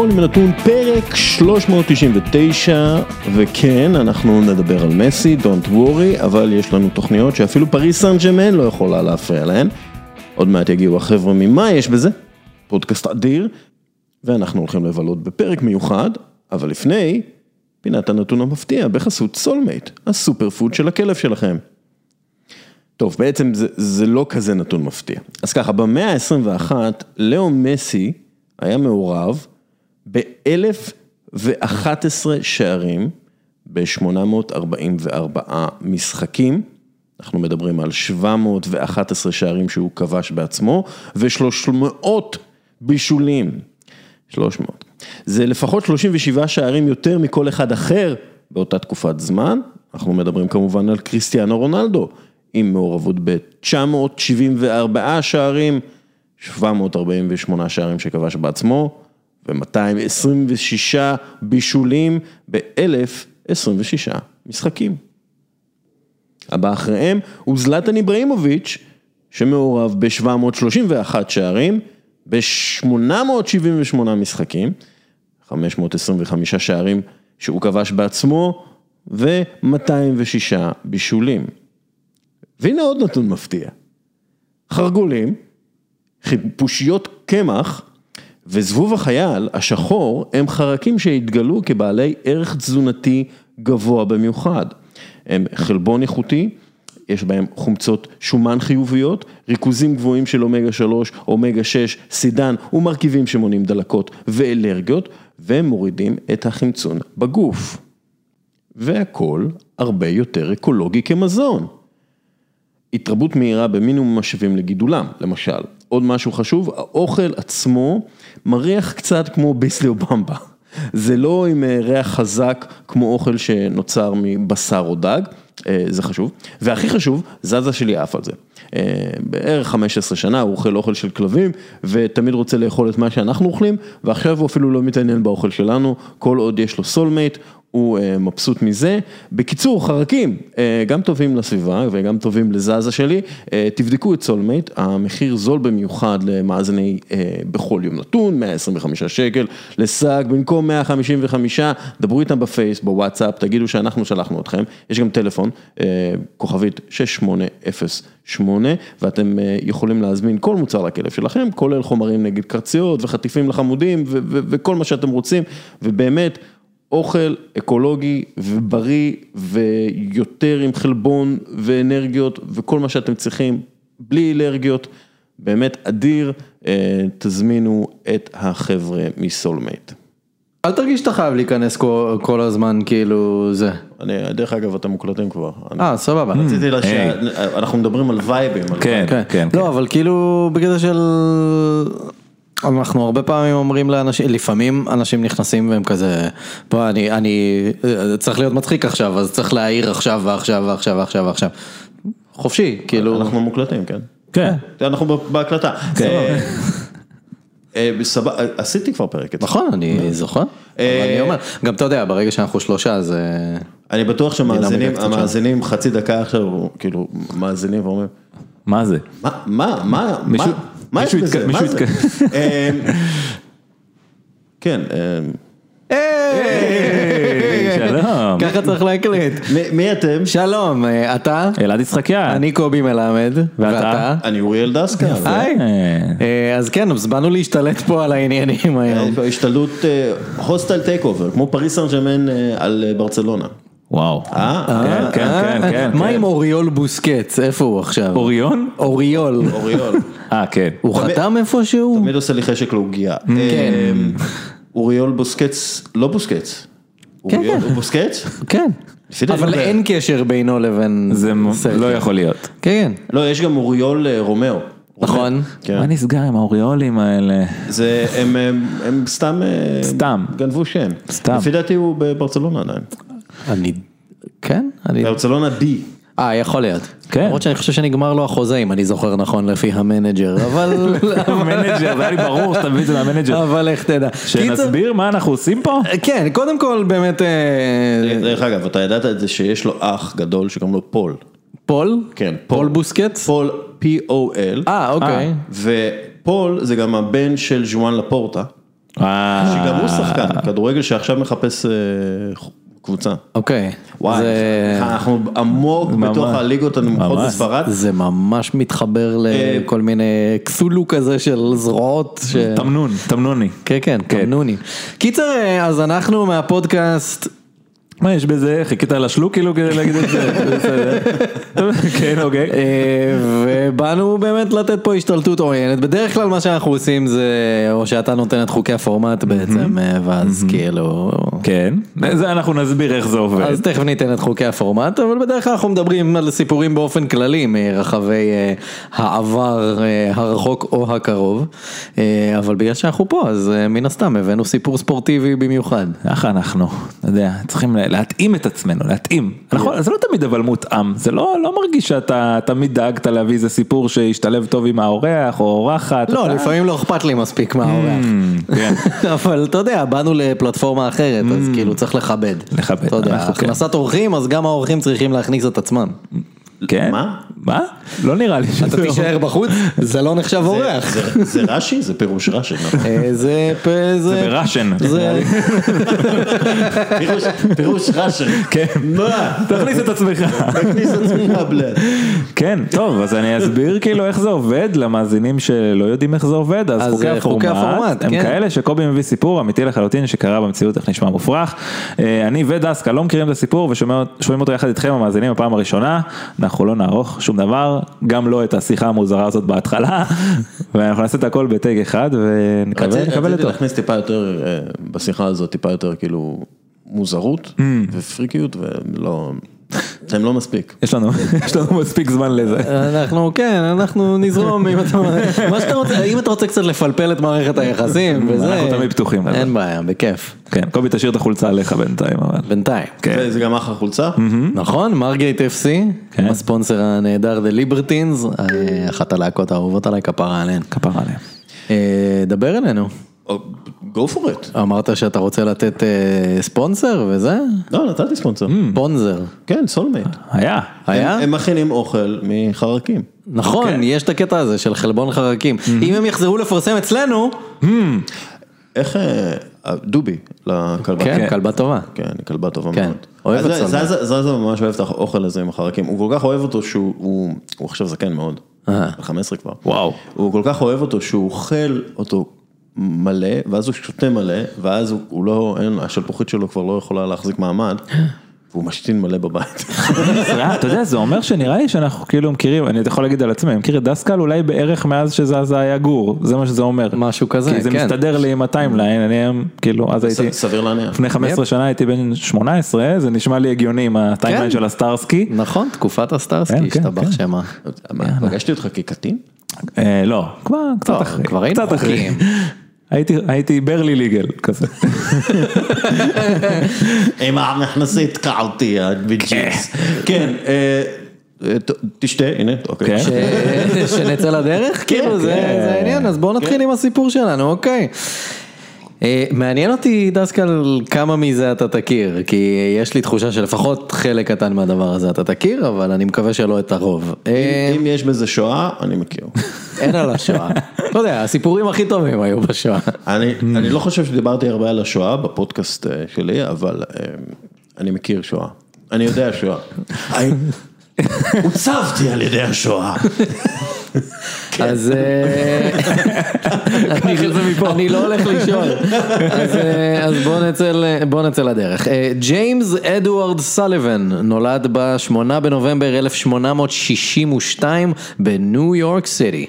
כל יום נתון פרק 399 וכן אנחנו נדבר על מסי, Don't worry, אבל יש לנו תוכניות שאפילו פריס סן ג'מן לא יכולה להפריע להן. עוד מעט יגיעו החבר'ה ממה יש בזה, פודקאסט אדיר, ואנחנו הולכים לבלות בפרק מיוחד, אבל לפני, פינת הנתון המפתיע בחסות סולמייט, ה superfood של הכלב שלכם. טוב, בעצם זה, זה לא כזה נתון מפתיע. אז ככה, במאה ה-21, לאו מסי היה מעורב ב-1011 שערים ב-844 משחקים. אנחנו מדברים על 711 שערים שהוא כבש בעצמו ו-300 בישולים. 300. זה לפחות 37 שערים יותר מכל אחד אחר באותה תקופת זמן. אנחנו מדברים כמובן על קריסטיאנו רונלדו, עם מעורבות ב-974 שערים, 748 שערים שכבש בעצמו, ו-226 בישולים ב-1026 משחקים. הבא אחריהם הוא זלטן איבראימוביץ', שמעורב ב-731 שערים, ב-878 משחקים, 525 שערים שהוא כבש בעצמו, ו-206 בישולים. והנה עוד נתון מפתיע. חרגולים, חיפושיות קמח וזבוב החייל השחור הם חרקים שהתגלו כבעלי ערך תזונתי גבוה במיוחד. הם חלבון איכותי, יש בהם חומצות שומן חיוביות, ריכוזים גבוהים של אומגה 3, אומגה 6, סידן ומרכיבים שמונעים דלקות ואלרגיות והם מורידים את החמצון בגוף. והכל הרבה יותר אקולוגי כמזון. התרבות מהירה במינימום משאבים לגידולם, למשל. עוד משהו חשוב, האוכל עצמו מריח קצת כמו ביסלי או במבה. זה לא עם ריח חזק כמו אוכל שנוצר מבשר או דג, זה חשוב. והכי חשוב, זזה שלי עף על זה. בערך 15 שנה הוא אוכל אוכל של כלבים ותמיד רוצה לאכול את מה שאנחנו אוכלים ועכשיו הוא אפילו לא מתעניין באוכל שלנו, כל עוד יש לו סולמייט. הוא מבסוט מזה. בקיצור, חרקים, גם טובים לסביבה וגם טובים לזזה שלי, תבדקו את סולמייט, המחיר זול במיוחד למאזיני כל יום נתון, 125 שקל לשק, במקום 155, דברו איתם בפייס, בוואטסאפ, תגידו שאנחנו שלחנו אתכם, יש גם טלפון, כוכבית 6808, ואתם יכולים להזמין כל מוצר לכלב שלכם, כולל חומרים נגד קרציות וחטיפים לחמודים וכל מה שאתם רוצים, ובאמת, אוכל אקולוגי ובריא ויותר עם חלבון ואנרגיות וכל מה שאתם צריכים, בלי אלרגיות, באמת אדיר, תזמינו את החבר'ה מסולמייט. אל תרגיש שאתה חייב להיכנס כל הזמן כאילו זה. אני, דרך אגב אתם מוקלטים כבר. אה סבבה. רציתי לה... אנחנו מדברים על וייבים. כן, כן. לא אבל כאילו בגלל של... אנחנו הרבה פעמים אומרים לאנשים, לפעמים אנשים נכנסים והם כזה, בוא אני, אני צריך להיות מצחיק עכשיו, אז צריך להעיר עכשיו ועכשיו ועכשיו ועכשיו ועכשיו. חופשי, כאילו. אנחנו מוקלטים, כן. כן. אנחנו בהקלטה. בסבבה, עשיתי כבר פרק. נכון, אני זוכר. אני אומר, גם אתה יודע, ברגע שאנחנו שלושה אז... אני בטוח שהמאזינים חצי דקה עכשיו, כאילו, מאזינים ואומרים. מה זה? מה, מה, מה, מה? יש בזה? מה זה? כן. שלום. ככה צריך להקליט. מי אתם? שלום, אתה? אלעד יצחקיאן. אני קובי מלמד. ואתה? אני אוריאל דסקה. היי. אז כן, אז באנו להשתלט פה על העניינים היום. השתלטות hostile takeover, כמו פריס סן על ברצלונה. וואו. אה? כן, כן, כן. מה עם אוריול בוסקץ? איפה הוא עכשיו? אוריון? אוריול. אוריול. אה, כן. הוא חתם איפשהו? תמיד עושה לי חשק לעוגיה. כן. אוריול בוסקץ, לא בוסקץ. כן, כן. הוא בוסקץ? כן. אבל אין קשר בינו לבין... זה לא יכול להיות. כן. לא, יש גם אוריול רומאו. נכון. מה נסגר עם האוריולים האלה? זה, הם סתם... סתם. גנבו שם. סתם. לפי דעתי הוא בברצלונה עדיין. אני... כן? ברצלונה די. אה, יכול להיות. כן. למרות שאני חושב שנגמר לו החוזה, אם אני זוכר נכון, לפי המנג'ר, אבל... המנג'ר, זה היה לי ברור שאתה מביא את זה מהמנג'ר. אבל איך תדע. שנסביר מה אנחנו עושים פה? כן, קודם כל באמת... דרך אגב, אתה ידעת את זה שיש לו אח גדול שקוראים לו פול. פול? כן, פול בוסקץ? פול, P-O-L. אה, אוקיי. ופול זה גם הבן של ז'ואן לפורטה. אה, שגם הוא שחקן, כדורגל שעכשיו מחפש אה, קבוצה. אוקיי. וואי, זה- אנחנו עמוק ממש. בתוך הליגות הנמוכות ממש. בספרד. זה ממש מתחבר אה, לכל מיני קסולו כזה של זרועות. ש- תמנון, תמנוני. כן, כן, כן. תמנוני. קיצר, אה, אז אנחנו מהפודקאסט, מה יש בזה? חיכית לשלוק כאילו כדי להגיד את זה? כן, אוקיי. אה, ובאנו באמת לתת פה השתלטות עוינת. בדרך כלל מה שאנחנו עושים זה, או שאתה נותן את חוקי הפורמט בעצם, אה, ואז כאילו... כן, זה אנחנו נסביר איך זה עובד. אז תכף ניתן את חוקי הפורמט, אבל בדרך כלל אנחנו מדברים על סיפורים באופן כללי מרחבי אה, העבר הרחוק או הקרוב, אבל בגלל שאנחנו פה אז מן הסתם הבאנו סיפור ספורטיבי במיוחד. ככה אנחנו, אתה יודע, צריכים להתאים את עצמנו, להתאים. נכון, זה לא תמיד אבל מותאם, זה לא לא מרגיש שאתה תמיד דאגת להביא איזה סיפור שישתלב טוב עם האורח או אורחת. לא, אתה- לפעמים לא אכפת לי מספיק מהאורח. כן. אבל אתה יודע, באנו לפלטפורמה אחרת, אז כאילו צריך לכבד. לכבד, אתה יודע, כן. הכנסת אורחים, אז גם האורחים צריכים להכניס את עצמם. כן? מה? מה? לא נראה לי שזה... אתה תישאר בחוץ, זה לא נחשב אורח. זה- רש"י? זה פירוש רש"י, נכון? זה זה בראשן. זה... פירוש- רש"י. כן. מה? תכניס את עצמך. תכניס את עצמך בלד. כן, טוב, אז אני אסביר כאילו איך זה עובד למאזינים שלא יודעים איך זה עובד, אז חוקי אה, חוקי הפורמט הפורמט, הם כן. כאלה שקובי מביא סיפור אמיתי לחלוטין שקרה במציאות, איך נשמע מופרך. אה, אני ודסקה לא מכירים את הסיפור ושומעים אותו יחד איתכם המאזינים בפעם הראשונה, אנחנו לא נערוך שום דבר, גם לא את השיחה המוזרה הזאת בהתחלה, ואנחנו נעשה את הכל בטייק אחד ונקווה רציתי לקבל רציתי. להכניס טיפה יותר, אה, בשיחה הזאת, טיפה יותר כאילו מוזרות Mm. ופריקיות ולא, אתם לא מספיק. יש לנו, יש לנו מספיק זמן לזה. אנחנו, כן, אנחנו נזרום, אם אתה, מה שאתה רוצה, אם אתה רוצה קצת לפלפל את מערכת היחסים, וזה, אנחנו תמיד פתוחים. אין בעיה, בכיף, כן, קובי תשאיר את החולצה עליך בינתיים, אבל. בינתיים. כן. וזה גם אחלה חולצה. נכון, מרגייט FC, כן. הספונסר הנהדר The Libertines, אה, אחת הלהקות האהובות עליי, כפרה עליהן. כפרה עליהם. אה, דבר אלינו, go for it. אמרת שאתה רוצה לתת אה, ספונסר וזה? לא, נתתי ספונסר. ספונזר. כן, סולמייט. היה. היה? הם מכינים אוכל מחרקים. נכון, כן. יש את הקטע הזה של חלבון חרקים. אם הם יחזרו לפרסם אצלנו, איך, אה, דובי, לכלבה. כן, כלבה טובה. כן, כלבה טובה כן, מאוד. אוהב אז את זה- סולמייט. זזה ממש אוהב את האוכל הזה עם החרקים, הוא כל כך אוהב אותו שהוא, הוא הוא עכשיו זקן מאוד, אה. בן 15 כבר. וואו. הוא כל כך אוהב אותו שהוא אוכל אותו מלא, ואז הוא שותה מלא, ואז הוא, הוא לא, אין, השלפוחית שלו כבר לא יכולה להחזיק מעמד, והוא משתין מלא בבית. אה, אתה יודע, זה אומר שנראה לי שאנחנו כאילו מכירים, אני יכול להגיד על עצמי, אני מכיר את דסקל אולי בערך מאז שזה היה גור, זה מה שזה אומר. משהו כזה, כי זה כן. מסתדר לי עם ה timeline, אני היום, כאילו, אז הייתי, סביר להניח. לפני 15 שנה הייתי בן 18, זה נשמע לי הגיוני עם הטיימליין כן. של הסטארסקי. נכון, תקופת כן, הסטארסקי, כן, השתבח כן. שמה. מה, פגשתי אותך כקטין? אה, לא, כבר קצת לא, אחרי, כבר היינו קצת אחרי. חוקיים. הייתי, הייתי ברלי ליגל כזה. עם המכנסית קעתי בג'ינס. כן, אה, אה, ת- תשתה, הנה, אוקיי. כן. שנצא לדרך? כאילו, כן. זה העניין, אז בואו נתחיל עם הסיפור שלנו, אוקיי. אה, מעניין אותי דסקל כמה מזה אתה תכיר, כי יש לי תחושה שלפחות חלק קטן מהדבר הזה אתה תכיר, אבל אני מקווה שלא את הרוב. אה, אם יש בזה שואה, אני מכיר. אין על השואה. אתה יודע, הסיפורים הכי טובים היו בשואה. אני, אני לא חושב שדיברתי הרבה על השואה בפודקאסט אה, שלי, אבל אני מכיר שואה. אני יודע שואה. הוצבתי על ידי השואה. אז אה, אני- לא הולך לשאול, אז, אה, בואו נצא לדרך. אה, ג'יימס אדוארד סליבן נולד ב-8 בנובמבר 1862 בניו יורק סיטי.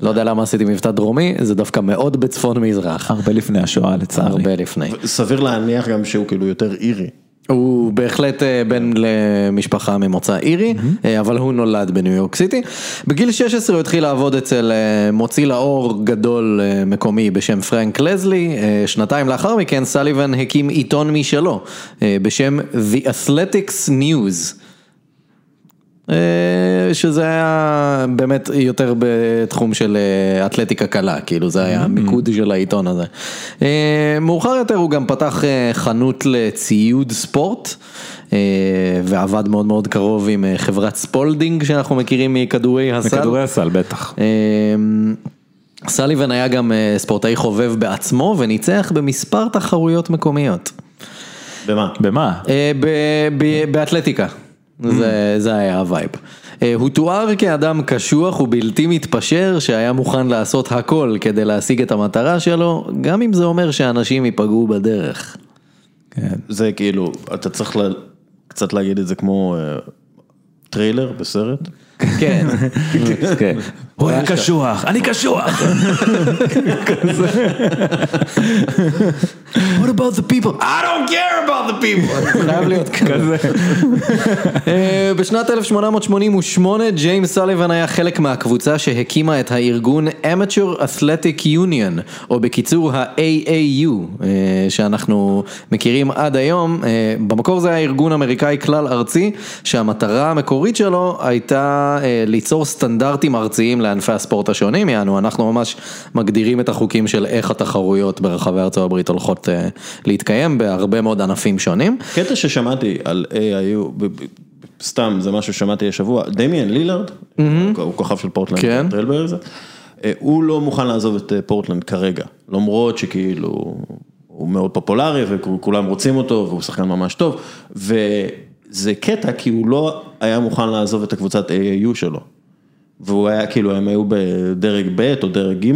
לא יודע למה עשיתי מבטא דרומי, זה דווקא מאוד בצפון מזרח, הרבה לפני השואה לצערי. הרבה לפני. סביר להניח גם שהוא כאילו יותר אירי. הוא בהחלט אה, בן למשפחה ממוצא אירי, אה, אבל הוא נולד בניו יורק סיטי. בגיל 16 הוא התחיל לעבוד אצל אה, מוציא לאור גדול מקומי בשם פרנק לזלי. שנתיים לאחר מכן סליבן הקים עיתון משלו בשם The Athletics News. אה, שזה היה באמת יותר בתחום של אה, אתלטיקה קלה, כאילו זה היה המיקוד של העיתון הזה. אה, מאוחר יותר הוא גם פתח חנות לציוד ספורט, ועבד מאוד מאוד קרוב עם חברת ספולדינג שאנחנו מכירים מכדורי הסל. מכדורי הסל בטח. סליבן היה גם ספורטאי חובב בעצמו וניצח במספר תחרויות מקומיות. במה? במה? ב- ב- באתלטיקה, זה, זה היה ה vibe. אה, הוא תואר כאדם קשוח ובלתי מתפשר שהיה מוכן לעשות הכל כדי להשיג את המטרה שלו, גם אם זה אומר שאנשים ייפגעו בדרך. כן. זה כאילו, אתה צריך ל- קצת להגיד את זה כמו אה, טריילר בסרט. כן, כן. הוא היה קשוח, אני קשוח. What about the people? I don't care about the people. חייב להיות כזה. אה, בשנת 1888 ג'יימס סליבן היה חלק מהקבוצה שהקימה את הארגון Amateur Athletic Union, או בקיצור ה-AAU, אה, שאנחנו מכירים עד היום. אה, במקור זה היה ארגון אמריקאי כלל ארצי, שהמטרה המקורית שלו הייתה ליצור סטנדרטים ארציים לענפי הספורט השונים, יענו, אנחנו ממש מגדירים את החוקים של איך התחרויות ברחבי ארצות הברית הולכות אה, להתקיים בהרבה מאוד ענפים שונים. קטע ששמעתי על AAU, סתם זה משהו ששמעתי השבוע, דמיאן לילארד, הוא כוכב של פורטלנד, כן. Trail Blazers, אה, הוא לא מוכן לעזוב את אה, פורטלנד כרגע, למרות שכאילו הוא מאוד פופולרי וכולם רוצים אותו והוא שחקן ממש טוב, וזה קטע כי הוא לא היה מוכן לעזוב את הקבוצת AAU שלו. והוא היה כאילו הם היו בדרג ב' או דרג ג'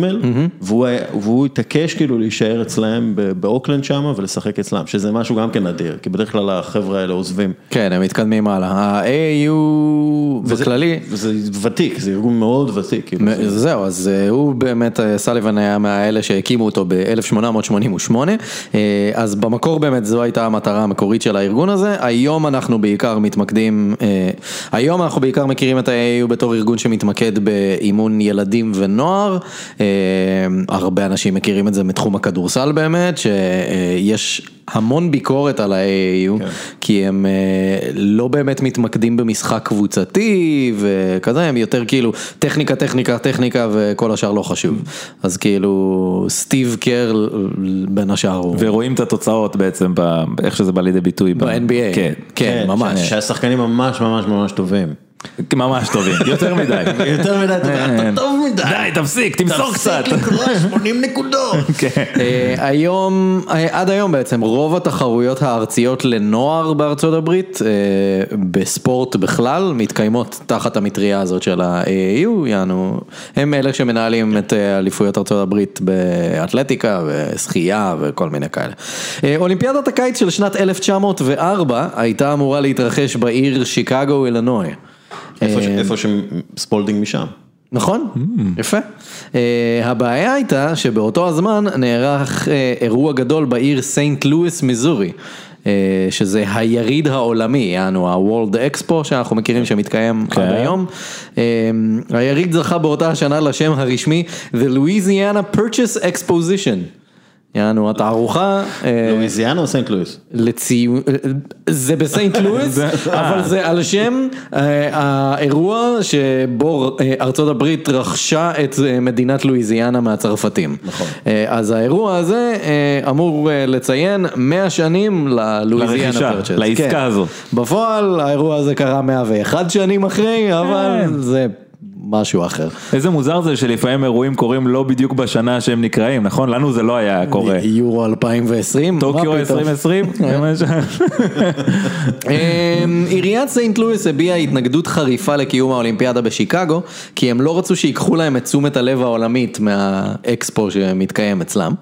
והוא, היה- והוא התעקש כאילו להישאר אצלהם באוקלנד שם ולשחק אצלם שזה משהו גם כן נדיר כי בדרך כלל החבר'ה האלה עוזבים. כן, הם מתקדמים הלאה. וזה- בכללי, וזה ותיק זה ארגון מאוד ותיק. כאילו, זה- זהו, אז אה, הוא באמת, אה, סליבן היה מהאלה שהקימו אותו ב-1888, אז במקור באמת זו הייתה המטרה המקורית של הארגון הזה, היום אנחנו בעיקר מתמקדים, אה, היום אנחנו בעיקר מכירים את ה-AAU בתור ארגון שמתמקד באימון ילדים ונוער, אה, הרבה אנשים מכירים את זה מתחום הכדורסל באמת, שיש המון ביקורת על ה-AAU, כי הם אה, לא באמת מתמקדים במשחק קבוצתי וכזה, הם יותר כאילו טכניקה, טכניקה, טכניקה וכל השאר לא חשוב. אז כאילו סטיב קר בין השאר הוא ורואים את התוצאות בעצם, איך שזה בא לידי ביטוי. ב-NBA, כן. כן, ממש. שה- שהשחקנים ממש ממש ממש טובים. ממש טובים, יותר מדי. יותר מדי, אתה אתה טוב מדי. די, תפסיק, תמסור קצת. תפסיק לקרוא 80 נקודות. כן. אה, היום, אה, עד היום בעצם, רוב התחרויות הארציות לנוער בארצות הברית, אה, בספורט בכלל, מתקיימות תחת המטריה הזאת של ה-AAU, יענו, הם אלה שמנהלים את אליפויות ארצות הברית באתלטיקה ושחייה וכל מיני כאלה. אולימפיאדת הקיץ של שנת 1904 הייתה אמורה להתרחש בעיר שיקגו, אילנוי. איפה ש- איפה ש Spalding משם. נכון, יפה. אה, הבעיה הייתה שבאותו הזמן נערך אה, אירוע גדול בעיר סנט לואיס, מיזורי, שזה היריד העולמי, יענו ה-World Expo שאנחנו מכירים שמתקיים כן. עד היום. היריד זכה באותה השנה לשם הרשמי The Louisiana Purchase Exposition. יענו התערוכה. אה, לואיזיאנה או סנט לואיס? לציון, זה בסנט לואיס, אבל זה על שם אה, האירוע שבו אה, ארצות הברית רכשה את מדינת לואיזיאנה מהצרפתים. נכון. אז האירוע הזה אמור לציין 100 שנים ללואיזיאנה לרכישה, פרצ'ס. לעסקה כן. הזו. בפועל האירוע הזה קרה 101 שנים אחרי, אבל כן. זה משהו אחר. איזה מוזר זה שלפעמים אירועים קורים לא בדיוק בשנה שהם נקראים, נכון? לנו זה לא היה קורה. יורו 2020, טוקיו מה פתאום? 2020? זה מה ש- אמ, עיריית סנט לואיס הביעה התנגדות חריפה לקיום האולימפיאדה בשיקגו, כי הם לא רצו שיקחו להם את תשומת הלב העולמית מהאקספו שמתקיים אצלם.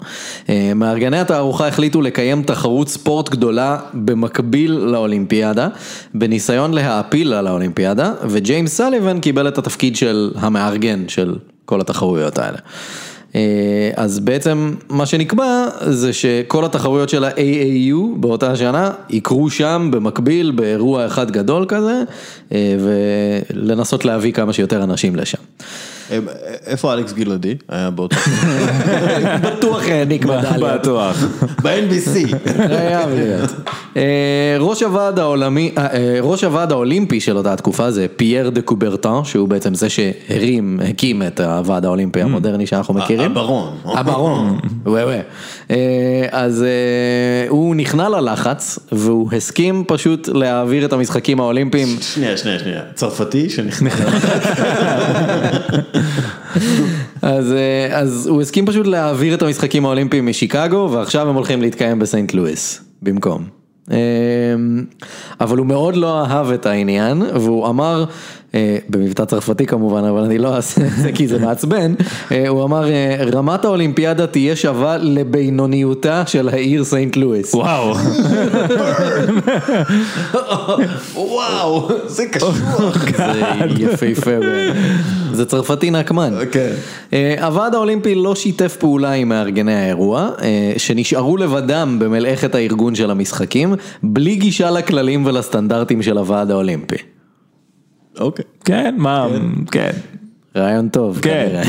אמ, מארגני התערוכה החליטו לקיים תחרות ספורט גדולה במקביל לאולימפיאדה, בניסיון להעפיל על האולימפיאדה, וג'יימס סליבן קיבל את התפקיד של המארגן של כל התחרויות האלה. אה, אז בעצם מה שנקבע זה שכל התחרויות של ה-AAU באותה שנה יקרו שם במקביל באירוע אחד גדול כזה אה, ולנסות להביא כמה שיותר אנשים לשם. אה, איפה אלכס גלעדי? היה באותו... בטוח העניק מדליה. בטוח. ב-NBC. חייב להיות. אה, ראש הוועד העולמי, אה, אה, ראש הוועד האולימפי של אותה תקופה זה פייר דה קוברטן, שהוא בעצם זה שהרים, הקים את הוועד האולימפי המודרני שאנחנו מכירים. הברון. הברון, וואי וואי. אה, אז אה, הוא נכנע ללחץ והוא הסכים פשוט להעביר את המשחקים האולימפיים. שנייה, שנייה, שנייה. צרפתי שנכנס. אז, אה, אז הוא הסכים פשוט להעביר את המשחקים האולימפיים משיקגו, ועכשיו הם הולכים להתקיים בסנט לואיס במקום. אה, אבל הוא מאוד לא אהב את העניין, והוא אמר, אה, במבטא צרפתי כמובן, אבל אני לא אעשה את זה כי זה מעצבן, אה, הוא אמר, אה, רמת האולימפיאדה תהיה שווה לבינוניותה של העיר סנט לואיס. וואו. וואו, זה קשוח. זה יפהפה. זה צרפתי נקמן. כן. אה, הוועד האולימפי לא שיתף פעולה עם מארגני האירוע, אה, שנשארו לבדם במלאכת הארגון של המשחקים, בלי גישה לכללים ולסטנדרטים של הוועד האולימפי. אוקיי. כן, מה, כן. רעיון טוב, כן.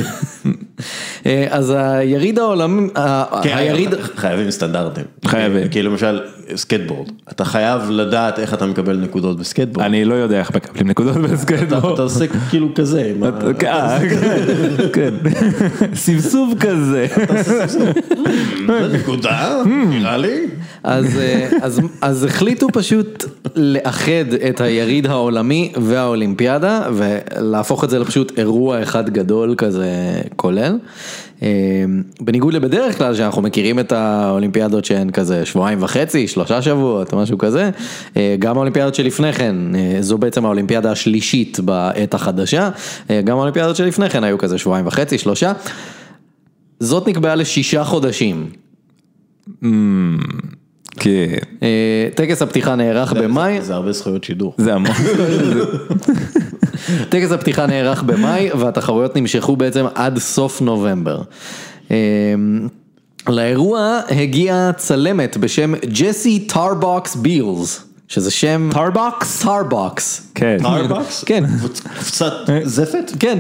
אה, אז היריד העולמי, ה- כן, היריד, חייבים סטנדרטים. חייבים. כאילו למשל סקייטבורד, אתה חייב לדעת איך אתה מקבל נקודות בסקייטבורד. אני לא יודע איך מקבלים נקודות אתה בסקייטבורד. אתה עושה כאילו כזה, ה- אה, כן, כן. סבסוב כזה. זה נקודה, נראה לי. אז, אה, אז, אז החליטו פשוט לאחד את היריד העולמי והאולימפיאדה ולהפוך את זה לפשוט אירוע אחד גדול כזה כולל. אה, בניגוד לבדרך כלל שאנחנו מכירים את האולימפיאדות שהן כזה שבועיים וחצי, שלושה שבועות, משהו כזה, אה, גם האולימפיאדות שלפני כן, אה, זו בעצם האולימפיאדה השלישית בעת החדשה, גם האולימפיאדות שלפני כן היו כזה שבועיים וחצי, שלושה. זאת נקבעה לשישה חודשים. כן. אה, טקס הפתיחה נערך במאי, זה הרבה זכויות שידור. זה המון. טקס הפתיחה נערך במאי והתחרויות נמשכו בעצם עד סוף נובמבר. אה, לאירוע הגיעה צלמת בשם ג'סי טארבוקס בילס, שזה שם... טארבוקס? טארבוקס. כן. Tar box? כן. קופסת זפת? כן.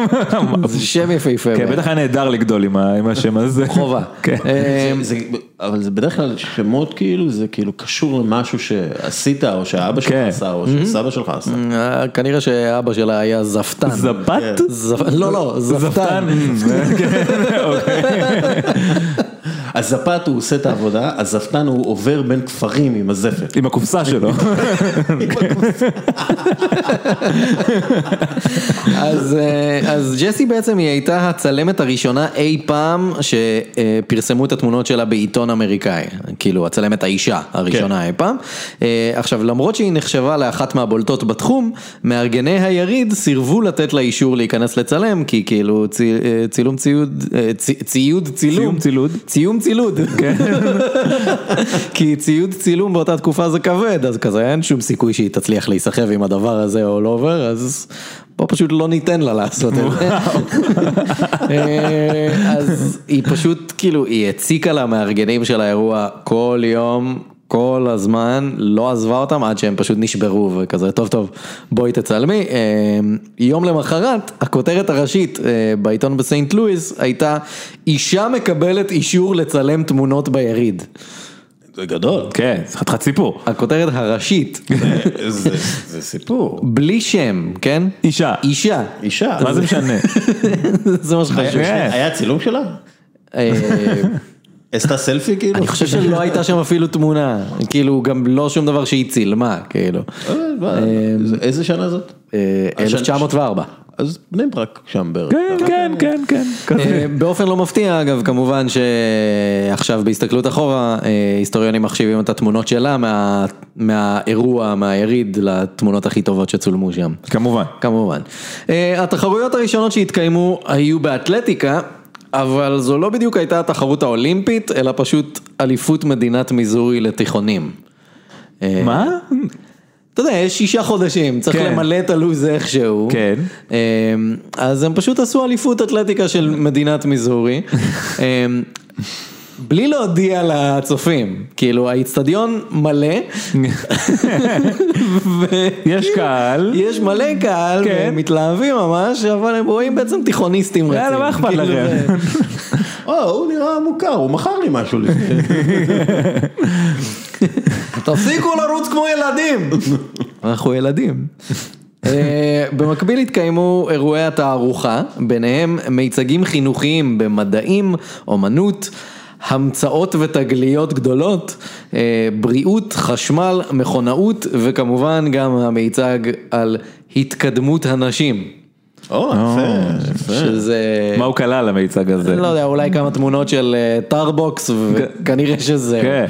זה שם יפהפה. כן, בטח היה נהדר לגדול עם השם הזה. חובה. כן. אה, זה- אבל זה בדרך כלל שמות כאילו, זה כאילו קשור למשהו שעשית, או שהאבא שלך כן. עשה, או שסבא שלך עשה. אה, כנראה שאבא שלה היה זפתן. זפת? זפ- לא, לא, זפתן. הזפת הוא עושה את העבודה, הזפתן הוא עובר בין כפרים עם הזפת. עם הקופסה שלו. אז, אה, אז ג'סי בעצם היא הייתה הצלמת הראשונה אי פעם שפרסמו את התמונות שלה בעיתון אמריקאי, כאילו הצלמת האישה הראשונה כן. אי פעם. אה, עכשיו למרות שהיא נחשבה לאחת מהבולטות בתחום, מארגני היריד סירבו לתת לה אישור להיכנס לצלם, כי כאילו אה, צילום ציוד, צי, ציוד צילום, ציום צילוד. ציום צילוד, כי ציוד צילום באותה תקופה זה כבד, אז כזה אין שום סיכוי שהיא תצליח להיסחב עם הדבר הזה או לא עובר, אז בוא פשוט לא ניתן לה לעשות את זה. אה, אז היא פשוט כאילו, היא הציקה למארגנים של האירוע כל יום. כל הזמן, לא עזבה אותם עד שהם פשוט נשברו וכזה, טוב טוב, בואי תצלמי. אה, יום למחרת, הכותרת הראשית אה, בעיתון בסנט לואיס הייתה, אישה מקבלת אישור לצלם תמונות ביריד. זה גדול. כן, זה חתיכת סיפור. הכותרת הראשית, זה- זה סיפור. בלי שם, כן? אישה. אישה. אישה. מה זה משנה? זה מה שחשוב. היה צילום שלה? אה, עשתה סלפי כאילו? אני חושב שלא הייתה שם אפילו תמונה, כאילו גם לא שום דבר שהיא צילמה, כאילו. אה, זה- איזה שנה זאת? אה, 1904. אז בני ברק שם בערך. כן, כן, כן, כן. אה, באופן לא מפתיע אגב כמובן שעכשיו בהסתכלות אחורה אה, היסטוריונים מחשיבים את התמונות שלה מה- מהאירוע מהיריד לתמונות הכי טובות שצולמו שם. כמובן. כמובן. אה, התחרויות הראשונות שהתקיימו היו באתלטיקה, אבל זו לא בדיוק הייתה התחרות האולימפית, אלא פשוט אליפות מדינת מיזורי לתיכונים. אה, מה? אתה יודע, יש שישה חודשים, צריך כן. למלא את הלו"ז איכשהו. כן. אה, אז הם פשוט עשו אליפות אתלטיקה של מדינת מיזורי. בלי להודיע לצופים, כאילו האיצטדיון מלא, יש קהל. יש מלא קהל, כן. מתלהבים ממש, אבל הם רואים בעצם תיכוניסטים רצים. יאללה, מה אכפת כאילו לכם? או, הוא נראה מוכר, הוא מכר לי משהו לפני. תפסיקו לרוץ כמו ילדים. אנחנו ילדים. אה, במקביל התקיימו אירועי התערוכה, ביניהם מיצגים חינוכיים במדעים, אומנות, המצאות ותגליות גדולות, אה, בריאות, חשמל, מכונאות וכמובן גם המיצג על התקדמות הנשים. או, יפה, יפה. שזה... מה הוא כלל המיצג הזה? לא יודע, אולי כמה תמונות של אה, טארבוקס, וכנראה שזה... כן.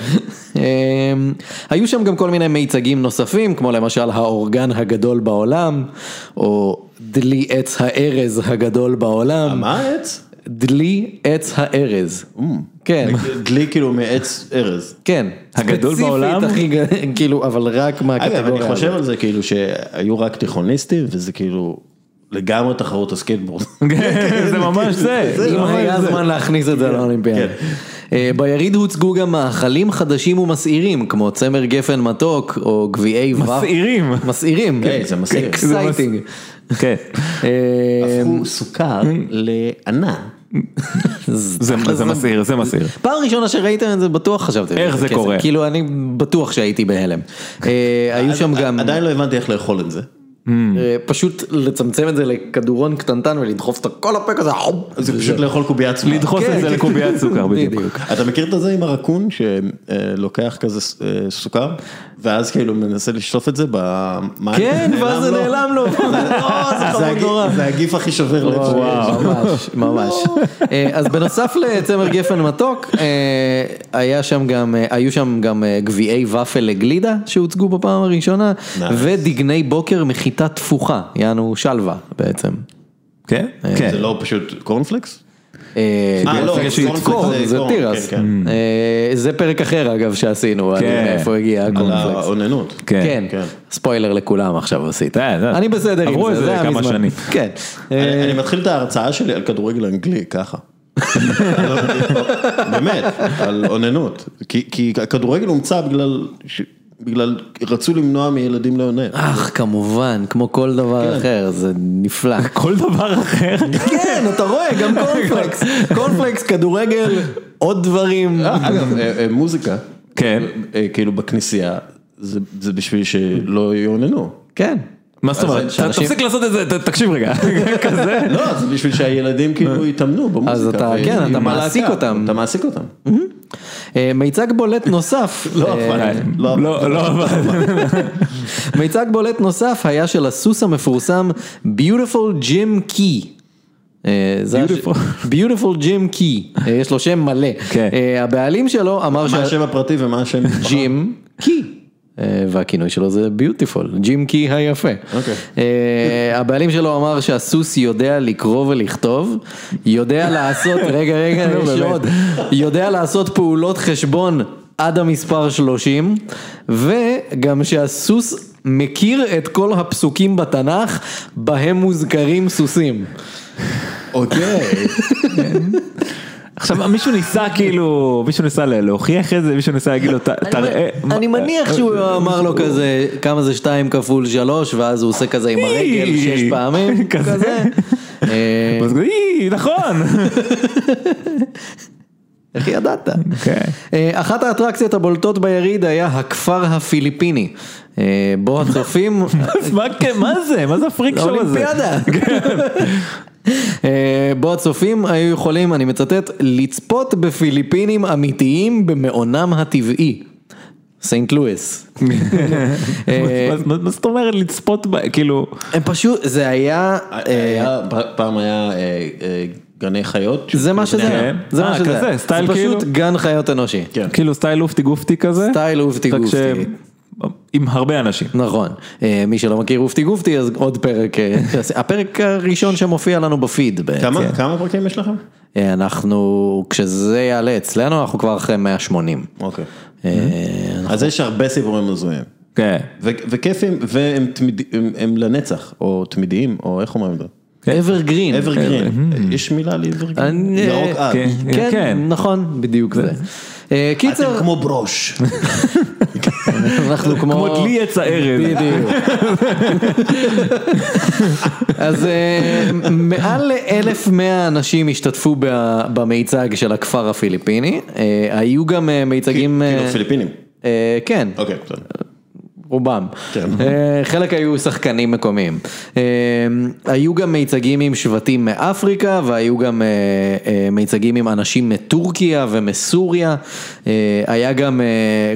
אמ, היו שם גם כל מיני מיצגים נוספים, כמו למשל האורגן הגדול בעולם, או דלי עץ הארז הגדול בעולם. מה העץ? דלי עץ הארז. כן. דלי כאילו מעץ ארז. כן. הגדול בעולם? כאילו, אבל רק מהקטגוריה. אגב, אני. חושב על זה כאילו שהיו רק תיכוניסטים, וזה כאילו לגמרי תחרות הסקייטבורד. זה ממש זה. זה אם ממש היה זה. זמן להכניס את זה לאולימפיאדה. כן. אה, ביריד הוצגו גם מאכלים חדשים ומסעירים, כמו צמר גפן מתוק, או גביעי ופ... מסעירים. מסעירים. כן, זה מסעיר. Exciting. כן. הפכו סוכר לענן. זה מסעיר, זה מסעיר. פעם ראשונה שראיתם את זה בטוח חשבתם. איך זה. קורה? כאילו אני בטוח שהייתי בהלם. אה, היו שם גם, עדיין לא הבנתי איך לאכול את זה. אה, פשוט לצמצם את זה לכדורון קטנטן ולדחוף את כל הפה כזה. זה פשוט לאכול קוביית צמח. לדחוס את זה כן. לקוביית סוכר בדיוק. בדיוק. אתה מכיר את זה עם הרקון שלוקח כזה אה, סוכר ואז כאילו מנסה לשטוף את זה במים? כן, ואז זה? נעלם לו. לא, זה חמוד הגיף- נורא. זה הגיף הכי שובר לב וואו, שיש. ממש, ממש. אה, אז בנוסף לצמר גפן מתוק, אה, היה שם גם, אה, היו שם גם גביעי ופל לגלידה שהוצגו בפעם הראשונה. ודגני בוקר מחיטה תפוחה, יענו שלווה בעצם. כן? כן. זה לא פשוט קורנפלקס? אה, אה, זה. אה, פרק אחר אגב שעשינו, על כן. מאיפה הגיע על הקורנפלקס. האוננות. כן. כן, כן. ספוילר לכולם עכשיו עשית. די. אני בסדר עם עברו זה, איזה זה היה כמה. שנים. כן. אני מתחיל את ההרצאה שלי על כדורגל אנגלי ככה. באמת, על אוננות. כי- הכדורגל הומצא בגלל, בגלל, רצו למנוע מילדים לאונן. אך כמובן, כמו כל דבר אחר, זה נפלא. כל דבר אחר. כן, אתה רואה, גם קורנפלקס, קורנפלקס, כדורגל, עוד דברים. אגב, אה, אה, מוזיקה, כן. אה, כאילו בכנסייה, זה זה בשביל שלא יאוננו. כן. מה זאת אומרת? תפסיק לעשות את זה, תקשיב רגע. כזה. לא, זה בשביל שהילדים כאילו יתאמנו במוזיקה. אז אתה- כן, אתה מעסיק. אותם. אתה מעסיק אותם. אה, מיצג בולט נוסף, לא, אה, אבל, לא, עבד. מיצג בולט נוסף היה של הסוס המפורסם Beautiful Jim Key. אה, Jim Key, אה, יש לו שם מלא. כן. אה, הבעלים שלו אמר מה השם הפרטי ומה השם? ג'ים קי. אה, והכינוי שלו זה ביוטיפול, ג'ים קי היפה. אוקיי. אה, הבעלים שלו אמר שהסוס יודע לקרוא ולכתוב, יודע לעשות, רגע רגע, יש. עוד, יודע לעשות פעולות חשבון עד המספר 30, וגם שהסוס מכיר את כל הפסוקים בתנ"ך בהם מוזכרים סוסים. אוקיי. עכשיו מישהו ניסה כאילו, מישהו ניסה לה- להוכיח את זה, מישהו ניסה להגיד לו, "ת- תראה. אני מניח שהוא אמר לו כזה, כמה זה שתיים כפול שלוש, ואז הוא עושה כזה עם הרגל שש פעמים, כזה. אה, אז הוא, "אי, נכון. איך ידעת? כן. אה, אחת האטרקציות הבולטות ביריד היה הכפר הפיליפיני. אה, בו הצופים... מה כן, זה? מה זה הפריק שואו הזה? לאולימפיאדה. בו הצופים היו יכולים, אני מצטט, לצפות בפיליפינים אמיתיים במעונם הטבעי. סנט לואיס. מה- זאת אומרת לצפות ב... כאילו... הם פשוט, זה היה... אה, היה- פעם היה אה, אה, גני חיות. זה מה שזה היה, כן. זה מה שזה היה. זה כאילו? פשוט גן חיות אנושי. כן. כאילו סטייל אופטי גופטי כזה? סטייל אופטי גופטי. עם הרבה אנשים. נכון, אה, מי שלא מכיר אופטי גופטי אז עוד פרק, אה, הפרק הראשון שמופיע לנו בפיד. כמה כמה פרקים יש לכם? אה, אנחנו, כשזה יעלה אצלנו אנחנו כבר אחרי 180. אוקיי. אה, אז יש הרבה סיפורים הזויים. כן. ו- וכיפים, והם תמיד- הם- הם לנצח, או תמידיים, או איך אומרים את זה? אברגרין. אברגרין. יש מילה לאברגרין? אני- ירוק עד. כן. כן, כן. נכון, בדיוק זה. אה, קיצר, אתם כמו ברוש. אנחנו כמו... כמו דלי עץ הארז. בדיוק. אז אה, מעל ל-1,100 אנשים השתתפו במיצג של הכפר הפיליפיני, אה, היו גם מיצגים, כאילו פיליפינים. כן, אוקיי, בסדר. רובם. כן. אה, חלק היו שחקנים מקומיים. אה, היו גם מיצגים עם שבטים מאפריקה והיו גם אה, מיצגים עם אנשים מטורקיה ומסוריה. היה גם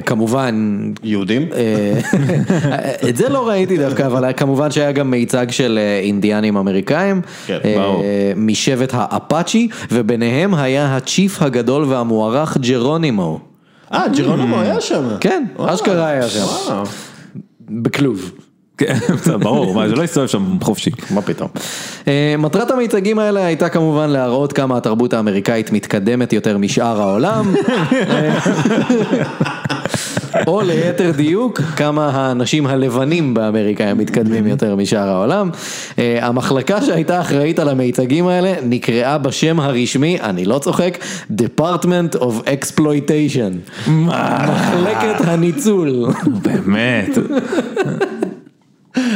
כמובן... יהודים? את זה לא ראיתי דווקא, אבל כמובן שהיה גם מיצג של אינדיאנים אמריקאים, כן, ברור. משבט האפאצ'י, וביניהם היה הצ'יף הגדול והמוערך ג'רונימו. אה, ג'רונומו היה שם. כן, אשכרה היה שם. בכלוב. כן, ברור, מה, שלא יסתובב שם חופשי. מה פתאום. אה, מטרת המיצגים האלה הייתה כמובן להראות כמה התרבות האמריקאית מתקדמת יותר משאר העולם. אה, או ליתר דיוק, כמה האנשים הלבנים באמריקה הם מתקדמים יותר משאר העולם. אה, המחלקה שהייתה אחראית על המיצגים האלה נקראה בשם הרשמי, אני לא צוחק, Department of Exploitation. מחלקת הניצול. באמת.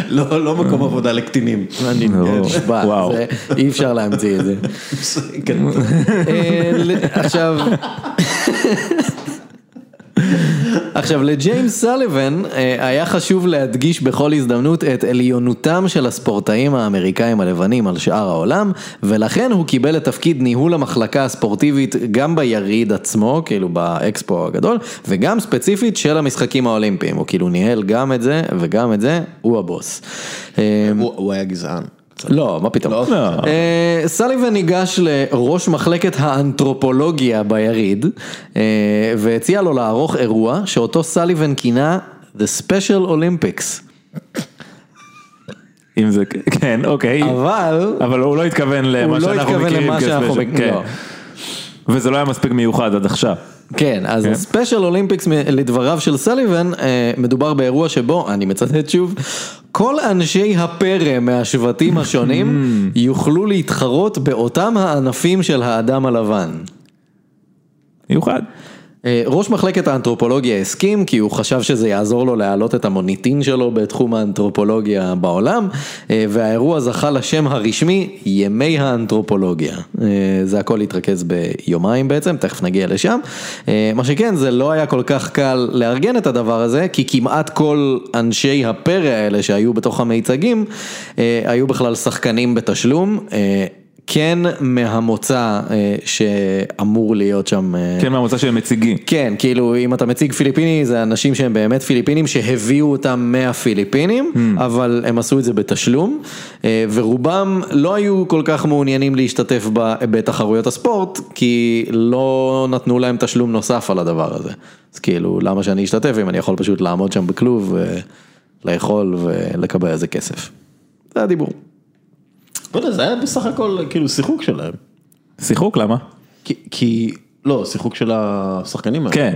לא, לא מקום עבודה לקטינים. אני לא. נשבע, וואו. זה- אי אפשר להמציא את זה. כן. אה, עכשיו, עכשיו לג'יימס סליבן אה, היה חשוב להדגיש בכל הזדמנות את עליונותם של הספורטאים האמריקאים הלבנים על שאר העולם ולכן הוא קיבל את תפקיד ניהול המחלקה הספורטיבית גם ביריד עצמו, כאילו באקספו הגדול וגם ספציפית של המשחקים האולימפיים, הוא כאילו ניהל גם את זה וגם את זה, הוא הבוס. אה, הוא הוא היה גזען. לא, מה פתאום. לא? אה, סליבן ניגש לראש מחלקת האנתרופולוגיה ביריד אה, והציע לו לערוך אירוע שאותו סליבן כינה The Special Olympics. אם זה, כן, אוקיי. אבל אבל הוא לא התכוון הוא למה לא שאנחנו התכוון מכירים למה שאנחנו כ special. מכירים. כן. לא. וזה לא היה מספיק מיוחד עד עכשיו. כן, אז ה Special Olympics לדבריו של סליבן, אה, מדובר באירוע שבו, אני מצטט שוב, כל אנשי הפרא מהשבטים השונים יוכלו להתחרות באותם הענפים של האדם הלבן. מיוחד. אה, ראש מחלקת האנתרופולוגיה הסכים כי הוא חשב שזה יעזור לו להעלות את המוניטין שלו בתחום האנתרופולוגיה בעולם אה, והאירוע זכה לשם הרשמי ימי האנתרופולוגיה. אה, זה הכל התרכז ביומיים בעצם, תכף נגיע לשם. מה שכן זה לא היה כל כך קל לארגן את הדבר הזה כי כמעט כל אנשי הפרא האלה שהיו בתוך המיצגים היו בכלל שחקנים בתשלום. אה, כן מהמוצא אה, שאמור להיות שם. אה, כן, מהמוצא של מציגים. כן, כאילו אם אתה מציג פיליפיני זה אנשים שהם באמת פיליפינים שהביאו אותם מהפיליפינים, אבל הם עשו את זה בתשלום, אה, ורובם לא היו כל כך מעוניינים להשתתף ב- בתחרויות הספורט, כי לא נתנו להם תשלום נוסף על הדבר הזה. אז כאילו, למה שאני אשתתף אם אני יכול פשוט לעמוד שם בכלוב, לאכול ולקבל איזה כסף. זה הדיבור. לא יודע, זה היה בסך הכל כאילו שיחוק שלהם. שיחוק, למה? כי- כי, לא, שיחוק של השחקנים האלה. כן.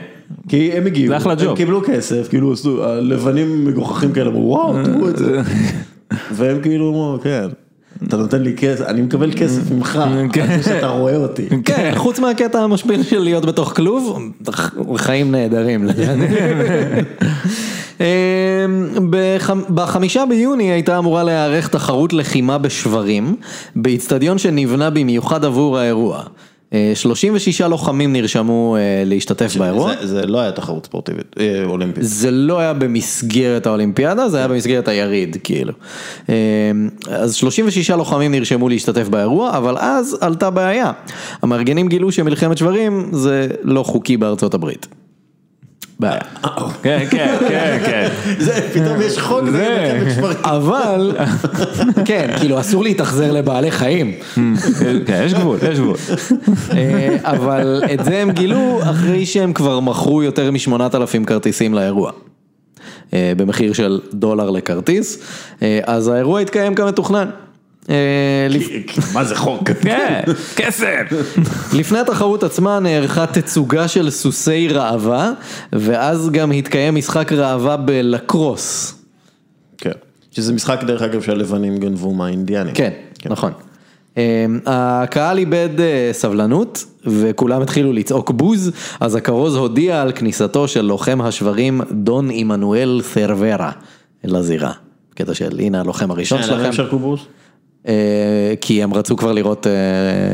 כי הם הגיעו, זה אחלה הם ג'וב. קיבלו כסף, כאילו עשו, הלבנים מגוחכים כאלה, אמרו וואו, תראו את זה. והם כאילו כן, אתה נותן לי כסף, אני מקבל כסף ממך, כן. על זה שאתה רואה אותי. כן, חוץ מהקטע המשפיל של להיות בתוך כלוב, חיים נהדרים. אמ, בחמ- בחמישה ביוני הייתה אמורה להיערך תחרות לחימה בשברים, באיצטדיון שנבנה במיוחד עבור האירוע. אה, 36 לוחמים נרשמו אה, להשתתף באירוע. זה- זה לא היה תחרות ספורטיבית, אה, אולימפית. זה לא היה במסגרת האולימפיאדה, זה היה במסגרת היריד, כאילו. אז 36 לוחמים נרשמו להשתתף באירוע, אבל אז עלתה בעיה. המארגנים גילו שמלחמת שברים זה לא חוקי בארצות הברית. בעיה. כן, כן, כן, כן. זה, פתאום יש חוק נגד זה- שברים. אבל, כן, כאילו אסור להתאכזר לבעלי חיים. כן, יש גבול, יש גבול. אה, אבל את זה הם גילו אחרי שהם כבר מכרו יותר משמונת אלפים כרטיסים לאירוע. אה, במחיר של דולר לכרטיס, אה, אז האירוע התקיים כמתוכנן. אה, מה זה חוק? כן, כסף. לפני התחרות עצמה נערכה תצוגה של סוסי ראווה, ואז גם התקיים משחק ראווה בלקרוס. כן. שזה משחק דרך אגב שהלבנים גנבו מהאינדיאנים. כן, נכון. אה, הקהל איבד אה, סבלנות וכולם התחילו לצעוק בוז, אז הכרוז הודיע על כניסתו של לוחם השברים דון עמנואל סרברה לזירה. קטע של הנה הלוחם הראשון כן, למה שלכם, אה, כי הם רצו כבר לראות אה,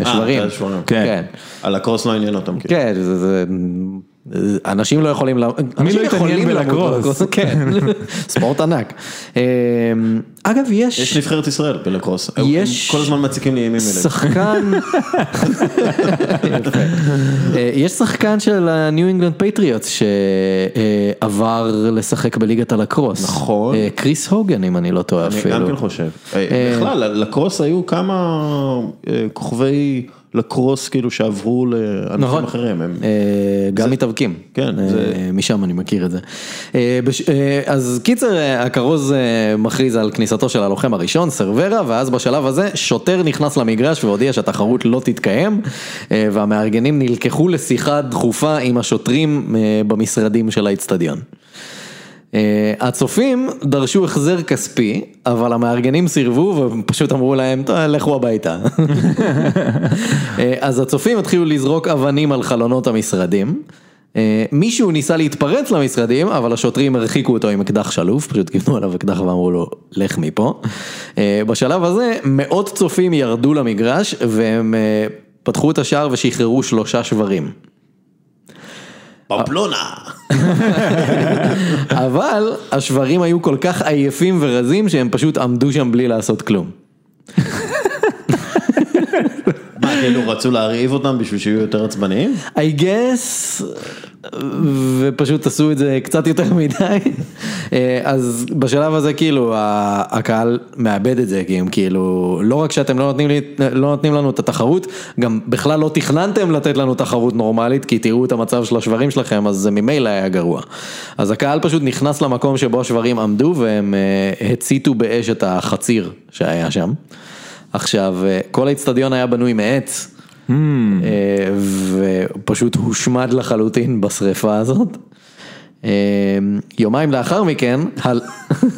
אה, שברים. כן. כן. על הקרוס לא עניין אותם. כאילו. כן, זה אנשים לא יכולים, אנשים לא התעניין יכולים בלקרוס? כן, ספורט ענק. אה, אגב, יש יש נבחרת ישראל בלקרוס, יש- כל הזמן מציקים לי אימיילים. שחקן. אה, יש שחקן של הניו אינגלנד פטריוטס שעבר לשחק בליגת הלקרוס. נכון. אה, קריס הוגן אם אני לא טועה אני אפילו. גם כן חושב. אה, בכלל, לקרוס היו כמה אה, כוכבי לקרוס כאילו שעברו לענפים נכון. אחרים. הם- אה, גם מתאבקים, כן, אה, זה- משם אני מכיר את זה. אה, בש- אז קיצר, הכרוז מכריז על כניסתו של הלוחם הראשון, סרברה, ואז בשלב הזה שוטר נכנס למגרש והודיע שהתחרות לא תתקיים, והמארגנים נלקחו לשיחה דחופה עם השוטרים במשרדים של האיצטדיון. אה, הצופים דרשו החזר כספי, אבל המארגנים סירבו ופשוט אמרו להם, "טוב, לכו הביתה. אה, אז הצופים התחילו לזרוק אבנים על חלונות המשרדים. אה, מישהו ניסה להתפרץ למשרדים, אבל השוטרים הרחיקו אותו עם אקדח שלוף, פשוט כיוונו עליו אקדח ואמרו לו, לך מפה. בשלב הזה מאות צופים ירדו למגרש והם פתחו את השער ושחררו שלושה שברים. פמפלונה. אבל השברים היו כל כך עייפים ורזים שהם פשוט עמדו שם בלי לעשות כלום. מה, כאילו רצו להרעיב אותם בשביל שיהיו יותר עצבניים? I guess, ופשוט עשו את זה קצת יותר מדי. אה, אז בשלב הזה כאילו הקהל מאבד את זה, כי הם כאילו, לא רק שאתם לא נותנים, לי, לא נותנים לנו את התחרות, גם בכלל לא תכננתם לתת לנו תחרות נורמלית, כי תראו את המצב של השברים שלכם, אז זה ממילא היה גרוע. אז הקהל פשוט נכנס למקום שבו השברים עמדו, והם אה, הציתו באש את החציר שהיה שם. עכשיו, אה, כל האיצטדיון היה בנוי מעץ. אה, ופשוט הושמד לחלוטין בשריפה הזאת. אה, יומיים לאחר מכן, הל-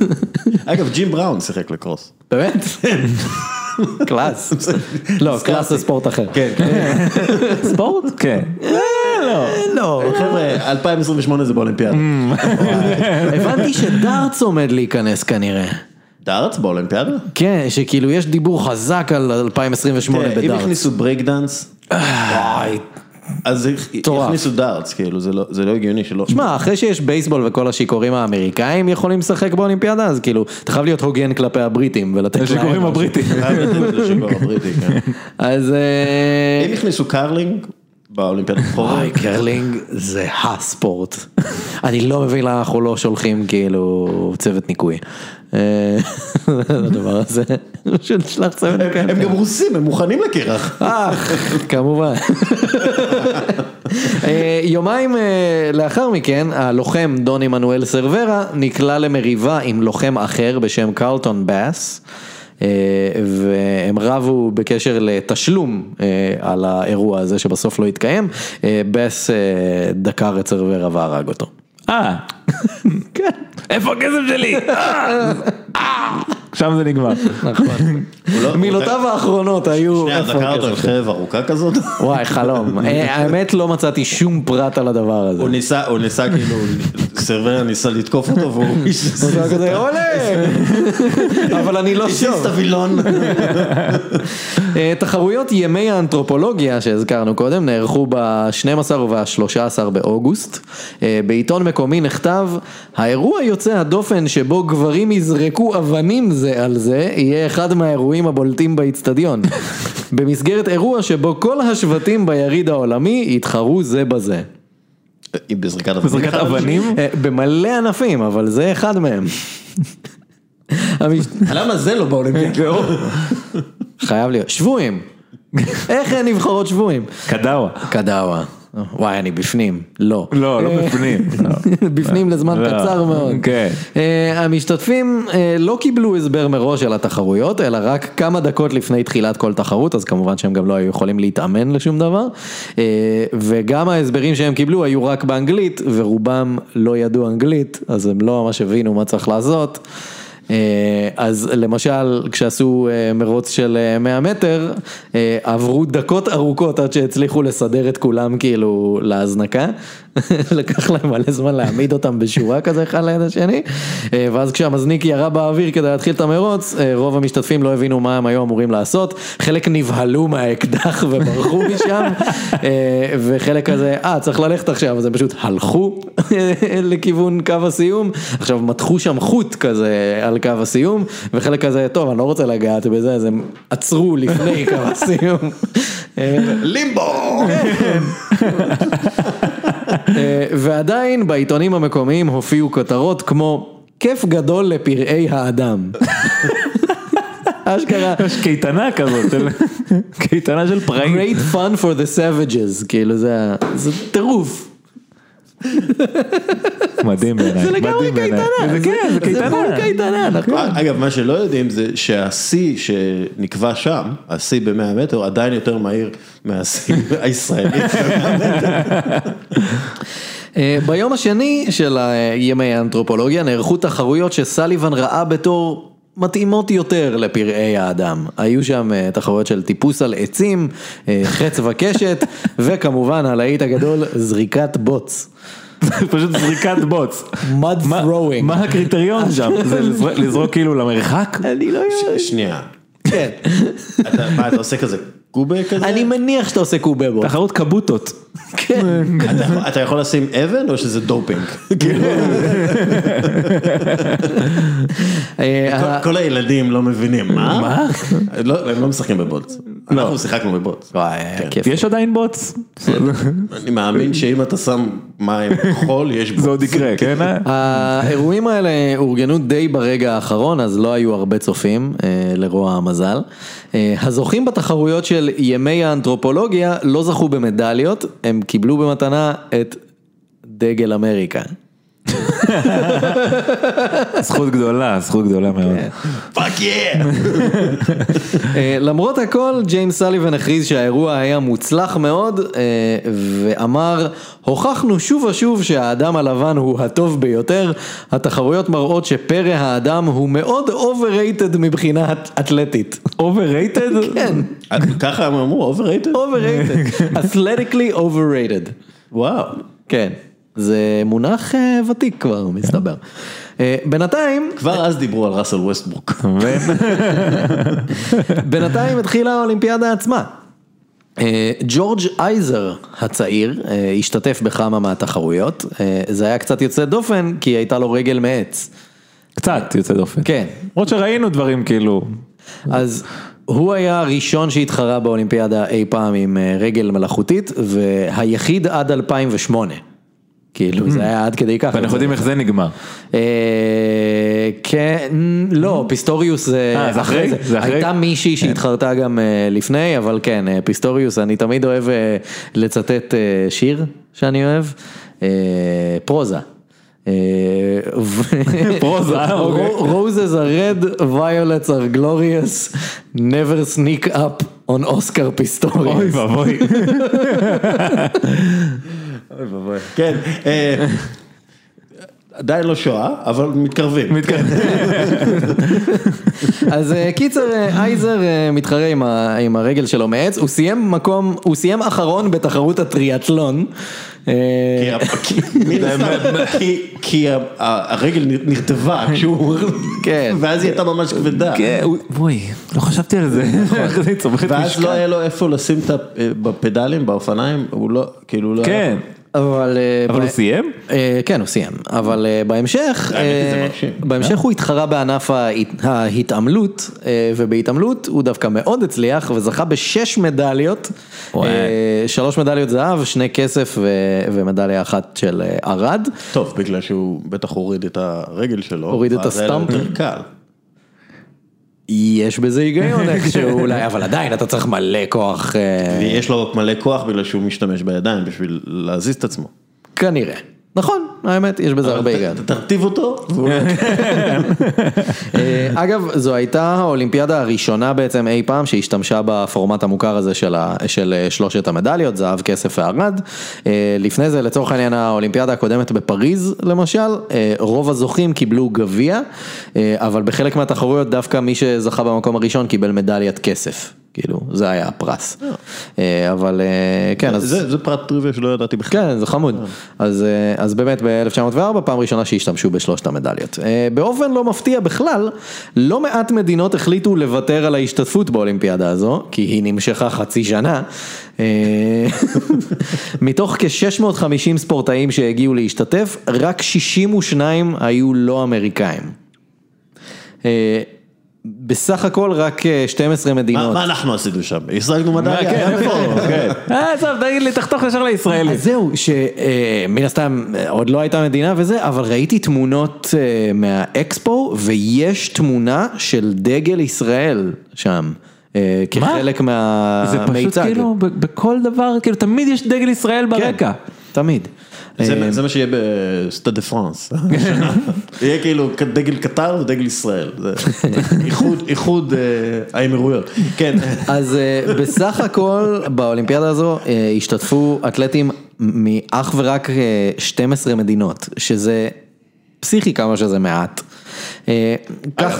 אגב, ג'ים בראון שיחק לקרוס. באמת? קלאס. לא, קלאס זה ספורט אחר. כן, כן. ספורט? כן. לא. חבר'ה, 2028 זה באולימפיאדה. הבנתי שדארטס עומד להיכנס כנראה. דארטס באולימפיאדה? כן, שכאילו יש דיבור חזק על 2028 תראה, אם. הכניסו ברייק דאנס, וואי. אז. הכניסו דארטס, כאילו, זה לא- זה לא הגיוני שלא. שמע, אחרי שיש בייסבול וכל השיכורים האמריקאים יכולים לשחק באולימפיאדה, אז כאילו, אתה חייב להיות הוגן כלפי הבריטים ולתת להם. השיכורים משהו. הבריטים. כן. אז... אה, אם הכניסו קרלינג באולימפיאדה בחורף, וואי, קרלינג זה הספורט. אני לא מבין למה אנחנו לא שולחים כאילו צוות ניקוי. אה, לדבר הזה, פשוט נשלח צוות ניקוי. הם גם רוסים, הם מוכנים לקרח. אה, כמובן. אה, יומיים אה, לאחר מכן, הלוחם דון עמנואל סרברה נקלע למריבה עם לוחם אחר בשם קרלטון באס. אה, והם רבו בקשר לתשלום אה, על האירוע הזה שבסוף לא התקיים, אה, באס אה, דקר את סרברה והרג אותו. אה, כן, איפה הכסף שלי? שם זה נגמר. נכון. לא- מילותיו האחרונות היו... שנייה, "איפה דקר אותו הכסף?" חרב ארוכה כזאת? וואי, חלום. האמת לא מצאתי שום פרט על הדבר הזה. הוא ניסה, הוא ניסה כאילו, סרברה ניסה לתקוף אותו והוא הוא עושה כזה עולה, אבל אני לא את שוב. הווילון. אה, תחרויות ימי האנתרופולוגיה שהזכרנו קודם נערכו ב-12 וה-13 באוגוסט. אה, בעיתון מקומי נכתב, האירוע יוצא הדופן שבו גברים יזרקו אבנים זה על זה, יהיה אחד מהאירועים הבולטים באיצטדיון. במסגרת אירוע שבו כל השבטים ביריד העולמי יתחרו זה בזה. בזריקת זריקת אבנים? אה, במלא ענפים, אבל זה אחד מהם. למה זה לא באולימפיאדה? חייב להיות, שבויים. איך אין נבחרות שבויים? קדאווה. קדאווה. וואי, אני בפנים. לא. לא, לא אה, בפנים. לא. בפנים לזמן לא. קצר מאוד. כן. אה, המשתתפים אה, לא קיבלו הסבר מראש על התחרויות, אלא רק כמה דקות לפני תחילת כל תחרות, אז כמובן שהם גם לא היו יכולים להתאמן לשום דבר. וגם ההסברים שהם קיבלו היו רק באנגלית, ורובם לא ידעו אנגלית, אז הם לא ממש הבינו מה צריך לעשות. אה, אז למשל כשעשו אה, מרוץ של אה, 100 מטר אה, עברו דקות ארוכות עד שהצליחו לסדר את כולם כאילו להזנקה לקח להם מלא זמן להעמיד אותם בשורה כזה אחד ליד השני, אה, ואז כשהמזניק ירה באוויר כדי להתחיל את המרוץ, אה, רוב המשתתפים לא הבינו מה הם היו אמורים לעשות, חלק נבהלו מהאקדח וברחו משם, אה, וחלק כזה, אה צריך ללכת עכשיו, אז הם פשוט הלכו לכיוון קו הסיום, עכשיו מתחו שם חוט כזה על קו הסיום, וחלק כזה, טוב אני לא רוצה לגעת בזה, אז הם עצרו לפני קו הסיום. לימבו! אה, ועדיין בעיתונים המקומיים הופיעו כותרות כמו כיף גדול לפראי האדם. אשכרה, יש קייטנה כזאת, קייטנה של פראים. great fun for the savages, כאילו זה טירוף. מדהים בעיניי, זה לגמרי. קייטנה, זה כן, זה זה קייטנה. בול קייטנה, נכון. אגב, מה שלא יודעים זה שהשיא שנקבע שם, השיא ב-100 מטר, עדיין יותר מהיר מהשיא הישראלי. אה, ביום השני של ימי האנתרופולוגיה נערכו תחרויות שסליבן ראה בתור מתאימות יותר לפראי האדם. היו שם אה, תחרויות של טיפוס על עצים, אה, חץ וקשת, וכמובן הלהיט הגדול, זריקת בוץ. פשוט זריקת בוץ. mud מה- throwing. מה הקריטריון שם? זה לזרוק- כאילו למרחק? אני לא יודע. שנייה, כן. אתה- מה אתה עושה כזה קובה כזה? אני מניח שאתה עושה קובה בו. תחרות קבוטות. כן. אתה יכול- לשים אבן או שזה דופינג? אה, כל- כל הילדים לא מבינים, מה? מה? הם לא משחקים בבוט. אנחנו שיחקנו. וואי, היה כיף. יש עדיין בוץ? אני מאמין שאם אתה שם מים חול, יש בוט. זה עוד יקרה, כן? אה? האירועים האלה אורגנו די ברגע האחרון, אז לא היו הרבה צופים, אה, לרוע המזל. אה, הזוכים בתחרויות של ימי האנתרופולוגיה לא זכו במדליות, הם קיבלו במתנה את דגל אמריקה. זכות גדולה, זכות גדולה מאוד. fuck yeah! אה, למרות הכל, ג'יימס סליבן הכריז שהאירוע היה מוצלח מאוד, אה, ואמר, הוכחנו שוב ושוב שהאדם הלבן הוא הטוב ביותר, התחרויות מראות שפרא האדם הוא מאוד overrated מבחינה אתלטית. overrated? כן, ככה הם אמרו, overrated? overrated, athletically overrated. וואו. כן, זה מונח אה, ותיק כבר, מסתבר. אה, בינתיים, כבר אז דיברו על ראסל ווסטברוק. בינתיים התחילה האולימפיאדה עצמה. אה, ג'ורג' אייזר הצעיר השתתף בכמה מהתחרויות, זה היה קצת יוצא דופן כי הייתה לו רגל מעץ. קצת יוצא דופן. כן, למרות שראינו דברים כאילו, אז הוא היה הראשון שהתחרה באולימפיאדה אי פעם עם רגל מלאכותית והיחיד עד 2008. כאילו זה היה עד כדי ככה. ואנחנו יודעים איך זה נגמר. אה, כן, לא, פיסטוריוס זה אה, זה אחרי? זה? הייתה מישהי שהתחרתה גם אה, לפני, אבל כן, אה, פיסטוריוס, אני תמיד אוהב אה, לצטט אה, שיר שאני אוהב, אה, פרוזה. אה, פרוזה, אוקיי. Roses are red, violets are glorious, never sneak up on Oscar אוי Pistorius. ואבוי. כן, אה, עדיין לא שואה, אבל מתקרבים. אז אה, קיצר, אה, אייזר מתחרה עם הרגל שלו מעץ, הוא סיים מקום, הוא סיים אחרון בתחרות הטריאטלון. כי הרגל נרטבה כשהוא, כן. ואז היא הייתה ממש כבדה. אוי, לא חשבתי על זה. צומחת ואז. לא היה לו איפה לשים את ה... בפדלים, באופניים, הוא לא, כאילו לא... היה- כן, אבל אה, אבל הוא סיים? אה, כן, הוא סיים, אבל אה, בהמשך. בהמשך הוא התחרה בענף ההת- ההתעמלות, ובהתעמלות הוא דווקא מאוד הצליח וזכה בשש מדליות, שלוש מדליות זהב, שני כסף ומדליה אחת של ערד. טוב, בגלל שהוא בטח הוריד את הרגל שלו. הוריד את הסטאמפ. יש בזה היגיון איכשהו אולי, אבל עדיין אתה צריך מלא כוח, אה, ויש לו מלא כוח בגלל שהוא משתמש בידיים בשביל להזיז את עצמו. כנראה. נכון, האמת, יש בזה הרבה היגיון. תרטיב אותו, לא- אה, אגב, זו הייתה האולימפיאדה הראשונה בעצם אי פעם שהשתמשה בפורמט המוכר הזה של, אה, שלושת המדליות, זהב, כסף וערד. אה, לפני זה, לצורך העניין, האולימפיאדה הקודמת בפריז, למשל, רוב הזוכים קיבלו גביע, אבל בחלק מהתחרויות דווקא מי שזכה במקום הראשון קיבל מדליית כסף. כאילו, זה היה הפרס. אה, אבל אה, כן, אז... זה זה פרט טריוויה שלא ידעתי בכלל. כן, זה חמוד. אז, אה, אז באמת ב-1904, פעם ראשונה שהשתמשו בשלושת המדליות. אה, באופן לא מפתיע בכלל, לא מעט מדינות החליטו לוותר על ההשתתפות באולימפיאדה הזו, כי היא נמשכה חצי שנה. אה, מתוך כ-650 ספורטאים שהגיעו להשתתף, רק 62 היו לא אמריקאים. אה, בסך הכל רק אה, 12 מה מדינות. מה אנחנו עשינו שם? השגנו מדליה? כן, איפה? כן. אה, עזוב, תגיד לי, תחתוך ישר לישראלי. אז זהו, שמן הסתם אה, עוד לא הייתה מדינה וזה, אבל ראיתי תמונות אה, מהאקספו ויש תמונה של דגל ישראל שם, אה, כחלק זה פשוט מהמיצג. כאילו, בכל דבר, כאילו, תמיד יש דגל ישראל ברקע. תמיד. זה- אה, זה מה שיהיה בסטאד דה פרנס. יהיה כאילו דגל קטר ודגל ישראל. איחוד- אה, האמירויות. כן. אז אה, בסך הכל באולימפיאדה הזו השתתפו אתלטים אך ורק אה, 12 מדינות, שזה פסיכי כמה שזה מעט.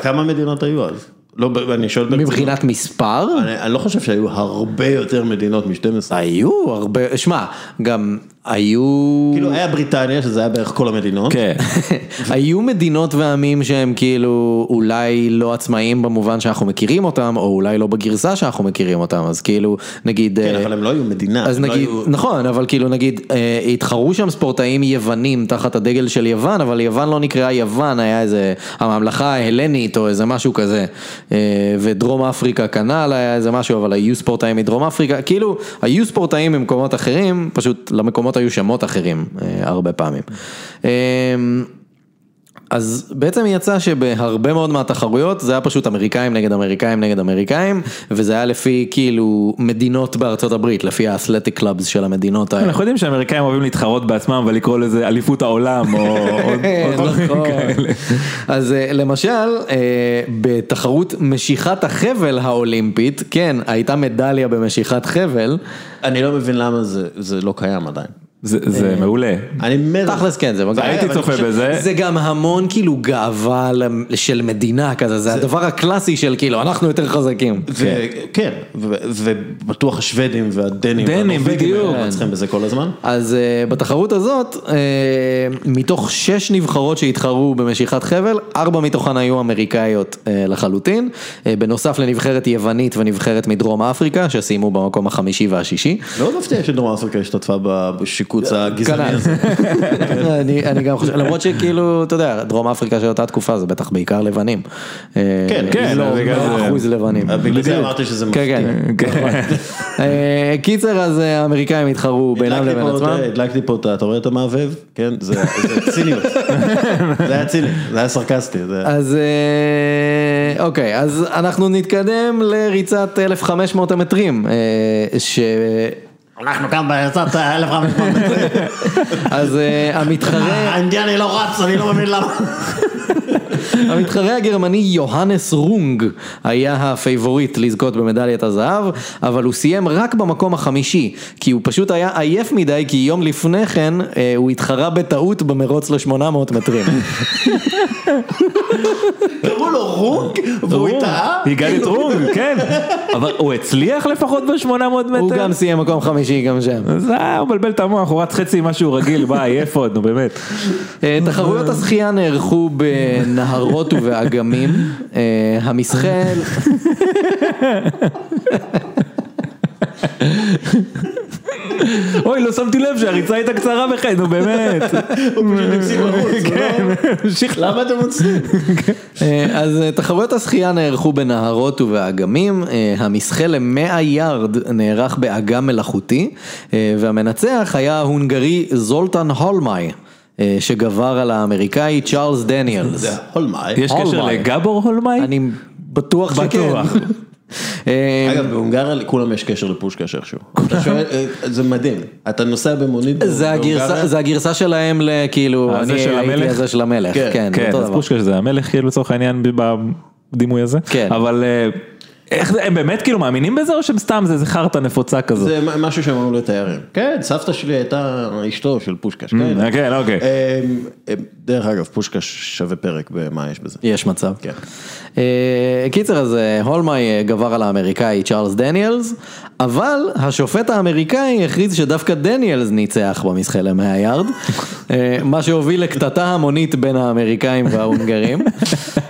כמה מדינות היו אז? לא, אני שואל ברצינות. מבחינת מספר, אני אני לא חושב שהיו הרבה יותר מדינות מ-12. היו הרבה, שמע, גם היו, כאילו היה בריטניה, שזה היה בערך כל המדינות. כן. היו מדינות ועמים שהם כאילו אולי לא עצמאיים במובן שאנחנו מכירים אותם, או אולי לא בגרסה שאנחנו מכירים אותם, אז כאילו, נגיד... כן, אה, אבל הם לא היו מדינה. אז לא נגיד, היו- נכון, אבל כאילו נגיד, אה, התחרו שם ספורטאים יוונים תחת הדגל של יוון, אבל יוון לא נקראה יוון, היה איזה, הממלכה ההלנית או איזה משהו כזה, אה, ודרום אפריקה כנ"ל היה איזה משהו, אבל היו ספורטאים מדרום אפריקה, כאילו, היו ספורטאים ממקומות אחרים, פשוט למקומות היו שמות אחרים אה, הרבה פעמים. אה, אז בעצם יצא שבהרבה מאוד מהתחרויות זה היה פשוט אמריקאים נגד אמריקאים נגד אמריקאים וזה היה לפי כאילו מדינות בארצות הברית, לפי האתלטיק קלאבס של המדינות האלה. אנחנו יודעים שהאמריקאים אוהבים להתחרות בעצמם ולקרוא לזה אליפות העולם או עוד עוד דברים נכון. כאלה. אז אה, למשל, בתחרות משיכת החבל האולימפית, כן, הייתה מדליה במשיכת חבל, אני לא מבין למה זה לא קיים עדיין. זה- זה מעולה. אני אומר... תכלס כן, זה מגניב. הייתי צופה בזה. זה גם המון כאילו גאווה של מדינה כזה, זה הדבר הקלאסי של כאילו, אנחנו יותר חזקים. כן, ו- ובטוח השוודים והדנים. דנים, בדיוק. צריכים בזה כל הזמן. אז uh, בתחרות הזאת, uh, מתוך שש נבחרות שהתחרו במשיכת חבל, ארבע מתוכן היו אמריקאיות לחלוטין, בנוסף לנבחרת יוונית ונבחרת מדרום אפריקה, שסיימו במקום החמישי והשישי. מאוד מפתיע שדרום אפריקה השתתפה ב- בשיקוץ הגזעני כנ"ל. הזה. אני, אני גם חושב, למרות שכאילו, אתה יודע, דרום אפריקה של אותה תקופה זה בטח בעיקר לבנים. אה, כן, כן, לא אחוז לבנים. בגלל זה אמרתי שזה מפתיע. כן, כן. אה, קיצר, אז אה, האמריקאים התחרו בינם לבין עצמם. הדלקתי פה, את ה- אתה רואה את המעבב? כן, זה ציניות. זה היה ציני, זה היה סרקסטי. אז אה, אוקיי, אז אנחנו נתקדם לריצת 1500 המטרים, אה, ש... אנחנו כאן ביצאת 1500 מטרים. אז אה, המתחרה, האינדיאני לא רץ, אני לא מבין למה. המתחרה הגרמני יוהנס רונג היה הפייבוריט לזכות במדליית הזהב, אבל הוא סיים רק במקום החמישי, כי הוא פשוט היה עייף מדי, כי יום לפני כן אה, הוא התחרה בטעות במרוץ ל-800 מטרים. קראו לו רונג, והוא טעה. הגעתי את רונג, כן. אבל הוא הצליח לפחות ב-800 מטר? הוא גם סיים מקום חמישי גם שם. זה היה, הוא מבלבל את המוח, הוא רץ חצי ממה שהוא רגיל, בא, עייף עוד, נו באמת. אה, תחרויות השחייה נערכו בנהרות ובאגמים, אה, המשחה, אוי, לא שמתי לב שהריצה הייתה קצרה בחטא, נו באמת. הוא פשוט הפסיק לרוץ. כן, הוא לא- למה אתם עוצרים? אה, אז אה, תחרויות השחייה נערכו בנהרות ובאגמים, אה, המשחה למאה יארד נערך באגם מלאכותי, והמנצח היה ההונגרי זולטן הולמאי, שגבר על האמריקאי צ'ארלס דניאלס. זה הולמאי. יש קשר. לגבור הולמאי? אני בטוח שכן. בטוח. אה, אגב, בהונגריה לכולם יש קשר לפושקש איכשהו. אה, זה מדהים. אתה נוסע במונית בהונגריה, זה הגרסה שלהם לכאילו, הזה אני של הייתי? הזה של המלך, כן, כן, כן, אז. פושקש זה המלך כאילו לצורך העניין בדימוי הזה. כן. אבל אה, איך זה, הם באמת כאילו מאמינים בזה או שהם סתם זה איזה חרטא נפוצה כזאת? זה משהו שהם אמרו לתיירים. כן, סבתא שלי הייתה אשתו של פושקש, כן. כן, אוקיי. אמ, אמ, דרך אגב, פושקש שווה פרק במה יש בזה. יש מצב. כן. אה, קיצר אז אה, הולמאי אה, גבר על האמריקאי צ'ארלס דניאלס, אבל השופט האמריקאי הכריז שדווקא דניאלס ניצח במשחק למאה יארד, מה שהוביל לקטטה המונית בין האמריקאים וההונגרים.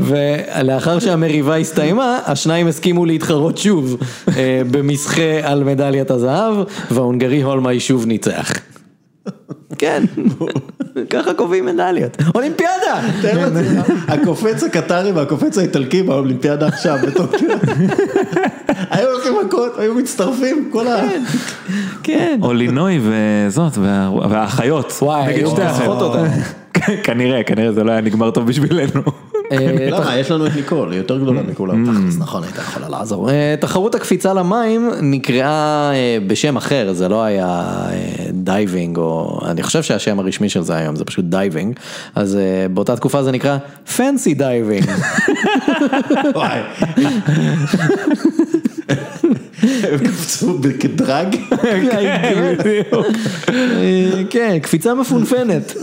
ולאחר שהמריבה הסתיימה, השניים הסכימו להתחרות שוב אה, במשחה על מדליית הזהב, וההונגרי הולמאי שוב ניצח. כן, ככה קובעים מדליות. אולימפיאדה! לעצמך, הקופץ הקטרי והקופץ האיטלקי באולימפיאדה עכשיו בטוקיו. היו הולכים מכות, היו מצטרפים, כל ה... כן. אולינוי וזאת, וה- והאחיות. וואי, היו האחיות. אותם. כנראה, כנראה זה לא היה נגמר טוב בשבילנו. אה, למה? יש לנו את ניקול, היא יותר גדולה מכולם. אז נכון, הייתה יכולה לעזור. אה, תחרות הקפיצה למים נקראה אה, בשם אחר, זה לא היה diving, או אני חושב שהשם הרשמי של זה היום זה פשוט diving, אז באותה תקופה זה נקרא fancy diving. וואי. הם קפצו ב drag. אה, כן, קפיצה מפונפנת.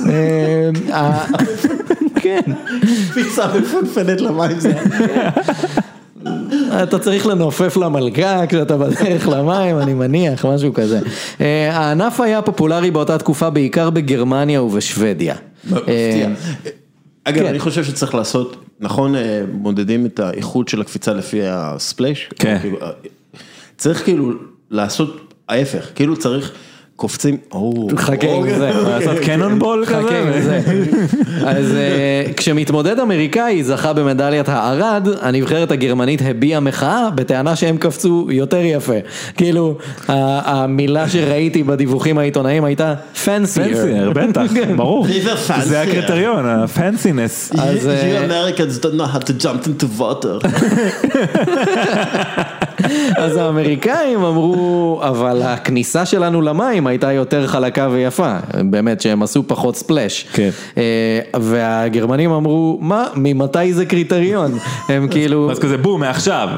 כן, קפיצה מפונפנת למים זה. אתה צריך לנופף למלכה כשאתה בדרך למים, אני מניח, משהו כזה. אה, הענף היה פופולרי באותה תקופה בעיקר בגרמניה ובשוודיה. מפתיע. אה, אגב, כן. אני חושב שצריך לעשות, נכון, אה, מודדים את האיכות של הקפיצה לפי הספלאש? כן. כאילו, צריך כאילו לעשות ההפך, כאילו צריך קופצים, או, חכה עם או, זה. לעשות קנונבול חכה כזה. עם זה. אז אה, כשמתמודד אמריקאי זכה במדליית הארד, הנבחרת הגרמנית הביעה מחאה בטענה שהם קפצו יותר יפה. כאילו, המילה שראיתי בדיווחים העיתונאיים הייתה פנסייר. פנסייר, בטח, ברור. River fancier. זה הקריטריון, הפנסינס. אז, You אה, Americans don't know how to jump into water. אז האמריקאים אמרו, אבל הכניסה שלנו למים הייתה יותר חלקה ויפה, באמת שהם עשו פחות ספלאש. כן. אה, והגרמנים אמרו, מה, ממתי זה קריטריון? הם כאילו... אז כזה בום, מעכשיו.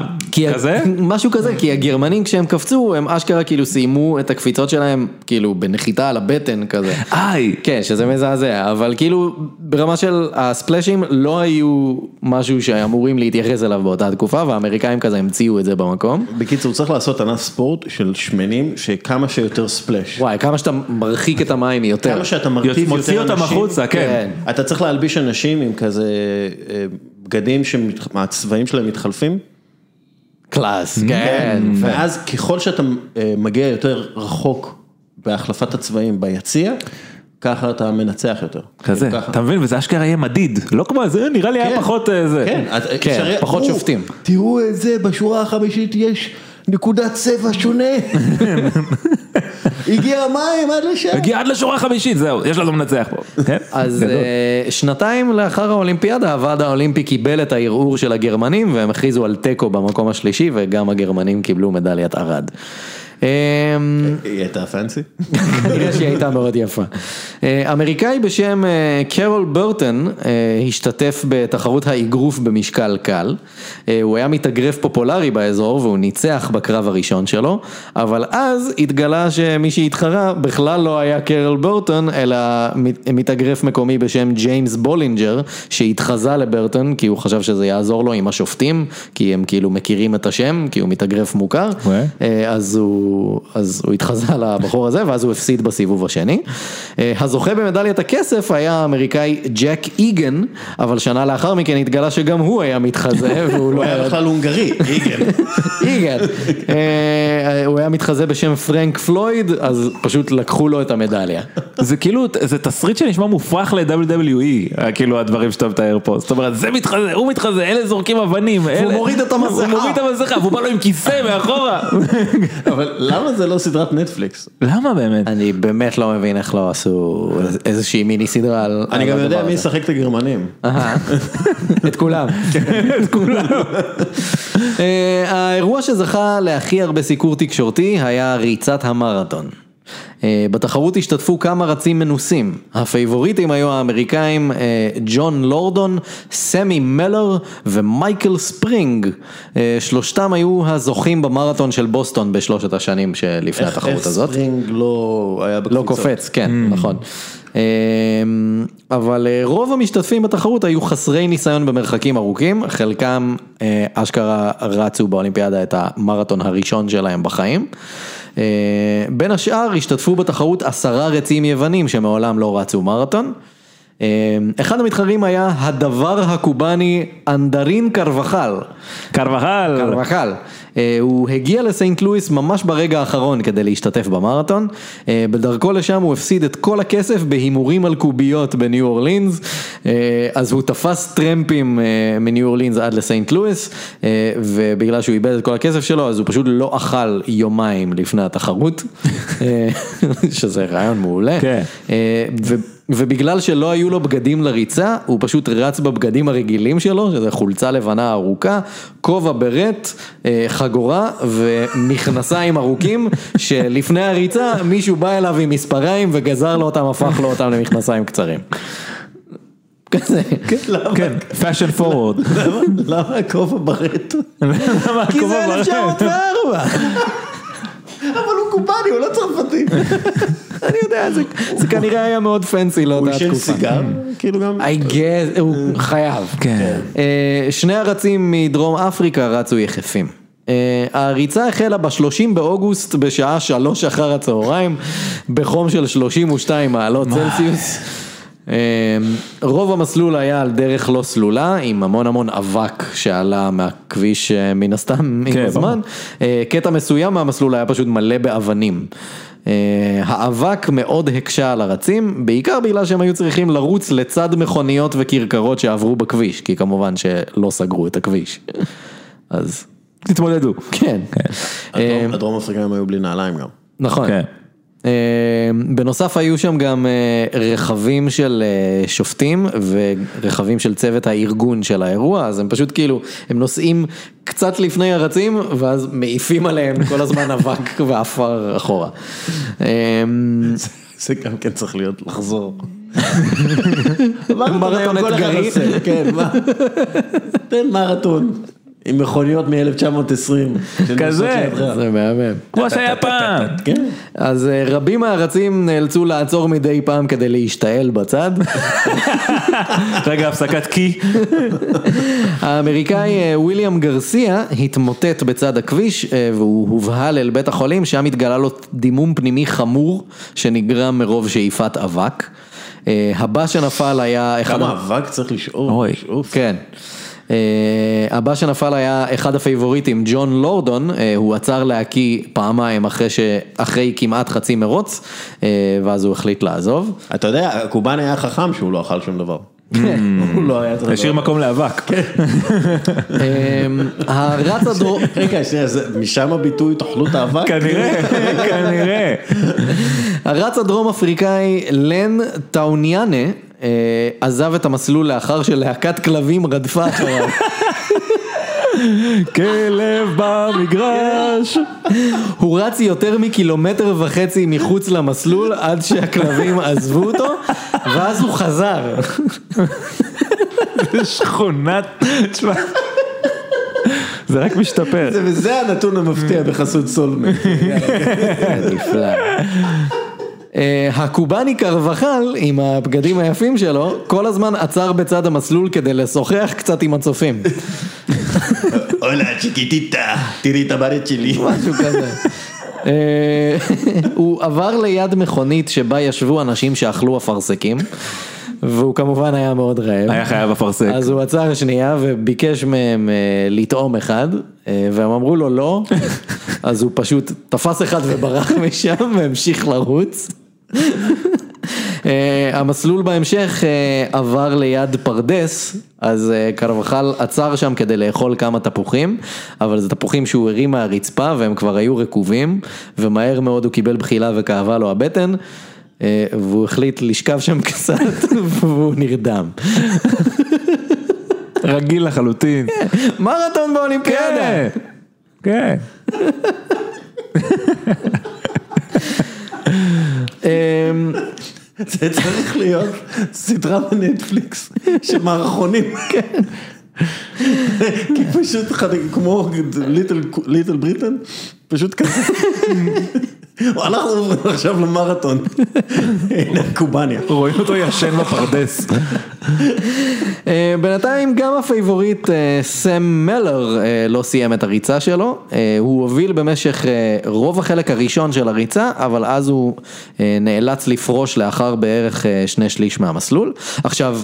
כזה? משהו כזה, כי הגרמנים כשהם קפצו, הם אשכרה כאילו סיימו את הקפיצות שלהם, כאילו בנחיתה על הבטן כזה. איי. כן, שזה מזעזע, אבל כאילו ברמה של הספלאשים לא היו משהו שאמורים להתייחס אליו באותה תקופה, והאמריקאים כזה המציאו את זה במקום. בקיצור, צריך לעשות ענף ספורט של שמנים, שכמה שיותר ספלאש. וואי, כמה שאתה מרחיק את המים יותר. כמה שאתה מרטיב יותר מוציא אנשים. אותם החוצה, כן. אתה צריך להלביש אנשים עם כזה אה, בגדים שהצבעים שלהם מתחלפים. קלאס, כן. ואז ככל שאתה אה, מגיע יותר רחוק בהחלפת הצבעים ביציע, ככה אתה מנצח יותר. כזה. אתה מבין? וזה אשכרה יהיה מדיד. לא כמו זה, נראה לי היה כן. פחות אה, זה. כן, כן, פחות "או, שופטים." תראו את זה, בשורה החמישית יש נקודת צבע שונה. הגיע המים עד לשם. הגיע עד לשורה החמישית, זהו, יש לנו מנצח פה. כן? אז. אה, שנתיים לאחר האולימפיאדה הוועד האולימפי קיבל את הערעור של הגרמנים והם הכריזו על תיקו במקום השלישי וגם הגרמנים קיבלו מדליית ארד. אה, היא הייתה פנסי? כנראה שהיא הייתה מאוד יפה. אה, אמריקאי בשם אה, קרול ברטון אה, השתתף בתחרות האגרוף במשקל קל. אה, הוא היה מתאגרף פופולרי באזור והוא ניצח בקרב הראשון שלו, אבל אז התגלה שמי שהתחרה בכלל לא היה קרול ברטון, אלא מת- מתאגרף מקומי בשם ג'יימס בולינג'ר, שהתחזה לברטון כי הוא חשב שזה יעזור לו עם השופטים, כי הם כאילו מכירים את השם, כי הוא מתאגרף מוכר. אה, אז הוא, אז הוא התחזה לבחור הזה ואז הוא הפסיד בסיבוב השני. אה, הזוכה במדליית הכסף היה האמריקאי ג'ק איגן, אבל שנה לאחר מכן התגלה שגם הוא היה מתחזה והוא הוא לא היה בכלל הונגרי, איגן. איגן. אה, הוא היה מתחזה בשם פרנק פלויד, אז פשוט לקחו לו את המדליה. זה כאילו, זה תסריט שנשמע מופרך ל-WWE, כאילו הדברים שאתה מתאר פה, זאת אומרת, זה מתחזה, הוא מתחזה, אלה זורקים אבנים, אלה... מוריד את המסכה. הוא מוריד את המסכה, והוא בא לו עם כיסא מאחורה. אבל למה זה לא סדרת נטפליקס? למה באמת? אני באמת לא מבין איך לא עשו איזושהי מיני סדרה על אני גם יודע מי. ישחק את הגרמנים. את כולם. את כולם. אה, האירוע שזכה להכי הרבה סיקור תקשורתי היה ריצת המרתון. אה, בתחרות השתתפו כמה רצים מנוסים, הפייבוריטים היו האמריקאים אה, ג'ון לורדון, סמי מלר ומייקל ספרינג, אה, שלושתם היו הזוכים במרתון של בוסטון בשלושת השנים שלפני התחרות הזאת. איך ספרינג לא היה בקפיצות? לא קופץ, כן, נכון. אמ, אבל רוב המשתתפים בתחרות היו חסרי ניסיון במרחקים ארוכים, חלקם אשכרה רצו באולימפיאדה את המרתון הראשון שלהם בחיים. אה, בין השאר השתתפו בתחרות עשרה רצים יוונים שמעולם לא רצו מרתון. אה, אחד המתחרים היה הדבר הקובאני אנדרין קרבחל. קרבחל. קרבחל. אה, הוא הגיע לסיינט לואיס ממש ברגע האחרון כדי להשתתף במרתון. אה, בדרכו לשם הוא הפסיד את כל הכסף בהימורים על קוביות בניו אורלינס. אה, אז הוא תפס טרמפים מניו אורלינס עד לסיינט לואיס, ובגלל שהוא איבד את כל הכסף שלו אז הוא פשוט לא אכל יומיים לפני התחרות, שזה רעיון מעולה. כן. ו- ובגלל שלא היו לו בגדים לריצה, הוא פשוט רץ בבגדים הרגילים שלו, שזה חולצה לבנה ארוכה, כובע ברט, אה, חגורה ומכנסיים ארוכים, שלפני הריצה מישהו בא אליו עם מספריים וגזר לו אותם, הפך לו אותם למכנסיים קצרים. כזה. כן, fashion forward. למה הכובע ברט? למה כי זה הכובע ברט? 1904. אבל הוא קובאני, הוא לא צרפתי. אני יודע, זה- זה כנראה היה מאוד פנסי הוא לאותה עישן תקופה. סיגר? כאילו גם... I guess, הוא חייב. כן. אה, שני הרצים מדרום אפריקה רצו יחפים. אה, הריצה החלה ב-30 באוגוסט בשעה שלוש אחר הצהריים בחום של 32 מעלות צלסיוס. אה, רוב המסלול היה על דרך לא סלולה עם המון המון אבק שעלה מהכביש אה, מן הסתם עם כן, הזמן. אה, קטע מסוים מהמסלול היה פשוט מלא באבנים. אה, האבק מאוד הקשה על הרצים, בעיקר בגלל שהם היו צריכים לרוץ לצד מכוניות וכרכרות שעברו בכביש, כי כמובן שלא סגרו את הכביש. אז תתמודדו. כן. הדרום- הדרום אפריקאים היו בלי נעליים גם. נכון. אה, בנוסף היו שם גם אה, רכבים של אה, שופטים ורכבים של צוות הארגון של האירוע, אז הם פשוט כאילו, הם נוסעים קצת לפני הרצים ואז מעיפים עליהם כל הזמן אבק ועפר אחורה. אה, זה גם כן צריך להיות לחזור. מרתון אתגרי. כן, מה? תן מרתון. עם מכוניות מ-1920. כזה. זה מהמם. כמו שהיה פעם. כן. אז אה, רבים מהרצים נאלצו לעצור מדי פעם כדי להשתעל בצד. רגע הפסקת קי. האמריקאי אה, וויליאם גרסיה התמוטט בצד הכביש אה, והוא הובהל אל בית החולים, שם התגלה לו דימום פנימי חמור שנגרם מרוב שאיפת אבק. הבא שנפל היה. כמה אבק צריך. לשאוף. כן. אה, הבא שנפל היה אחד הפייבוריטים, ג'ון לורדון, אה, הוא עצר להקיא פעמיים אחרי, ש... אחרי כמעט חצי מרוץ, אה, ואז הוא החליט לעזוב. אתה יודע, הקובאני היה חכם שהוא לא אכל שום דבר. הוא לא היה צריך... השאיר מקום לאבק. אה, הרץ הדרום... רגע, שנייה, משם הביטוי תאכלו את האבק? כנראה, כנראה. הרץ הדרום אפריקאי לן טאוניאנה עזב את המסלול לאחר שלהקת כלבים רדפה אחריו. כלב במגרש. הוא רץ יותר מקילומטר וחצי מחוץ למסלול עד שהכלבים עזבו אותו, ואז הוא חזר. שכונת, תשמע, זה רק משתפר. זה- וזה הנתון המפתיע בחסות סולמן. נפלא. אה, הקובאני קרבחל עם הבגדים היפים שלו כל הזמן עצר בצד המסלול כדי לשוחח קצת עם הצופים. אולה צ'יקיטיטה, תראי את הבית שלי. משהו כזה. אה, הוא עבר ליד מכונית שבה ישבו אנשים שאכלו אפרסקים והוא כמובן היה מאוד רעב. היה חייב אפרסק. אז הוא עצר שנייה וביקש מהם אה, לטעום אחד והם אמרו לו לא, אז הוא פשוט תפס אחד וברח משם והמשיך לרוץ. אה, המסלול בהמשך אה, עבר ליד פרדס, אז אה, קרבחל עצר שם כדי לאכול כמה תפוחים, אבל זה תפוחים שהוא הרים מהרצפה והם כבר היו רקובים, ומהר מאוד הוא קיבל בחילה וכאבה לו הבטן, והוא החליט לשכב שם קצת והוא נרדם. רגיל לחלוטין. מרתון באולימפיאדה. כן. כן. אמ, זה צריך להיות סדרה בנטפליקס של מערכונים. כן. כי פשוט כמו ליטל בריטן, פשוט כזה. אנחנו עוברים עכשיו למרתון, הנה קובאניה. רואים אותו ישן בפרדס. אה, בינתיים גם הפייבוריט אה, סם מלר אה, לא סיים את הריצה שלו, הוא הוביל במשך רוב החלק הראשון של הריצה, אבל אז הוא נאלץ לפרוש לאחר בערך שני שליש מהמסלול. עכשיו,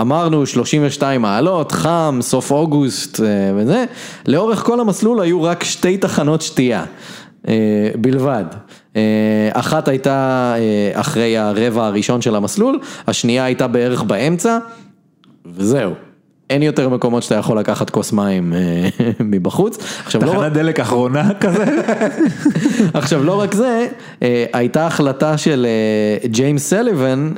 אמרנו 32 מעלות, חם, סוף אוגוסט וזה, לאורך כל המסלול היו רק שתי תחנות שתייה. בלבד. אחת הייתה אחרי הרבע הראשון של המסלול, השנייה הייתה בערך באמצע, וזהו. אין יותר מקומות שאתה יכול לקחת כוס מים אה, מבחוץ. תחנת לא... דלק אחרונה כזה. עכשיו לא רק זה, אה, הייתה החלטה של אה, ג'יימס סליבן,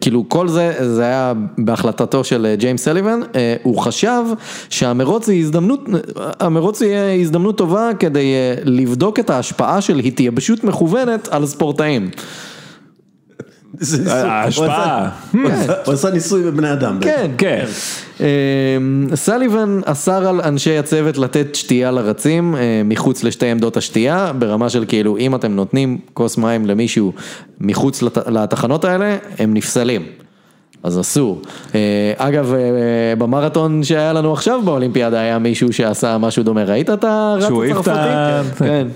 כאילו כל זה, זה היה בהחלטתו של ג'יימס סליבן, הוא חשב שהמרוץ היא הזדמנות, המרוץ יהיה הזדמנות טובה כדי לבדוק את ההשפעה של התייבשות מכוונת על ספורטאים. ההשפעה. הוא עשה ניסוי בבני אדם. כן, כן. אמ, סליבן אסר על אנשי הצוות לתת שתייה לרצים אה, מחוץ לשתי עמדות השתייה, ברמה של כאילו אם אתם נותנים כוס מים למישהו מחוץ לתחנות האלה, הם נפסלים. אז אסור. אה, אגב, אה, במרתון שהיה לנו עכשיו באולימפיאדה היה מישהו שעשה משהו דומה, ראית את הרץ הצרפתי? כן.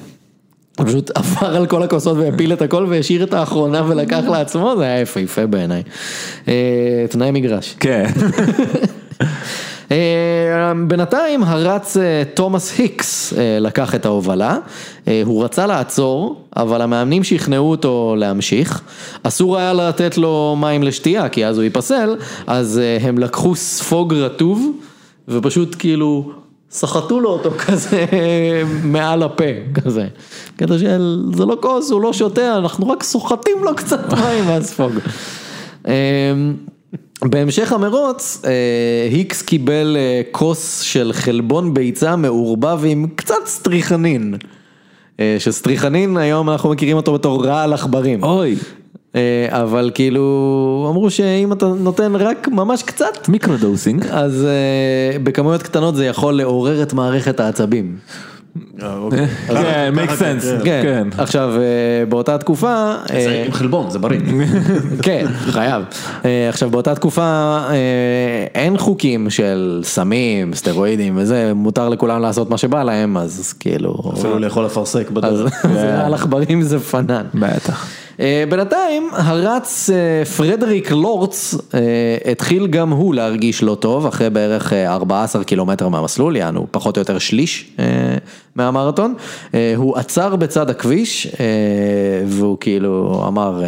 הוא פשוט עבר על כל הכוסות והפיל את הכל והשאיר את האחרונה ולקח לעצמו, זה היה יפהפה בעיניי. אה, תנאי מגרש. כן. אה, בינתיים הרץ אה, תומאס היקס לקח את ההובלה, הוא רצה לעצור, אבל המאמנים שכנעו אותו להמשיך, אסור היה לתת לו מים לשתייה כי אז הוא ייפסל, אז הם לקחו ספוג רטוב ופשוט כאילו סחטו לו אותו כזה מעל הפה, כזה. קטע של זה לא כוס, הוא לא שותה, אנחנו רק סוחטים לו קצת מים מהספוג. אמ, בהמשך המרוץ, אה, היקס קיבל אה, כוס של חלבון ביצה מעורבב עם קצת סטריכנין. אה, שסטריכנין היום אנחנו מכירים אותו בתור רעל עכברים. אוי. אה, אבל כאילו אמרו שאם אתה נותן רק ממש קצת microdosing אז אה, בכמויות קטנות זה יכול לעורר את מערכת העצבים. אה, אוקיי. כן, make sense, כן. עכשיו באותה תקופה, עם חלבון, זה בריא, כן, חייב, עכשיו באותה תקופה אין חוקים של סמים, סטרואידים וזה, מותר לכולם לעשות מה שבא להם, אז כאילו, אפילו לאכול אפרסק בדרך, על עכברים זה פנן, בטח. אה, בינתיים הרץ אה, פרדריק לורץ אה, התחיל גם הוא להרגיש לא טוב אחרי בערך 14 קילומטר מהמסלול, יענו פחות או יותר שליש מהמרתון, הוא עצר בצד הכביש והוא כאילו אמר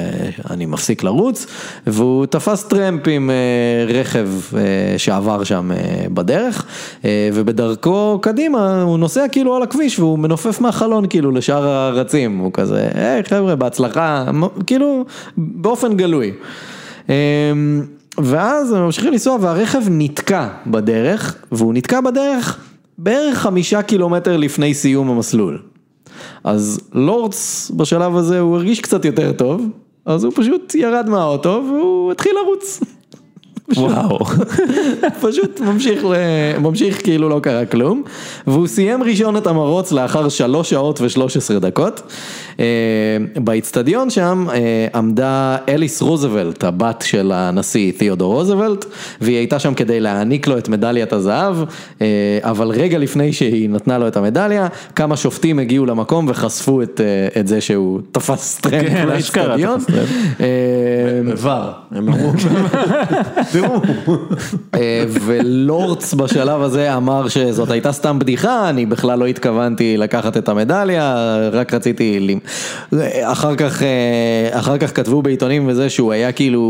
אני מפסיק לרוץ והוא תפס טרמפ עם רכב שעבר שם בדרך ובדרכו קדימה הוא נוסע כאילו על הכביש והוא מנופף מהחלון כאילו לשאר הרצים, הוא כזה היי חבר'ה בהצלחה כאילו באופן גלוי. אמ, ואז הם ממשיכים לנסוע והרכב נתקע בדרך, והוא נתקע בדרך בערך חמישה קילומטר לפני סיום המסלול. אז לורדס בשלב הזה הוא הרגיש קצת יותר טוב, אז הוא פשוט ירד מהאוטו והוא התחיל לרוץ. וואו. פשוט ממשיך, ממשיך כאילו לא קרה כלום, והוא סיים ראשון את המרוץ לאחר שלוש שעות ושלוש עשרה דקות. אה, באיצטדיון שם אה, עמדה אליס רוזוולט, הבת של הנשיא תיאודור רוזוולט, והיא הייתה שם כדי להעניק לו את מדליית הזהב, אה, אבל רגע לפני שהיא נתנה לו את המדליה, כמה שופטים הגיעו למקום וחשפו את, את זה שהוא תפס טרמפ כן, לאיצטדיון. ור, הם אמרו. ולורץ בשלב הזה אמר שזאת הייתה סתם בדיחה, אני בכלל לא התכוונתי לקחת את המדליה, רק רציתי אחר כך, אה, אחר כך כתבו בעיתונים וזה שהוא היה כאילו,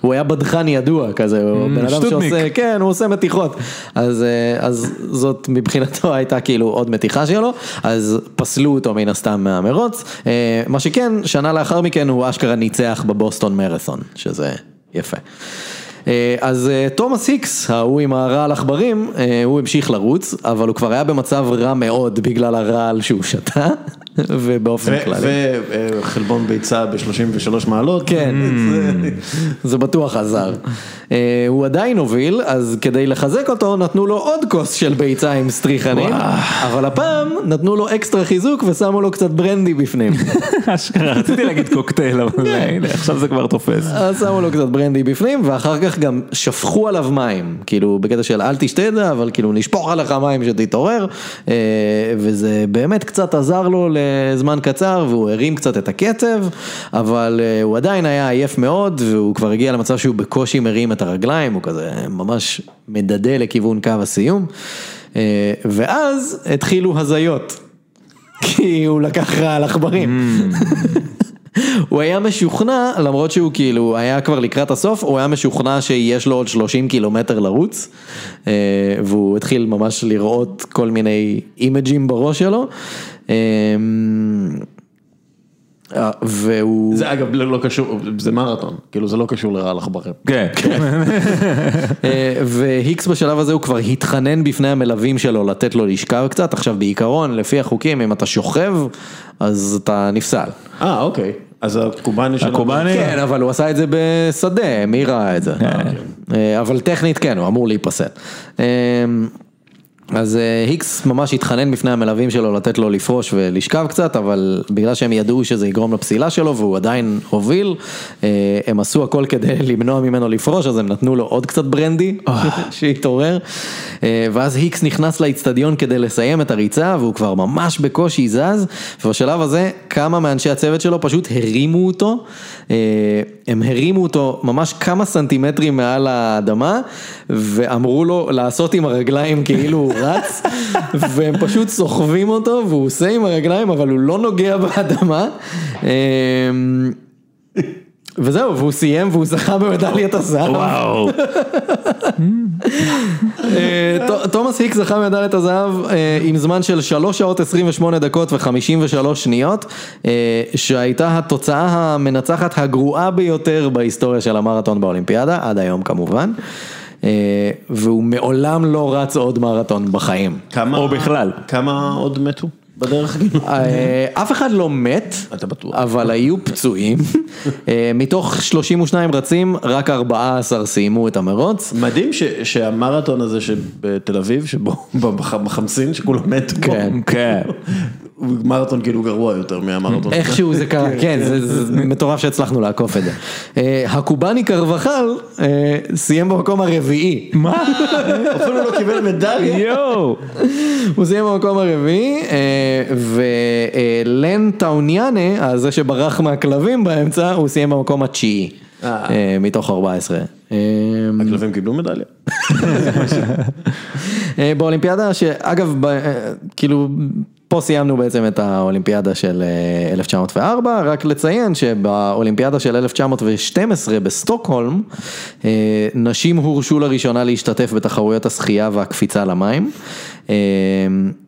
הוא היה בדחן ידוע כזה, הוא בן אדם שעושה, כן, הוא עושה מתיחות, אז, אה, אז זאת מבחינתו הייתה כאילו עוד מתיחה שלו, אז פסלו אותו מן הסתם מהמרוץ, אה, מה שכן, שנה לאחר מכן הוא אשכרה ניצח בבוסטון מרתון, שזה יפה. אז תומאס היקס, ההוא עם הרעל עכברים, הוא המשיך לרוץ, אבל הוא כבר היה במצב רע מאוד בגלל הרעל שהוא שתה. ובאופן כללי. וחלבון ביצה ב-33 מעלות. כן, זה בטוח עזר. אה, הוא עדיין הוביל, אז כדי לחזק אותו נתנו לו עוד כוס של ביצה עם סטריכנים, אבל הפעם נתנו לו אקסטרה חיזוק ושמו לו קצת ברנדי בפנים. אשכרה, רציתי להגיד קוקטייל, אבל הנה, עכשיו זה כבר תופס. אז שמו לו קצת ברנדי בפנים, ואחר כך גם שפכו עליו מים, כאילו בקטע של אל תשתה את זה, אבל כאילו נשפוך עליך מים שתתעורר, אה, וזה באמת קצת עזר לו לזמן קצר, והוא הרים קצת את הקצב, אבל אה, הוא עדיין היה עייף מאוד, והוא כבר הגיע למצב שהוא בקושי מרים את הרגליים, הוא כזה ממש מדדה לכיוון קו הסיום, אה, ואז התחילו הזיות. כי הוא לקח רע על עכברים. הוא היה משוכנע, למרות שהוא כאילו היה כבר לקראת הסוף, הוא היה משוכנע שיש לו עוד 30 קילומטר לרוץ, אה, והוא התחיל ממש לראות כל מיני אימג'ים בראש שלו. אה, והוא... זה אגב לא לא קשור, זה מרתון, כאילו זה לא קשור לרעל עכברים. כן, אה, והיקס בשלב הזה הוא כבר התחנן בפני המלווים שלו לתת לו לשכב קצת, עכשיו בעיקרון, לפי החוקים, אם אתה שוכב, אז אתה נפסל. אה, אוקיי. אז הקובאני שלנו. הקובאני? כן, אבל הוא עשה את זה בשדה, מי ראה את זה? אה, אבל טכנית כן, הוא אמור להיפסל. אז אה, היקס ממש התחנן בפני המלווים שלו לתת לו לפרוש ולשכב קצת, אבל בגלל שהם ידעו שזה יגרום לפסילה שלו והוא עדיין הוביל, אה, הם עשו הכל כדי למנוע ממנו לפרוש, אז הם נתנו לו עוד קצת ברנדי, שהתעורר. אה, ואז היקס נכנס לאיצטדיון כדי לסיים את הריצה, והוא כבר ממש בקושי זז, ובשלב הזה כמה מאנשי הצוות שלו פשוט הרימו אותו, הם הרימו אותו ממש כמה סנטימטרים מעל האדמה, ואמרו לו לעשות עם הרגליים כאילו הוא רץ, והם פשוט סוחבים אותו, והוא עושה עם הרגליים, אבל הוא לא נוגע באדמה. וזהו, והוא סיים והוא זכה במדליית הזהב. וואו. אה, תומאס היק זכה במדליית הזהב אה, עם זמן של 3 שעות 28 דקות ו-53 שניות, אה, שהייתה התוצאה המנצחת הגרועה ביותר בהיסטוריה של המרתון באולימפיאדה, עד היום כמובן. והוא מעולם לא רץ עוד מרתון בחיים. כמה, או בכלל. כמה עוד מתו בדרך? כאילו? אה, אף אחד לא מת. אבל היו פצועים. אה, מתוך 32 רצים, רק 14 סיימו את המרוץ. מדהים שהמרתון הזה שבתל אביב, שבו, בח- בחמסין, שכולם מתו כן. כן. מרתון כאילו גרוע יותר מהמרתון. איכשהו זה קרה, כן, זה, מטורף שהצלחנו לעקוף את זה. אה, הקובאני קרבחל אה, סיים במקום הרביעי. מה? אפילו לא קיבל מדליה. יואו. הוא סיים במקום הרביעי, אה, ולן טאוניאנה, זה שברח מהכלבים באמצע, הוא סיים במקום התשיעי. מתוך 14. אה, הכלבים קיבלו מדליה. באולימפיאדה, שאגב, כאילו, פה סיימנו בעצם את האולימפיאדה של אה, 1904, רק לציין שבאולימפיאדה של 1912 בסטוקהולם, אה, נשים הורשו לראשונה להשתתף בתחרויות השחייה והקפיצה למים. אה,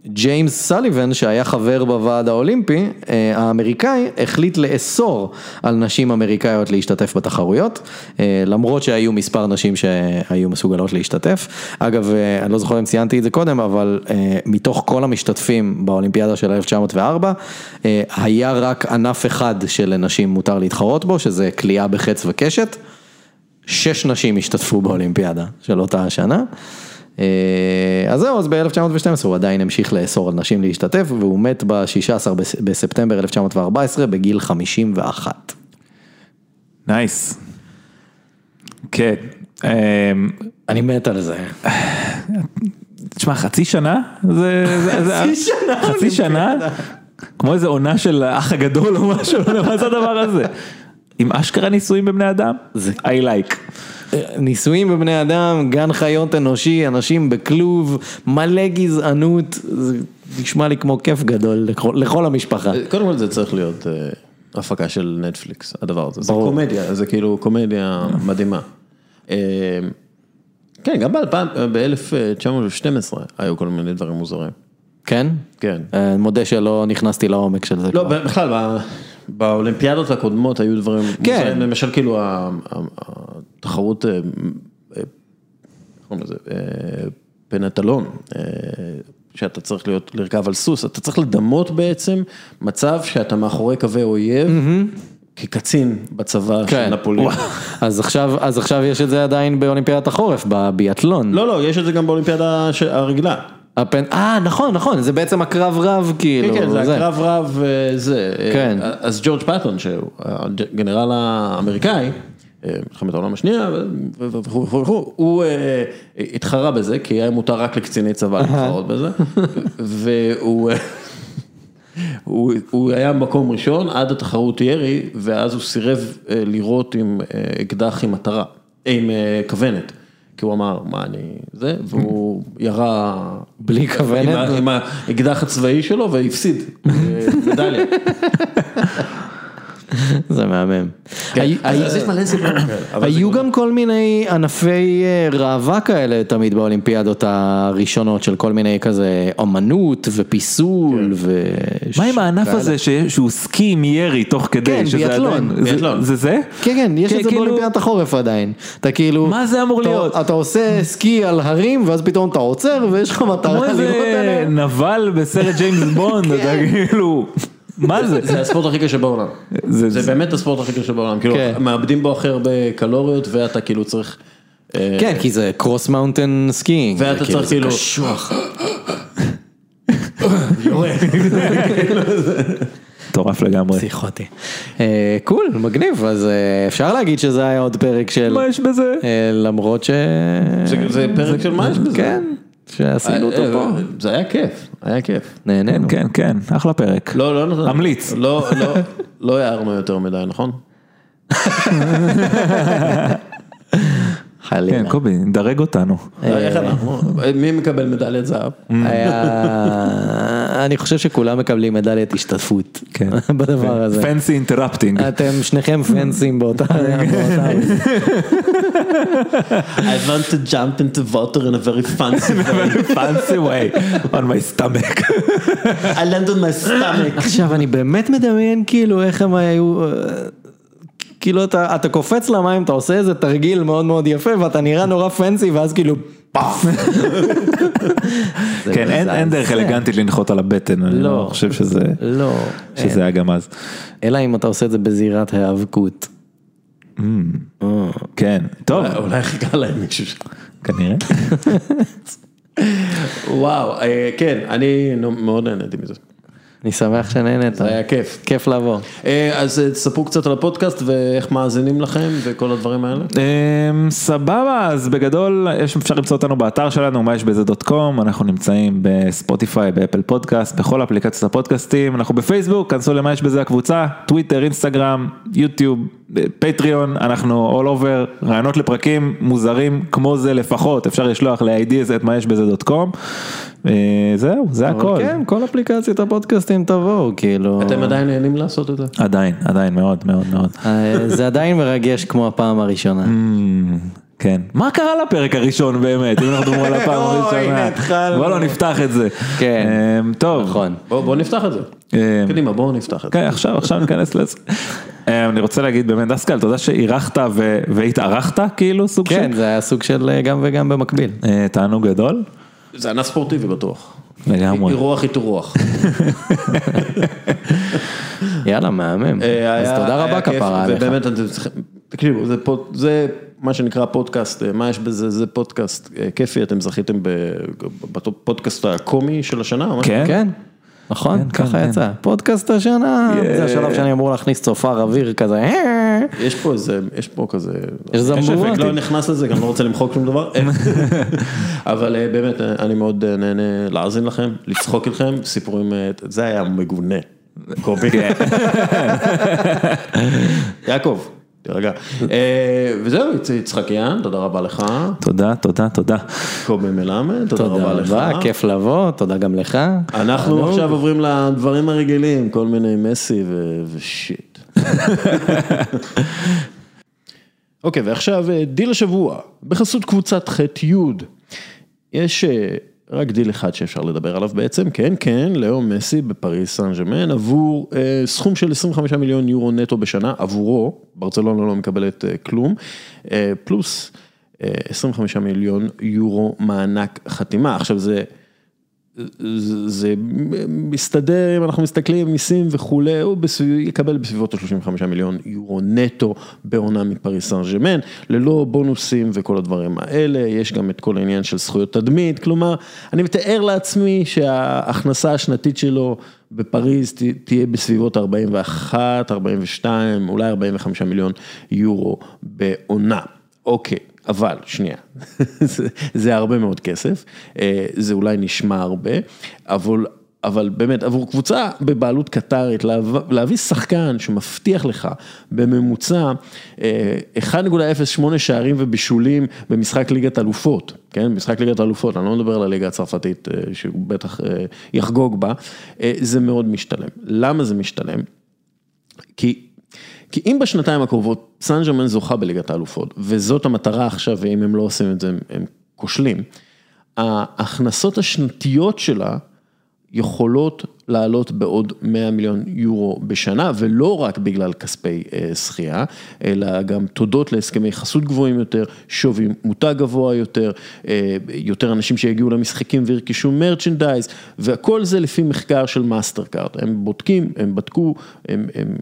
ג'יימס סליבן, שהיה חבר בוועד האולימפי אה, האמריקאי, החליט לאסור על נשים אמריקאיות להשתתף בתחרויות, אה, למרות שהיו מספר נשים שהיו מסוגלות להשתתף. אגב, אה, אני לא זוכר אם ציינתי את זה קודם, אבל מתוך כל המשתתפים באולימפיאדה של 1904, אה, היה רק ענף אחד שלנשים מותר להתחרות בו, שזה קליעה בחץ וקשת. שש נשים השתתפו באולימפיאדה של אותה השנה. אה, אז זהו, אז ב-1912 הוא עדיין המשיך לאסור על נשים להשתתף, והוא מת ב-16 בספטמבר 1914 בגיל 51. נייס. כן. אמ, אני מת על זה. תשמע, חצי שנה? זה... חצי שנה חצי שנה? כמו איזה עונה של האח הגדול או משהו, מה זה הדבר הזה? עם אשכרה ניסויים בבני אדם? זה- I like. ניסויים בבני אדם, גן חיות אנושי, אנשים בכלוב, מלא גזענות, זה נשמע לי כמו כיף גדול לכל, לכל המשפחה. קודם כל זה צריך להיות אה, הפקה של נטפליקס, הדבר הזה. זה ברור. קומדיה, זה כאילו קומדיה מדהימה. אה, כן, גם ב-1912 היו כל מיני דברים מוזרים. כן? כן. אה, מודה שלא נכנסתי לעומק של זה. לא, כבר. בכלל, באולימפיאדות הקודמות היו דברים כן. מוזרים, למשל כאילו התחרות, אה, אה, איך קוראים לזה, אה, פנטלון, שאתה צריך להיות, לרכב על סוס, אתה צריך לדמות בעצם מצב שאתה מאחורי קווי אויב, כקצין בצבא כן. של נפוליאון. אז עכשיו, אז עכשיו יש את זה עדיין באולימפיאדת החורף, בביאטלון. לא, לא, יש את זה גם באולימפיאדה הרגילה. הפן... אה, נכון, נכון, זה בעצם הקרב רב, כאילו. כן, כן, זה הקרב רב אה, זה. אה, כן. אז ג'ורג' פטון, שהוא הגנרל האמריקאי, אה, מלחמת העולם השנייה, וכו' וכו' הוא התחרה בזה, כי היה מותר רק לקציני צבא להתחרות בזה, והוא... הוא, הוא היה מקום ראשון עד התחרות ירי, ואז הוא סירב לירות עם אקדח עם מטרה, עם כוונת. כי הוא אמר, מה אני, זה, והוא ירה... בלי כוונת? עם האקדח הצבאי שלו והפסיד, אה, מדליה. זה מהמם. כן, היו- כאלה. אבל זה היו גם כל מיני ענפי אה, ראווה כאלה תמיד באולימפיאדות הראשונות של כל מיני כזה אומנות ופיסול ו... מה עם הענף. הזה שהוא סקי עם ירי תוך כדי? כן, ביאטלון. זה-. זה? כן, כן, יש כן, את זה כאילו- באולימפיאדת החורף עדיין. אתה כאילו... מה זה אמור להיות? אתה עושה סקי על הרים ואז פתאום אתה עוצר ויש לך כמו מטרה לראות איזה עליהם. נבל בסרט ג'יימס בונד, אתה כאילו, מה זה? זה הספורט הכי קשה בעולם. זה- זה באמת הספורט הכי קשה בעולם. כאילו, כן. מאבדים בו הכי הרבה קלוריות ואתה כאילו צריך... אה, כן, כי זה cross mountain skiing. ואתה צריך זה כאילו... קשוח. מטורף לגמרי. פסיכוטי. אה, cool, מגניב, אז אה, אפשר להגיד שזה היה עוד פרק של... מה יש בזה? אה, למרות ש... זה- זה פרק של מה יש בזה? כן, שעשינו אותו אה, פה. אה, זה היה כיף, היה כיף. נהנינו. כן, כן, אחלה פרק. לא, לא נתן. ממליץ. לא, לא, לא הפרענו יותר מדי, נכון? חלילה. כן, קובי, דרג אותנו. איך אנחנו? מי מקבל מדליית זהב? אני חושב שכולם מקבלים מדליית השתתפות. כן. בדבר הזה. fancy interrupting. אתם שניכם פנסים באותה... I want to jump into water in a very fancy way. פנסי ווי, on my stomach. I land on my stomach. עכשיו אני באמת מדמיין כאילו איך הם היו, אה, כאילו אתה, אתה קופץ למים, אתה עושה איזה תרגיל מאוד מאוד יפה ואתה נראה נורא פנסי ואז כאילו פאף. כן, אין- אין דרך. אלגנטית לנחות על הבטן, אני לא. לא חושב שזה לא, שזה היה גם אז. אלא אם אתה עושה את זה בזירת היאבקות. כן, טוב, אולי חיכה להם מישהו שם. כנראה. וואו, אה, כן, אני מאוד נהניתי מזה. אני שמח שנהנית. זה היה כיף. כיף לבוא. אה, אז אה, תספרו קצת על הפודקאסט ואיך מאזינים לכם וכל הדברים האלה. סבבה, אז בגדול אפשר למצוא אותנו באתר שלנו, מה יש בזה dot com, אנחנו נמצאים בספוטיפיי, באפל פודקאסט, בכל אפליקציות הפודקאסטים, אנחנו בפייסבוק, כנסו למה יש בזה הקבוצה, טוויטר, אינסטגרם, יוטיוב, אה, פטריון, אנחנו all over, רעיונות לפרקים מוזרים כמו זה לפחות, אפשר לשלוח ל-ideas את מה יש בזה דוט קום, זהו, זה הכל. כן, כל אפליקציות הפודקאסטים תבואו, כאילו. אתם עדיין נהנים לעשות את זה? עדיין, עדיין מאוד מאוד מאוד. אה, זה עדיין מרגש כמו הפעם הראשונה. כן. מה קרה לפרק הראשון באמת, אם אנחנו מדברים על הפעם אוי, הראשונה? בוא לא נפתח את זה. כן. אמ, טוב. נכון. בוא נפתח את זה. אמ, קדימה, בואו נפתח את זה. כן, עכשיו, עכשיו ניכנס לזה. אמ, אני רוצה להגיד באמת, דסקל, תודה שאירחת והתארחת, כאילו, סוג של... כן, זה היה סוג של אה, גם וגם במקביל. אה, תענוג גדול. זה ענף ספורטיבי בטוח. לגמרי. אירוח איתורוח. יאללה, מהמם. אה, אז תודה רבה כפרה עליך. ובאמת, אתם צריכים, תקשיבו, זה פוד- זה מה שנקרא פודקאסט, אה, מה יש בזה, זה פודקאסט אה, כיפי, אתם זכיתם בפודקאסט הקומי של השנה? כן? כן, נכון, כן, ככה כן. יצא. פודקאסט השנה, זה השלב שאני אמור להכניס צופר אוויר כזה. יש פה איזה, יש פה כזה, יש זמבורה. אני לא נכנס לזה, גם לא רוצה למחוק שום דבר, אבל באמת, אני מאוד נהנה להאזין לכם, לצחוק איתכם, סיפורים, זה היה מגונה, קובי. יעקב, תירגע. אה, וזהו, יצ- יצחקיאן, תודה רבה לך, תודה, תודה, תודה. קובי מלמד, תודה תודה רבה לך. רבה, כיף לבוא, תודה גם לך. אנחנו. עכשיו עוברים לדברים הרגילים, כל מיני מסי ו shit. אוקיי, ועכשיו אה, דיל השבוע, בחסות קבוצת ח' י'. יש אה, רק דיל אחד שאפשר לדבר עליו בעצם, כן, כן, לאו מסי בפריס סן ג'מאן, עבור אה, סכום של 25 מיליון יורו נטו בשנה, עבורו, ברצלונה לא מקבלת אה, כלום, אה, פלוס אה, 25 מיליון יורו מענק חתימה. עכשיו זה... זה מסתדר, אם אנחנו מסתכלים, מיסים וכולי, הוא יקבל בסביבות ה-35 מיליון יורו נטו בעונה מפריס סן ג'מאן, ללא בונוסים וכל הדברים האלה, יש גם את כל העניין של זכויות תדמית, כלומר, אני מתאר לעצמי שההכנסה השנתית שלו בפריז ת- תהיה בסביבות 41, 42, אולי 45 מיליון יורו בעונה. אוקיי, אבל שנייה, זה, זה הרבה מאוד כסף, אה, זה אולי נשמע הרבה, אבל, אבל באמת עבור קבוצה בבעלות קטרית, להביא, להביא שחקן שמבטיח לך בממוצע אה, 1.08 שערים ובישולים במשחק ליגת אלופות, כן, במשחק ליגת אלופות, אני לא מדבר על הליגה הצרפתית אה, שהוא בטח אה, יחגוג בה, אה, זה מאוד משתלם. למה זה משתלם? כי כי אם בשנתיים הקרובות סן ג'רמן זוכה בליגת האלופות, וזאת המטרה עכשיו, ואם הם לא עושים את זה, הם, כושלים, ההכנסות השנתיות שלה יכולות לעלות בעוד 100 מיליון יורו בשנה, ולא רק בגלל כספי אה, שחייה, אלא גם תודות להסכמי חסות גבוהים יותר, שווי מותג גבוה יותר, אה, יותר אנשים שיגיעו למשחקים וירכשו מרצ'נדייז, והכל זה לפי מחקר של מאסטר קארד, הם בודקים, הם בדקו, הם, הם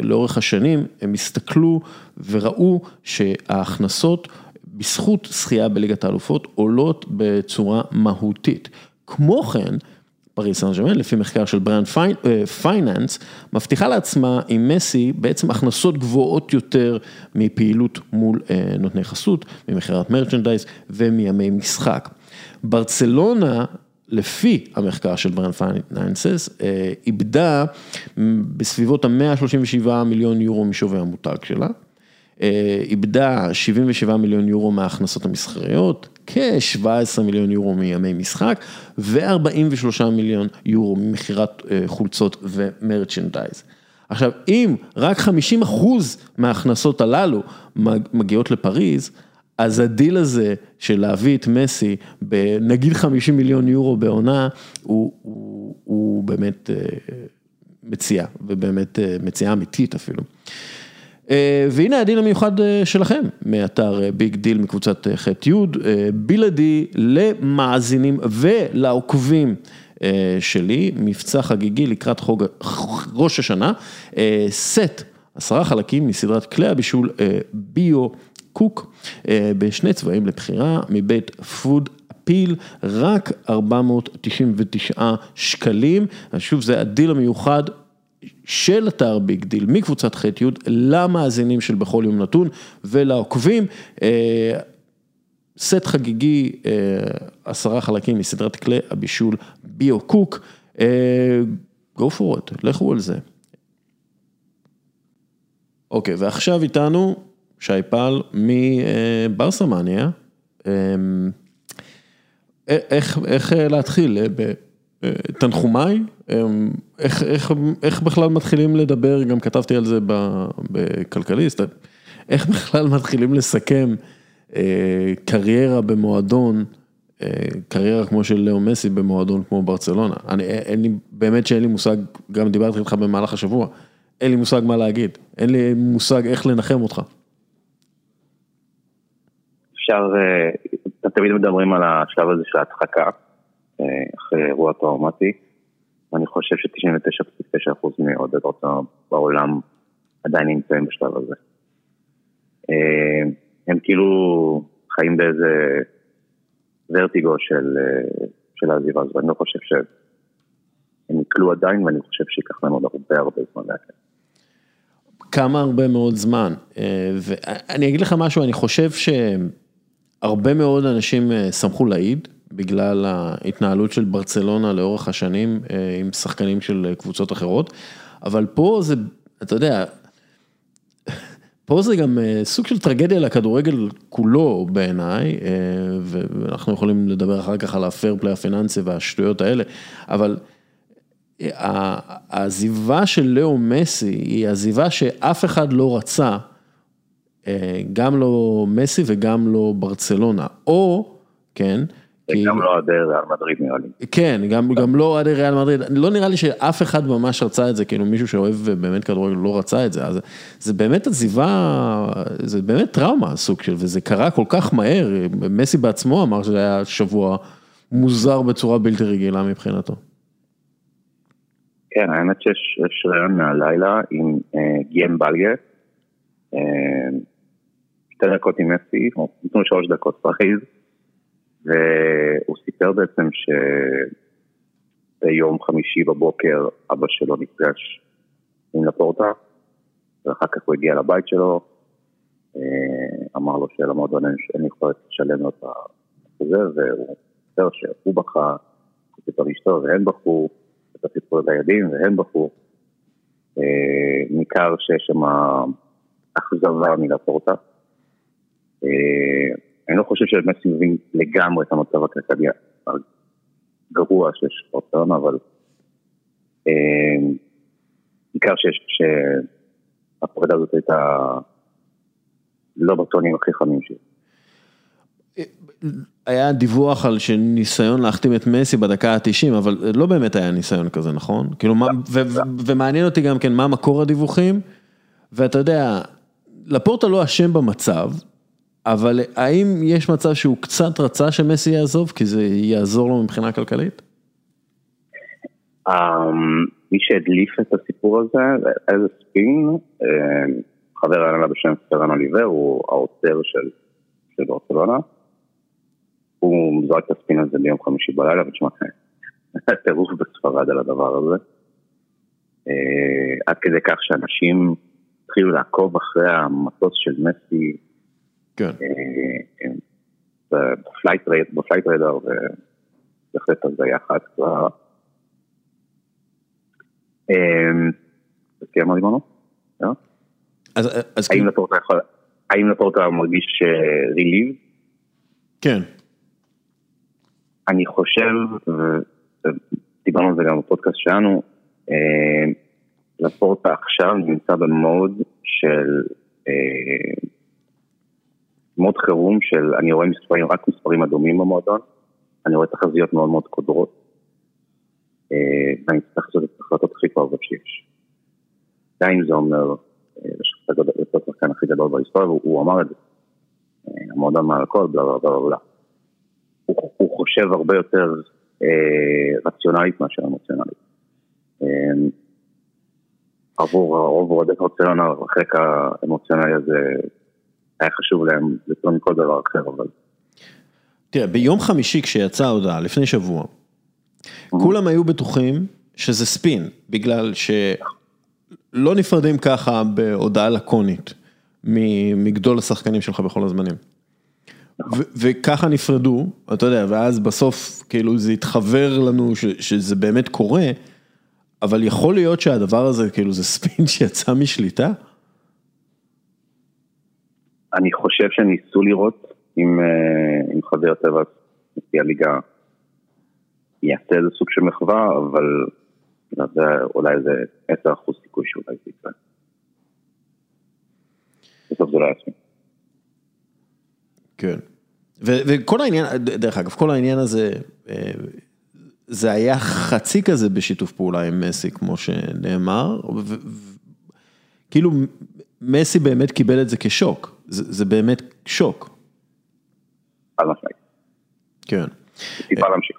לאורך השנים הם הסתכלו וראו שההכנסות בזכות זכייה בליגת האלופות עולות בצורה מהותית. כמו כן, פריס סן ג'רמן, לפי מחקר של Brand Finance, מבטיחה לעצמה עם מסי בעצם הכנסות גבוהות יותר מפעילות מול נותני חסות, ממכירת merchandise ומימי משחק. ברצלונה לפי המחקר של Brand Finance, איבדה בסביבות ה-137 מיליון יורו משווי המותג שלה, איבדה 77 מיליון יורו מההכנסות המסחריות, כ-17 מיליון יורו מימי משחק ו-43 מיליון יורו ממכירת חולצות ו merchandise. עכשיו, אם רק 50 אחוז מההכנסות הללו מגיעות לפריז, אז הדיל הזה של להביא את מסי בנגיד 50 מיליון יורו בעונה, הוא, הוא, הוא באמת מציאה, ובאמת מציאה אמיתית אפילו. והנה הדיל המיוחד שלכם, מאתר ביג דיל מקבוצת ח'-י', בלעדי למאזינים ולעוקבים שלי, מבצע חגיגי לקראת חג ראש השנה, סט עשרה חלקים מסדרת כלי הבישול ביו קוק בשני צבעים לבחירה מבית פוד אפיל, רק 499 שקלים, שוב זה הדיל המיוחד של אתר ביג דיל מקבוצת ח' י' למאזינים של בכל יום נתון ולעוקבים, סט חגיגי, עשרה חלקים מסדרת כלי הבישול ביו קוק, go for it, לכו על זה. אוקיי, ועכשיו איתנו שי פל מברסה מניה, איך, איך להתחיל, תנחומיי, איך, איך, איך בכלל מתחילים לדבר, גם כתבתי על זה בכלכליסט, איך בכלל מתחילים לסכם קריירה במועדון, קריירה כמו של לאו מסי במועדון כמו ברצלונה, אני, אין לי, באמת שאין לי מושג, גם דיברתי איתך במהלך השבוע, אין לי מושג מה להגיד, אין לי מושג איך לנחם אותך. אפשר, תמיד מדברים על השלב הזה של ההדחקה, אחרי אירוע טראומטי, ואני חושב ש-99.9% מעודד אותם בעולם עדיין נמצאים בשלב הזה. הם כאילו חיים באיזה ורטיגו של, של העזיבה הזו, אני לא חושב שהם נקלו עדיין, ואני חושב שייקח להם עוד הרבה הרבה זמן להקל. כמה הרבה מאוד זמן, ואני אגיד לך משהו, אני חושב שהרבה מאוד אנשים שמחו להעיד, בגלל ההתנהלות של ברצלונה לאורך השנים עם שחקנים של קבוצות אחרות, אבל פה זה, אתה יודע, פה זה גם סוג של טרגדיה לכדורגל כולו בעיניי, ואנחנו יכולים לדבר אחר כך על הפייר פליי הפיננסי והשטויות האלה, אבל העזיבה של לאו מסי היא עזיבה שאף אחד לא רצה, גם לא מסי וגם לא ברצלונה, או, כן, גם לא אוהדי ריאל מדריד נראה לי. כן, גם לא אוהדי ריאל מדריד, לא נראה לי שאף אחד ממש רצה את זה, כאילו מישהו שאוהב באמת כדורגל לא רצה את זה, אז זה באמת עזיבה, זה באמת טראומה סוג של, וזה קרה כל כך מהר, מסי בעצמו אמר שזה היה שבוע מוזר בצורה בלתי רגילה מבחינתו. כן, האמת שיש ריאיון מהלילה עם אה, גיים בלאגה, אה, שתי דקות עם מסי, או נתנו שלוש דקות פרייז, והוא סיפר בעצם שביום חמישי בבוקר אבא שלו נפגש עם לפורטה, ואחר כך הוא הגיע לבית שלו, אה, אמר לו שלמועדון אין יכולת לשלם לו את החוזה, והוא סיפר שהוא בכה, הוא סיפר לאשתו והם בכו, את סיפרו לילדים והם בכו. אה, ניכר שיש שם אכזבה מלפורטה. אה, אני לא חושב שמסי מבין לגמרי את המצב הכלכלי הגרוע שיש ברצלונה, אבל ניכר שהפרידה הזאת הייתה לא בטונים הכי חמים שלי. היה דיווח על שניסיון להחתים את מסי בדקה ה-90, אבל לא באמת היה ניסיון כזה, נכון? כאילו, מה, ו, ו, ומעניין אותי גם כן מה מקור הדיווחים, ואתה יודע, לפורטה לא אשם במצב, אבל האם יש מצב שהוא קצת רצה שמסי יעזוב, כי זה יעזור לו מבחינה כלכלית? Um, מי שהדליף את הסיפור הזה, איזה ספין, חבר הנהלה בשם פרן אוליבר, הוא העוצר של, של ברצלונה. הוא זרק את הספין הזה ביום חמישי בלילה, ותשמע, היה טירוף בספרד על הדבר הזה. אה, עד כדי כך שאנשים התחילו לעקוב אחרי המטוס של מסי. כן. אה, בפלייט רדאר, ובהחלט הזיה אחת כבר. סיימנו דיברנו? האם לפורטה מרגיש relief? כן. אני חושב, ודיברנו על זה גם בפודקאסט שלנו, אה, לפורטה עכשיו נמצא במוד של אה, מוד חירום של, אני רואה מספרים, רק מספרים אדומים במועדון, אני רואה תחזיות מאוד מאוד קודרות, אה, ואני צריך לעשות את ההחלטות הכי כואבות שיש. אם זה אומר, יש השחקן הכי גדול בהיסטוריה, והוא אמר את זה, המועדון מעל הכל, בלה בלה בלה בלה. הוא, חושב הרבה יותר אה, רציונלית מאשר אמוציונלית. אה, עבור הרוב אוהדי ברצלונה, החלק האמוציונלי הזה היה חשוב להם יותר מכל דבר אחר, אבל... תראה, ביום חמישי כשיצאה ההודעה, לפני שבוע, כולם היו בטוחים שזה ספין, בגלל שלא נפרדים ככה בהודעה לקונית מגדול השחקנים שלך בכל הזמנים. וככה נפרדו, אתה יודע, ואז בסוף כאילו זה התחבר לנו שזה באמת קורה, אבל יכול להיות שהדבר הזה, כאילו זה ספין שיצא משליטה? אני חושב שניסו לראות אם, אה, חבר טבע נשיא הליגה יעשה איזה סוג של מחווה, אבל זה אולי איזה 10% סיכוי שאולי זה יקרה. בסוף זה לא יעשה. כן. וכל העניין, דרך אגב, כל העניין הזה, אה, זה היה חצי כזה בשיתוף פעולה עם מסי, כמו שנאמר, כאילו מסי באמת קיבל את זה כשוק, זה, זה באמת שוק. חד משמעית. כן. טיפה להמשיך.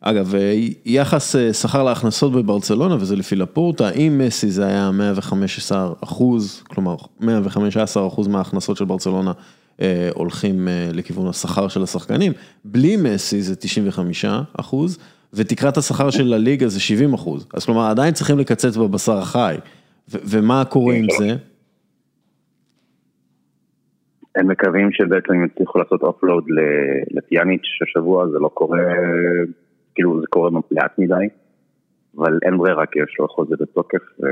אגב, אה, יחס אה, שכר להכנסות בברצלונה, וזה לפי לפורטה, אם מסי זה היה 115 אחוז, כלומר 115 אחוז מההכנסות של ברצלונה אה, הולכים אה, לכיוון השכר של השחקנים, בלי מסי זה 95 אחוז, ותקרת השכר של הליגה זה 70 אחוז, אז כלומר עדיין צריכים לקצץ בבשר החי, ומה קורה עם זה? הם מקווים שבעצם הם יצליחו לעשות אופלואוד לפיאניץ' השבוע, זה לא קורה, כאילו זה קורה לאט מדי, אבל אין ברירה כי יש לו חוזה בתוקף. ו...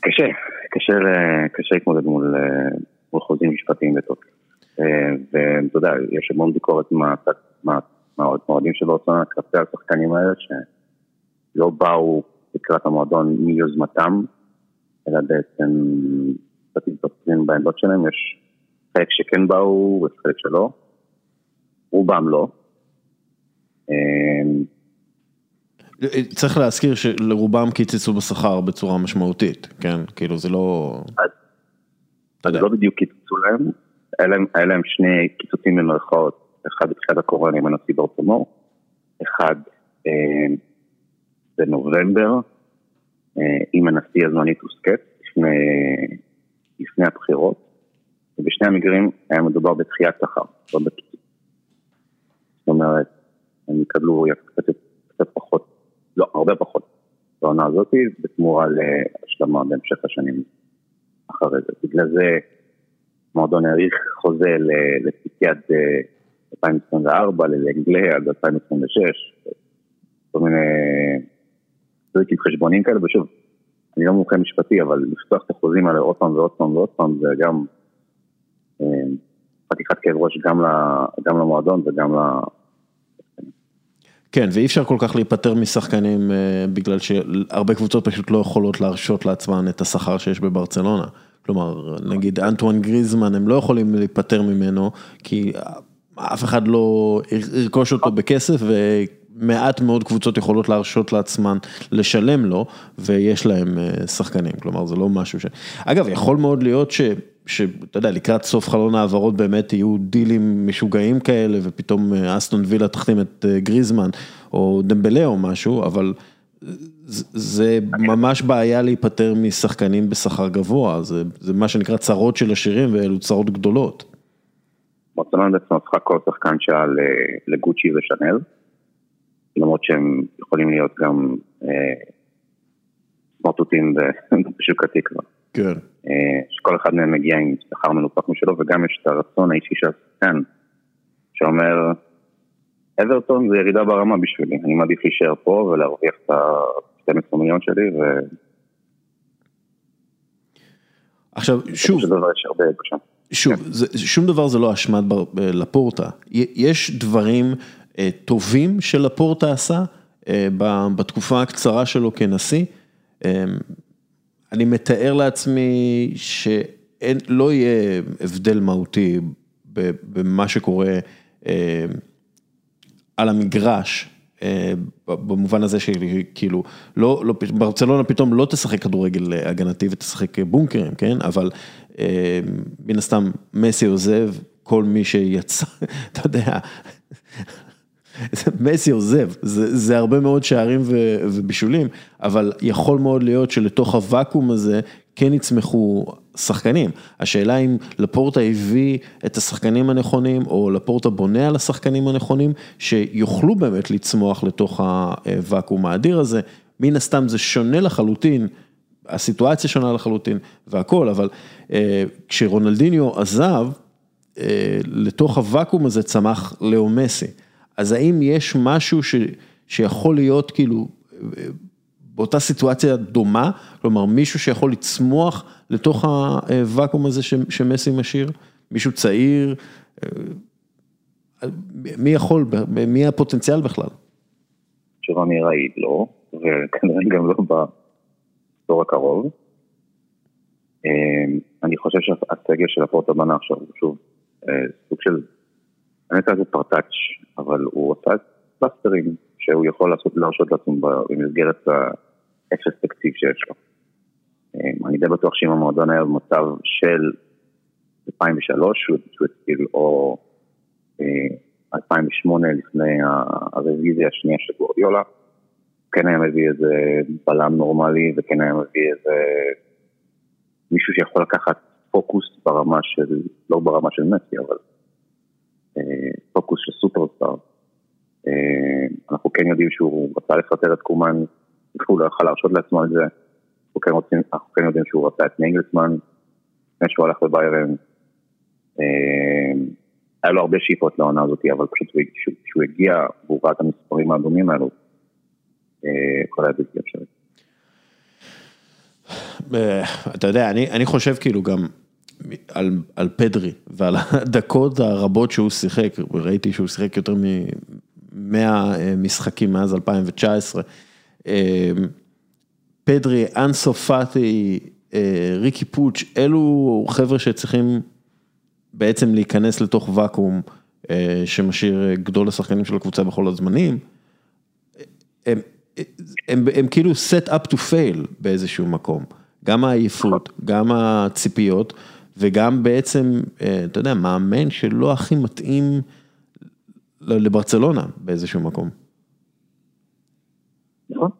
קשה, קשה, קשה להתמודד מול, מול חוזים משפטיים בתוקף. אה, ואתה יודע, יש המון ביקורת מהאוהדים של ברצלונה כלפי השחקנים האלה, שלא באו לקראת המועדון מיוזמתם, אלא בעצם קצת מתבצעים בעמדות שלהם, יש חלק שכן באו ויש חלק שלא, רובם לא. אה, צריך להזכיר שלרובם קיצצו בשכר בצורה משמעותית, כן? כאילו זה לא... אז לא בדיוק קיצצו להם, היה להם שני קיצוצים במרכאות אחד בתחילת הקורונה עם הנשיא ברטומו, אחד אה, בנובמבר אה, עם הנשיא הזמני טוסקט לפני, לפני הבחירות, ובשני המקרים היה מדובר בתחיית שכר, לא בקיצור. זאת אומרת, הם יקבלו קצת, קצת פחות, לא, הרבה פחות בעונה הזאת, בתמורה להשלמה בהמשך השנים אחרי זה. בגלל זה המועדון האריך חוזה עד 2024, ללנגלה עד 2026, כל מיני טריקים חשבוניים כאלה, ושוב, אני לא מומחה משפטי, אבל לפתוח את החוזים האלה עוד פעם ועוד פעם ועוד פעם, זה גם אה, חתיכת כאב ראש גם למועדון וגם ל... כן, ואי אפשר כל כך להיפטר משחקנים אה, בגלל שהרבה קבוצות פשוט לא יכולות להרשות לעצמן את השכר שיש בברצלונה. כלומר, נגיד אנטואן גריזמן, הם לא יכולים להיפטר ממנו, כי אף אחד לא ירכוש אותו בכסף, ומעט מאוד קבוצות יכולות להרשות לעצמן לשלם לו, ויש להם אה, שחקנים, כלומר זה לא משהו ש... אגב, יכול מאוד להיות ש... שאתה יודע, לקראת סוף חלון העברות באמת יהיו דילים משוגעים כאלה, ופתאום אה, אסטון וילה תחתים את אה, גריזמן, או דמבלה או משהו, אבל זה ממש בעיה להיפטר משחקנים בשכר גבוה, זה, זה מה שנקרא צרות של עשירים ואלו צרות גדולות. ברצלונה בעצם הפכה כל שחקן שעה לגוצ'י ושנל, למרות שהם יכולים להיות גם אה, סמרטוטים בשוק התקווה. כן. אה, שכל אחד מהם מגיע עם שכר מנופח משלו, וגם יש את הרצון האישי של השחקן, שאומר, אברטון זה ירידה ברמה בשבילי, אני מעדיף להישאר פה ולהרוויח את ה-12 מיליון שלי ו... עכשיו, שוב, שוב, זה, שום דבר זה לא אשמת לפורטה, יש דברים אה, טובים שלפורטה עשה אה, בתקופה הקצרה שלו כנשיא, אה, אני מתאר לעצמי שלא יהיה הבדל מהותי במה שקורה על המגרש, אה, במובן הזה שכאילו, לא, לא, ברצלונה פתאום לא תשחק כדורגל הגנתי ותשחק בונקרים, כן? אבל אה, מן הסתם מסי עוזב, כל מי שיצא, אתה יודע, מסי עוזב, זה, זה הרבה מאוד שערים ובישולים, אבל יכול מאוד להיות שלתוך הוואקום הזה כן יצמחו שחקנים. השאלה אם לפורטה הביא את השחקנים הנכונים, או לפורטה בונה על השחקנים הנכונים, שיוכלו באמת לצמוח לתוך הוואקום האדיר הזה. מן הסתם זה שונה לחלוטין, הסיטואציה שונה לחלוטין והכל, אבל אה, כשרונלדיניו עזב, אה, לתוך הוואקום הזה צמח לאו מסי. אז האם יש משהו ש, שיכול להיות כאילו באותה סיטואציה דומה, כלומר מישהו שיכול לצמוח לתוך הוואקום הזה שמסי משאיר, מישהו צעיר, מי יכול, מי הפוטנציאל בכלל? תשובה מהירה היא לא, וכנראה גם לא בעשור הקרוב. אמ, אני חושב שהסגל של הפורטה בנה עכשיו הוא שוב אה, סוג של, אני יודע זה פרטאץ', אבל הוא עשה פלסטרים שהוא יכול לעשות, להרשות לעצמו במסגרת האפס תקציב שיש לו. אמ, אני די בטוח שאם המועדון היה במצב של 2003, שהוא התחיל, או 2008 אה, לפני הרוויזיה השנייה של גורדיולה, כן היה מביא איזה בלם נורמלי וכן היה מביא איזה מישהו שיכול לקחת פוקוס ברמה של, לא ברמה של מסי, אבל פוקוס של סופרסטאר. אה, אנחנו כן יודעים שהוא רצה לפטר את קומן, הוא לא יכל להרשות לעצמו את זה, אנחנו כן, רוצים, אנחנו כן יודעים שהוא רצה את נינגלסמן, לפני שהוא הלך לביירן. אה, היה לו הרבה שאיפות לעונה הזאת, אבל פשוט כשהוא הגיע והוא ראה את המספרים האדומים האלו, הכל היה בלתי אפשרי. אתה יודע, אני חושב כאילו גם על, על פדרי ועל הדקות הרבות שהוא שיחק, ראיתי שהוא שיחק יותר מ-100 משחקים מאז 2019. אה, פדרי, אנסו פאטי, אה, ריקי פוץ', אלו חבר'ה שצריכים בעצם להיכנס לתוך ואקום אה, שמשאיר גדול השחקנים של הקבוצה בכל הזמנים. הם, הם, הם כאילו set up to fail באיזשהו מקום. גם העייפות, גם הציפיות, וגם בעצם, אתה יודע, מאמן שלא הכי מתאים לברצלונה באיזשהו מקום. נכון,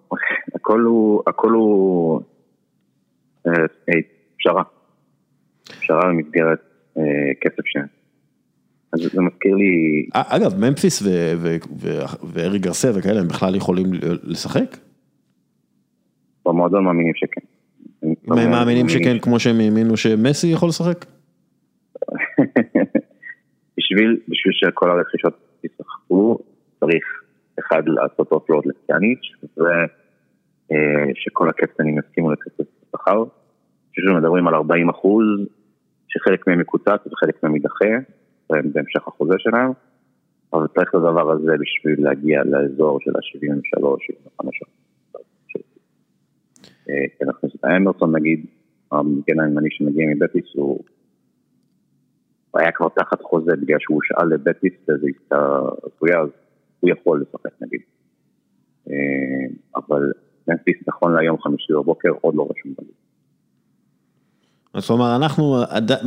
הכל הוא, הכל הוא אה, אה, פשרה. פשרה במסגרת אה, כסף ש... אז זה מזכיר לי, אגב, ממפיס וארי גרסיה וכאלה, הם בכלל יכולים לשחק? במועדון מאמינים שכן. הם מאמינים שכן, כמו שהם האמינו שמסי יכול לשחק? בשביל, בשביל שכל הרכישות ישחקו, צריך אחד לעשות אופלורד לקיאניץ', ושכל הקפטנים יסכימו לכסף שכר. חושב שמדברים על 40 אחוז, שחלק מהם יקוצץ וחלק מהם יידחה, בהמשך החוזה שלהם, אבל צריך את הדבר הזה בשביל להגיע לאזור של ה-73-75 כן, נכניס את האמרסון נגיד, המגן הימני שמגיע מבטיס הוא היה כבר תחת חוזה בגלל שהוא שאל לבטיס באיזו עסקה רצויה, אז הוא יכול לשחק נגיד. אה, אבל ממפיס נכון להיום חמישי בבוקר עוד לא רשום בליגה. זאת אומרת, אנחנו,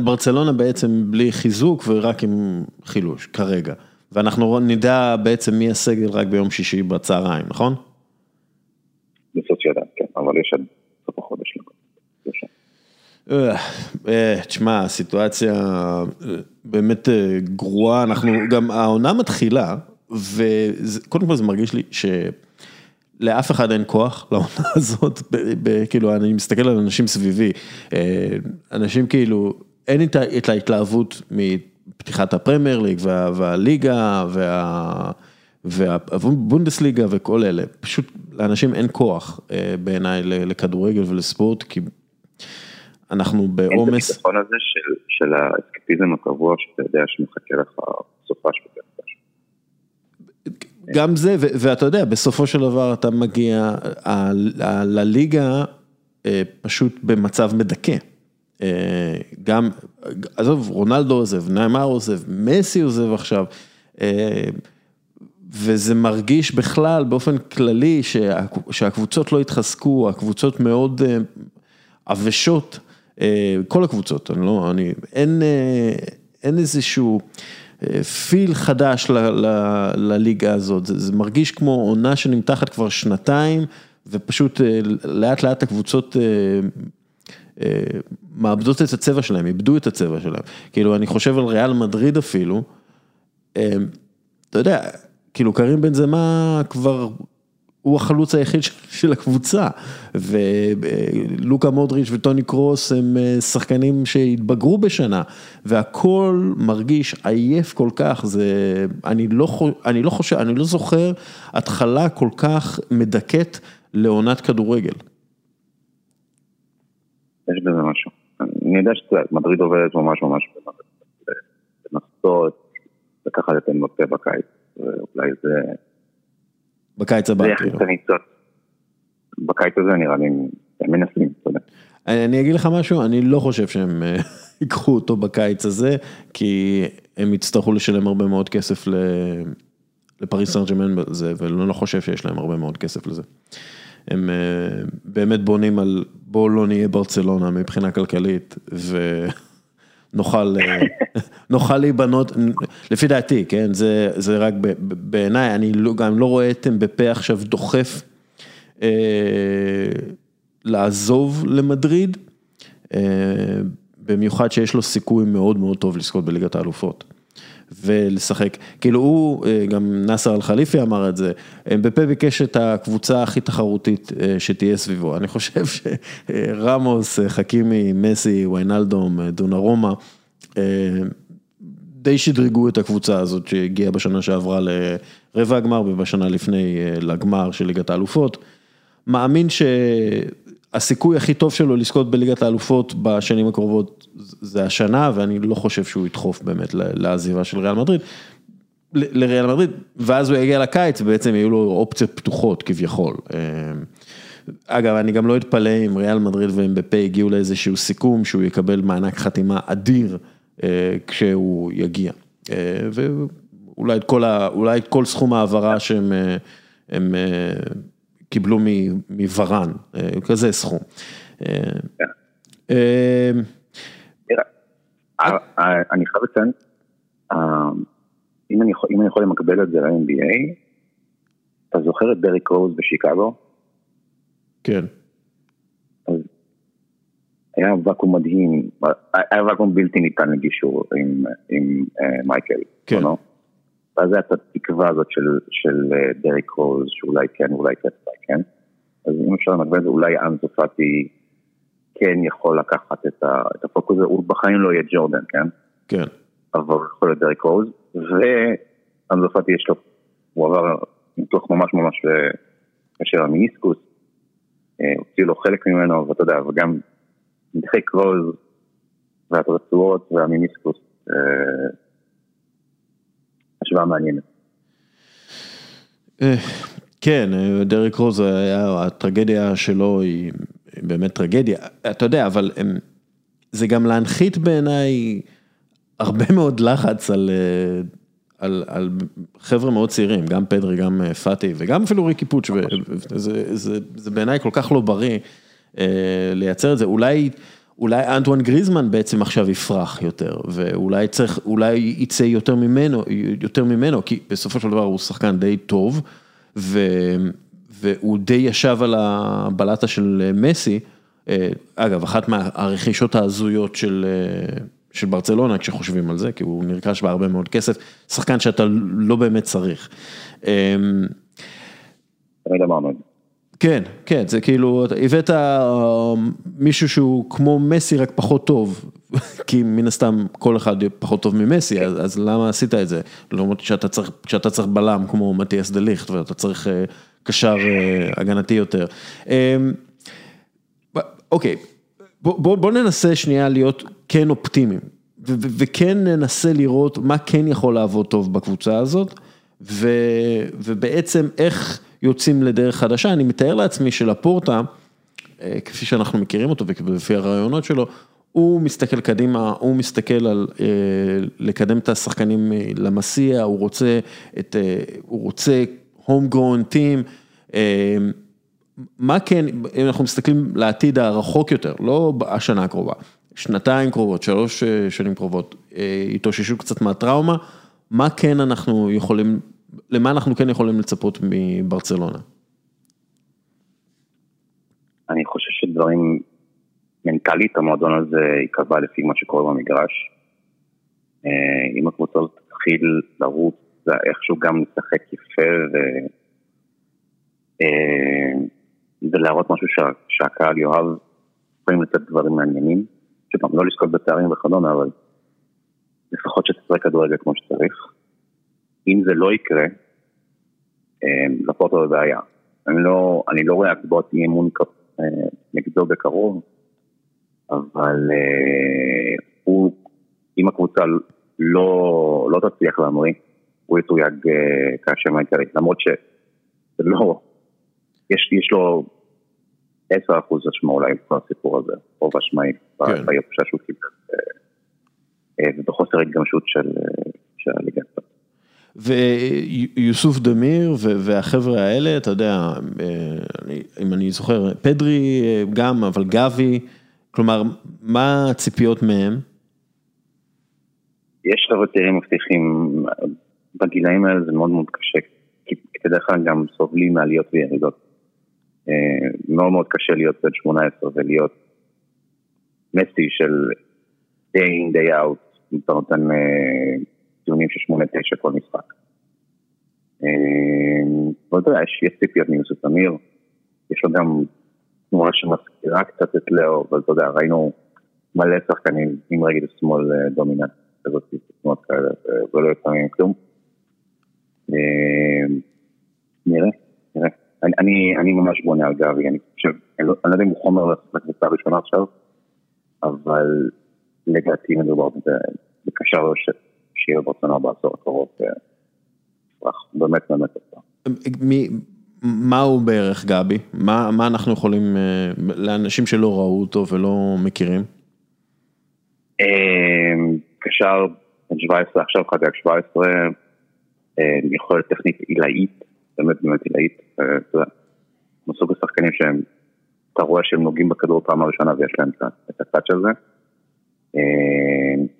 ברצלונה בעצם בלי חיזוק ורק עם חילוש, כרגע. ואנחנו נדע בעצם מי הסגל רק ביום שישי בצהריים, נכון? בסוף ידע, אבל יש עד סוף החודש. אה, אה, תשמע, הסיטואציה אה, באמת גרועה, אנחנו גם, העונה מתחילה, וקודם כל זה מרגיש לי ש... לאף אחד אין כוח לעונה הזאת, כאילו אני מסתכל על אנשים סביבי, אנשים כאילו, אין את ההתלהבות מפתיחת הפרמייר ליג והליגה והבונדסליגה וכל אלה, פשוט לאנשים אין כוח בעיניי לכדורגל ולספורט, כי אנחנו בעומס. אין את הביטחון הזה של, של האסקפיזם הקבוע שאתה יודע שמחכה לך של פרסש. גם זה, ואתה יודע, בסופו של דבר אתה מגיע לליגה אה, פשוט במצב מדכא. אה, גם, עזוב, רונלדו עוזב, נעמר עוזב, מסי עוזב עכשיו. אה, וזה מרגיש בכלל באופן כללי שהקבוצות לא התחזקו, הקבוצות מאוד עבשות אה, כל הקבוצות, אני לא, אני, אין, אה, אין איזשהו פיל אה, חדש לליגה הזאת, זה, זה מרגיש כמו עונה שנמתחת כבר שנתיים, ופשוט לאט לאט הקבוצות מאבדות את הצבע שלהם, איבדו את הצבע שלהם. כאילו, אני חושב על ריאל מדריד אפילו, אתה יודע, כאילו קרים בן זמה כבר הוא החלוץ היחיד של הקבוצה, ולוקה מודריץ' וטוני קרוס הם אה, שחקנים שהתבגרו בשנה, והכל מרגיש עייף כל כך, זה, אני לא, אני לא חושב, אני לא זוכר התחלה כל כך מדכאת לעונת כדורגל. יש בזה משהו, אני יודע שמדריד עובדת ממש ממש לנסות לקחת את אמבפה בקיץ, ואולי זה... בקיץ הבא. זה הניצות. בקיץ הזה נראה לי הם מנסים, אתה יודע. אני אגיד לך משהו, אני לא חושב שהם אה, ייקחו אותו בקיץ הזה, כי הם יצטרכו לשלם הרבה מאוד כסף לפריס סן ג'מאן בזה, ואני לא חושב שיש להם הרבה מאוד כסף לזה. הם אה, באמת בונים על בואו לא נהיה ברצלונה מבחינה כלכלית, ו... נוכל, אה, נוכל להיבנות, לפי דעתי, כן, זה, זה רק בעיניי, אני לא, גם לא רואה את אמבפה עכשיו דוחף אה, לעזוב למדריד, אה, במיוחד שיש לו סיכוי מאוד מאוד טוב לזכות בליגת האלופות. ולשחק, כאילו הוא, אה, גם נאסר אל-חליפי אמר את זה, אמבפה ביקש את הקבוצה הכי תחרותית אה, שתהיה סביבו, אני חושב שרמוס, חכימי, מסי, ויינלדום, דונרומה, די שדרגו את הקבוצה הזאת שהגיעה בשנה שעברה לרבע הגמר ובשנה לפני אה, לגמר של ליגת האלופות. מאמין שהסיכוי הכי טוב שלו לזכות בליגת האלופות בשנים הקרובות זה השנה, ואני לא חושב שהוא ידחוף באמת לעזיבה של ריאל מדריד. לריאל מדריד, ואז הוא יגיע לקיץ ובעצם יהיו לו אופציות פתוחות כביכול. אה, אגב, אני גם לא אתפלא אם ריאל מדריד ואמבפה הגיעו לאיזשהו סיכום שהוא יקבל מענק חתימה אדיר אה, כשהוא יגיע. אה, ואולי את כל, ה, את כל סכום ההעברה שהם הם קיבלו מוורן, כזה סכום. אני חייב לציין, אם אני, יכול, למקבל את זה ל-NBA, אתה זוכר את דריק רוז בשיקגו? כן. אז היה ואקום מדהים, היה ואקום בלתי ניתן לגישור עם, מייקל. כן. ואז הייתה את התקווה הזאת של, של uh, דריק רוז, שאולי כן, אולי כן, אולי כן. אז אם אפשר למקבל את זה, אולי אנזו פאטי כן יכול לקחת את, ה, את הפוקוס הזה, הוא בחיים לא יהיה ג'ורדן, כן? כן. אבל יכול להיות דריק רוז, ואנזו פאטי יש לו, הוא עבר ניתוח ממש ממש אה, קשה למיניסקוס, אה, הוציאו לו חלק ממנו, ואתה יודע, וגם דריק רוז והתרצועות והמיניסקוס, אה, השוואה מעניינת. אה, כן, אה, דריק רוז, היה, הטרגדיה שלו היא באמת טרגדיה, אתה יודע, אבל זה גם להנחית בעיניי הרבה מאוד לחץ על, אה, על, על חבר'ה מאוד צעירים, גם פדרי, גם אה, פאטי וגם אפילו ריקי פוץ', וזה זה, זה בעיניי כל כך לא בריא אה, לייצר את זה, אולי... אולי אנטואן גריזמן בעצם עכשיו יפרח יותר, ואולי צריך, אולי יצא יותר ממנו, יותר ממנו, כי בסופו של דבר הוא שחקן די טוב, ו, והוא די ישב על הבלטה של מסי, אגב, אחת מהרכישות ההזויות של, של ברצלונה, כשחושבים על זה, כי הוא נרכש בה הרבה מאוד כסף, שחקן שאתה לא באמת צריך. תמיד אמרנו את זה. כן, כן, זה כאילו, הבאת מישהו שהוא כמו מסי רק פחות טוב, כי מן הסתם כל אחד פחות טוב ממסי, אז, אז למה עשית את זה? למרות שאתה צריך, שאתה צריך בלם כמו מתיאס דה ליכט ואתה צריך קשר הגנתי יותר. אוקיי, בוא, בוא, בוא ננסה שנייה להיות כן אופטימיים, וכן ננסה לראות מה כן יכול לעבוד טוב בקבוצה הזאת, ו, ובעצם איך... יוצאים לדרך חדשה, אני מתאר לעצמי שלפורטה, כפי שאנחנו מכירים אותו ולפי הרעיונות שלו, הוא מסתכל קדימה, הוא מסתכל על לקדם את השחקנים למסיע, הוא רוצה את, הוא רוצה home grown team, מה כן, אם אנחנו מסתכלים לעתיד הרחוק יותר, לא השנה הקרובה, שנתיים קרובות, שלוש שנים קרובות, התאוששו קצת מהטראומה, מה כן אנחנו יכולים למה אנחנו כן יכולים לצפות מברצלונה? אני חושב שדברים, מנטלית המועדון הזה ייקבע לפי מה שקורה במגרש. אם הקבוצה הזאת תתחיל לרוץ, זה איכשהו גם לשחק יפה ו... ולהראות משהו שה... שהקהל יאהב, יכולים לתת דברים מעניינים. שפעם, לא לזכות בתארים וכדומה, אבל לפחות שתשחק כדורגל כמו שצריך. אם זה לא יקרה, לפורטו בבעיה. אני לא, אני לא רואה הצבעות אי אמון נגדו בקרוב, אבל הוא, אם הקבוצה לא, לא תצליח להמריא, הוא יתויג כאשם העיקרי, למרות שזה לא, יש, יש לו 10% אשמה אולי בסיפור הזה, רוב אשמה היא בירושה שהוא קיבל, ובחוסר התגמשות של הליגה. ויוסוף דמיר והחבר'ה האלה, אתה יודע, אם אני זוכר, פדרי גם, אבל גבי, כלומר, מה הציפיות מהם? יש חבר'ה צעירים מבטיחים, בגילאים האלה זה מאוד מאוד קשה, כי בדרך כלל גם סובלים מעליות וירידות. מאוד מאוד קשה להיות בן 18 ולהיות מסי של day in day out, אתה נותן ציונים של שמונה תשע כל משחק. ואתה יודע, יש ציפיות מיוסף אמיר, יש לו גם תנועה שמזכירה קצת את לאו, אבל אתה יודע, ראינו מלא שחקנים עם רגל שמאל דומיננט כזאת, תנועות כאלה, ולא לפעמים כלום. נראה, נראה. אני, ממש בונה על גבי, אני חושב, אני לא יודע אם הוא חומר לקבוצה הראשונה עכשיו, אבל לדעתי מדובר בקשר שיהיה ברצונה בעשור הקרוב, באמת באמת טוב. מה הוא בערך גבי? מה, מה אנחנו יכולים, לאנשים שלא ראו אותו ולא מכירים? קשר בן 17, עכשיו חגג 17, יכולת טכנית עילאית, באמת באמת עילאית, מסוג השחקנים שהם, אתה רואה שהם נוגעים בכדור פעם הראשונה ויש להם את הטאץ' הזה. אה,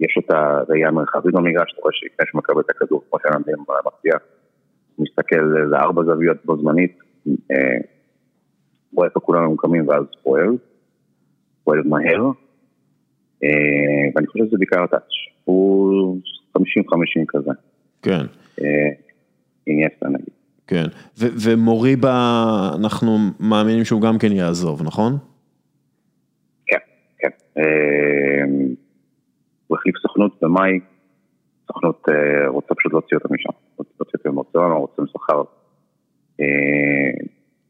יש את הראייה המרחבית במגרש, אתה רואה שלפני שהוא מקבל את הכדור, כמו שלמדים במפתיע, מסתכל לארבע זוויות בו זמנית, אה, רואה איפה כולם ממוקמים ואז פועל, פועל מהר, אה, ואני חושב שזה בעיקר הטאץ', הוא 50-50 כזה. כן. אינייסטה נגיד. כן, ו- ומוריבה, אנחנו מאמינים שהוא גם כן יעזוב, נכון? כן, כן. הוא החליף סוכנות במאי, סוכנות רוצה פשוט להוציא אותו משם, רוצה להוציא אותו ממוצאון, רוצה לשכר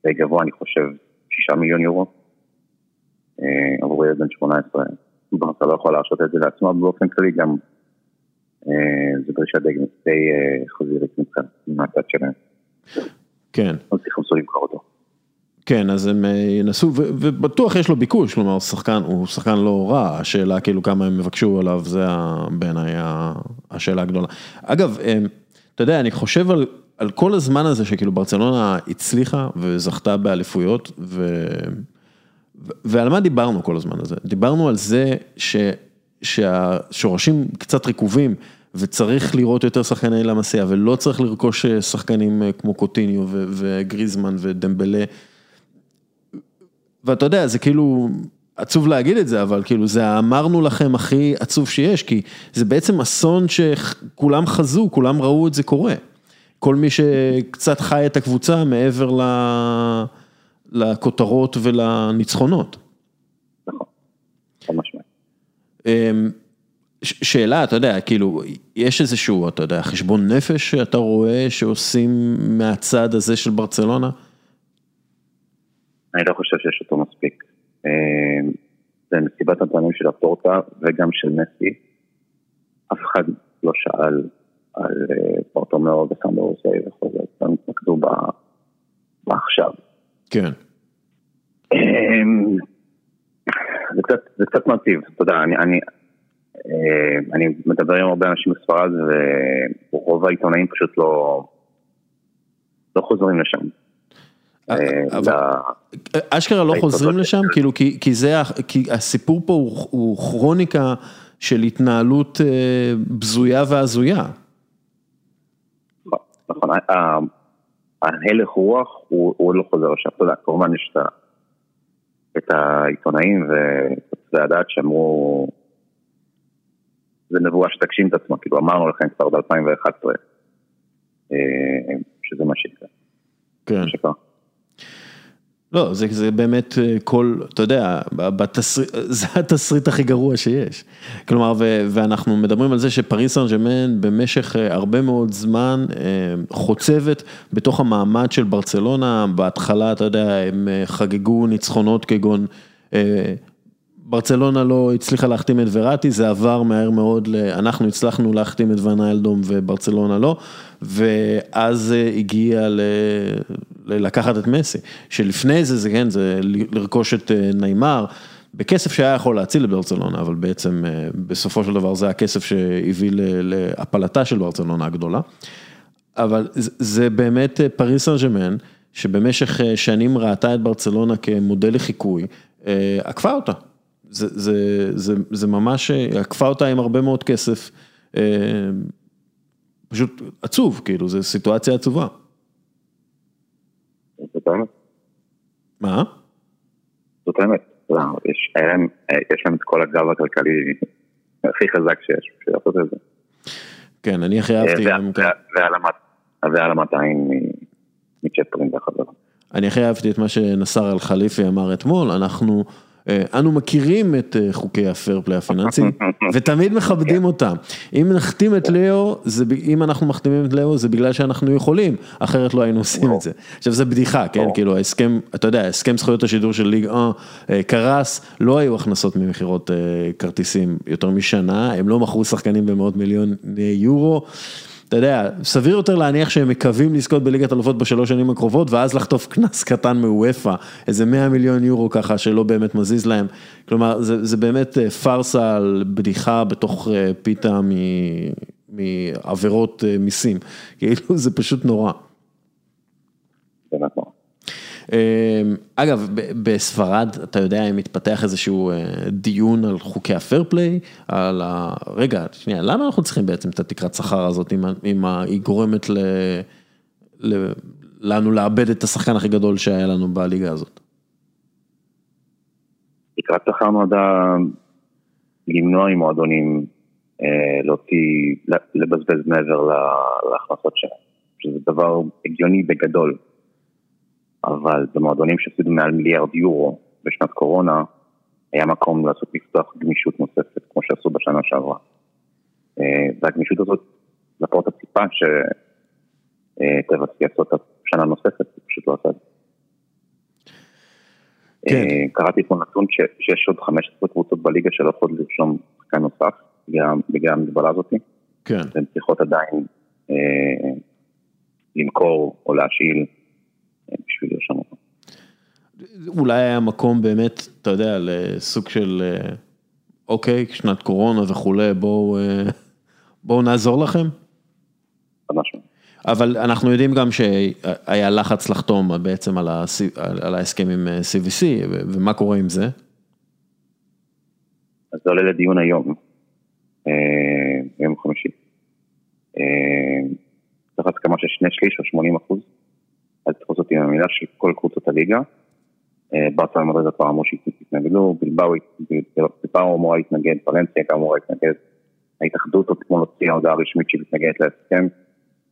די גבוה, אני חושב, שישה מיליון יורו עבור ילד בן 18. אתה לא יכול להרשות את זה לעצמו באופן כללי, גם זו דרישה די חזירית מהצד שלהם. כן. אז יחפשו למכור אותו. כן, אז הם ינסו, ובטוח יש לו ביקוש, כלומר, שחקן, הוא שחקן לא רע, השאלה כאילו כמה הם יבקשו עליו, זה בעיניי השאלה הגדולה. אגב, אתה יודע, אני חושב על, על כל הזמן הזה שכאילו ברצלונה הצליחה וזכתה באליפויות, ו... ועל מה דיברנו כל הזמן הזה? דיברנו על זה ש... שהשורשים קצת רקובים. וצריך לראות יותר שחקני למסיע, ולא צריך לרכוש שחקנים כמו קוטיניו וגריזמן ודמבלה. ואתה יודע, זה כאילו עצוב להגיד את זה, אבל כאילו זה אמרנו לכם הכי עצוב שיש, כי זה בעצם אסון שכולם חזו, כולם ראו את זה קורה. כל מי שקצת חי את הקבוצה מעבר לכותרות ולניצחונות. נכון, חד משמעית. שאלה, אתה יודע, כאילו, יש איזשהו, אתה יודע, חשבון נפש שאתה רואה שעושים מהצד הזה של ברצלונה? אני לא חושב שיש אותו מספיק. זה מסיבת הפנים של הפורטה וגם של מסי. אף אחד לא שאל על פורטומאו וסנדורסי וכל זה, הם התמקדו בעכשיו. כן. זה קצת מעציב, אתה יודע, אני... אני מדבר עם הרבה אנשים בספרד ורוב העיתונאים פשוט לא, לא חוזרים לשם. אשכרה לא חוזרים לשם, כאילו, כי זה, כי הסיפור פה הוא כרוניקה של התנהלות בזויה והזויה. נכון, ההלך רוח הוא לא חוזר לשם, אתה יודע, כמובן יש את העיתונאים והדעת שאמרו זה נבואה שתגשים את עצמה, כאילו אמרנו לכם כבר ב-2011, שזה מה שיקרה. כן. לא, זה, זה באמת כל, אתה יודע, בתסריט, זה התסריט הכי גרוע שיש. כלומר, ו, ואנחנו מדברים על זה שפריס סן ג'רמן במשך הרבה מאוד זמן חוצבת בתוך המעמד של ברצלונה, בהתחלה, אתה יודע, הם חגגו ניצחונות כגון... ברצלונה לא הצליחה להחתים את וראטי, זה עבר מהר מאוד, אנחנו הצלחנו להחתים את וניילדום וברצלונה לא, ואז הגיע ל... לקחת את מסי, שלפני זה, זה כן, זה לרכוש את ניימר, בכסף שהיה יכול להציל את ברצלונה, אבל בעצם בסופו של דבר זה הכסף שהביא להפלתה של ברצלונה הגדולה, אבל זה באמת פריס סן ג'רמן, שבמשך שנים ראתה את ברצלונה כמודל לחיקוי, עקפה אותה. זה, זה, זה, זה ממש עקפה אותה עם הרבה מאוד כסף, פשוט עצוב, כאילו, זו סיטואציה עצובה. זאת האמת. מה? זאת האמת, יש להם את כל הגב הכלכלי הכי חזק שיש, בשביל לעשות את זה. כן, אני הכי אהבתי גם... ועל המאתיים מצ'פרים בחזרה. אני הכי אהבתי את מה שנסר אל-חליפי אמר אתמול, אנחנו... אנו מכירים את חוקי הפייר פליי הפיננסיים ותמיד מכבדים אותם. אם נחתים את לאו, אם אנחנו מחתימים את לאו זה בגלל שאנחנו יכולים, אחרת לא היינו עושים את זה. עכשיו זה בדיחה, כן, כאילו ההסכם, אתה יודע, הסכם זכויות השידור של ליג 1 קרס, לא היו הכנסות ממכירות כרטיסים יותר משנה, הם לא מכרו שחקנים במאות מיליון יורו. אתה יודע, סביר יותר להניח שהם מקווים לזכות בליגת אלופות בשלוש שנים הקרובות, ואז לחטוף קנס קטן מאוופא, איזה 100 מיליון יורו ככה שלא באמת מזיז להם. כלומר, זה, זה באמת פארסה על בדיחה בתוך פיתה מעבירות מיסים. כאילו, זה פשוט נורא. באמת נורא. אגב, בספרד, אתה יודע אם מתפתח איזשהו דיון על חוקי הפייר פליי, על ה... רגע, שנייה, למה אנחנו צריכים בעצם את התקרת שכר הזאת, אם היא גורמת ל... לנו לאבד את השחקן הכי גדול שהיה לנו בליגה הזאת? תקרת שכר נועדה למנוע ממועדונים אה, להוציא, לבזבז מעבר להכנסות שלהם, שזה דבר הגיוני בגדול. אבל במועדונים שהפסידו מעל מיליארד יורו בשנת קורונה, היה מקום לעשות לפתוח גמישות נוספת, כמו שעשו בשנה שעברה. אה, והגמישות הזאת, לפחות הציפה שטבע יעשו אותה שנה נוספת, היא פשוט לא עושה את זה. כן. אה, קראתי פה נתון שיש עוד 15 קבוצות בליגה שלא יכולות לרשום שחקן נוסף, בגלל המגבלה הזאת. כן. הן צריכות עדיין אה, למכור או להשאיל אה, בשביל אותו. אולי היה מקום באמת, אתה יודע, לסוג של, אה, אוקיי, שנת קורונה וכולי, בואו בוא נעזור לכם? ממש. אבל אנחנו יודעים גם שהיה לחץ לחתום בעצם על, ה- על ההסכם עם CVC, ומה קורה עם זה? אז זה עולה לדיון היום, יום חמישי. צריך הסכמה של שני שליש או 80 אחוז, אז צריך לעשות עם המילה של כל קבוצות הליגה. ברצה מדריד כבר אמרו שהתנגדו, בלבאו אמורה להתנגד, פלנסיה גם אמורה להתנגד. ההתאחדות עוד אתמול הוציאה הודעה רשמית שהיא מתנגדת להסכם.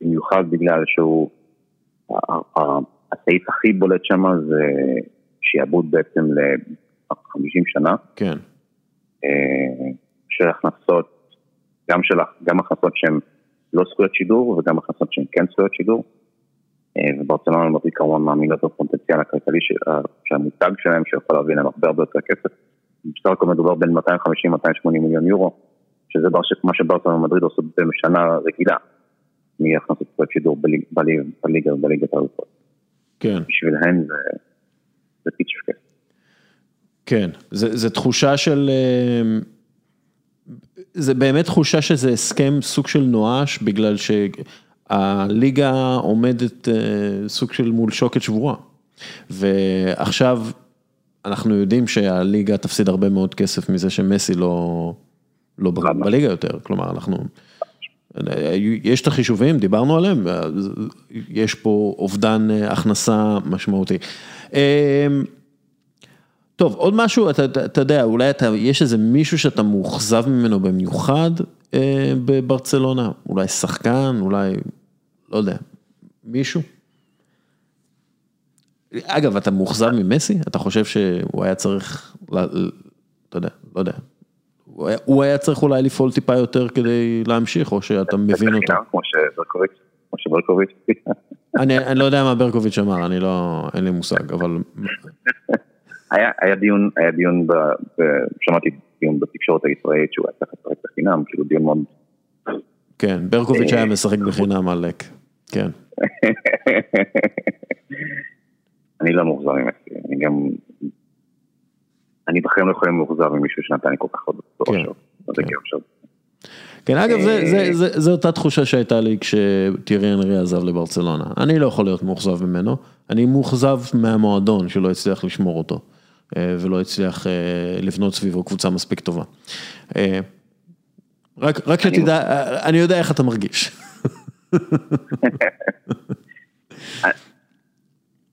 במיוחד בגלל שהוא, הסעיף הכי בולט שם זה שיעבוד בעצם ל-50 שנה. כן. אה, של הכנסות, גם, של, גם הכנסות שהן לא זכויות שידור וגם הכנסות שהן כן זכויות שידור. אה, וברצלונה מדריד כמובן מאמינות בפוטנציאל הכלכלי של, של המותג שלהם שיכול להביא להם הרבה הרבה יותר כסף. בסך הכל מדובר בין 250-280 מיליון יורו, שזה מה שברצלונה מדריד עושה בשנה רגילה. מהכנסות זכויות שידור בליגה ובליגת האלופות. כן. בשבילהן זה, זה פיץ' כיף. כן, זה, זה תחושה של, אה, זה באמת תחושה שזה הסכם סוג של נואש, בגלל שהליגה עומדת אה, סוג של מול שוקת שבורה. ועכשיו אנחנו יודעים שהליגה תפסיד הרבה מאוד כסף מזה שמסי לא, לא בליגה יותר, כלומר אנחנו... יש את החישובים, דיברנו עליהם, יש פה אובדן אה, הכנסה משמעותי. אמ, טוב, עוד משהו, אתה, אתה יודע, אולי אתה, יש איזה מישהו שאתה מאוכזב ממנו במיוחד אה, בברצלונה? אולי שחקן, אולי, לא יודע, מישהו? אגב, אתה מאוכזב ממסי? אתה חושב שהוא היה צריך, אתה יודע, לא יודע, הוא היה צריך אולי לפעול טיפה יותר כדי להמשיך, או שאתה מבין אותו. כמו שברקוביץ'. אני לא יודע מה ברקוביץ' אמר, אני לא, אין לי מושג, אבל... היה דיון, היה דיון, שמעתי דיון בתקשורת הישראלית שהוא היה צריך לשחק בחינם, כאילו דיון מאוד... כן, ברקוביץ' היה משחק בחינם עלק, כן. אני לא מאוכזב ממסי, אני גם אני בחיים לא יכול להיות מאוכזב ממישהו שנתן לי כל כך בראשו. כן, כן. כן, אגב, זו אותה תחושה שהייתה לי כשטירי אנרי עזב לברצלונה. אני לא יכול להיות מאוכזב ממנו, אני מאוכזב מהמועדון שלא הצליח לשמור אותו, אה, ולא הצליח אה, לבנות סביבו קבוצה מספיק טובה. אה, רק שתדע, אני יודע איך אתה מרגיש.